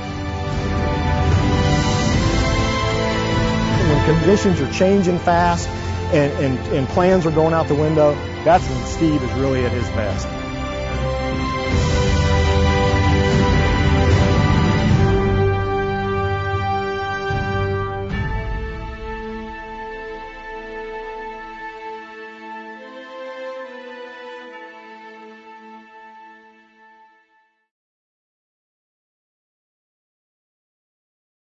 When conditions are changing fast and, and, and plans are going out the window, that's when Steve is really at his best.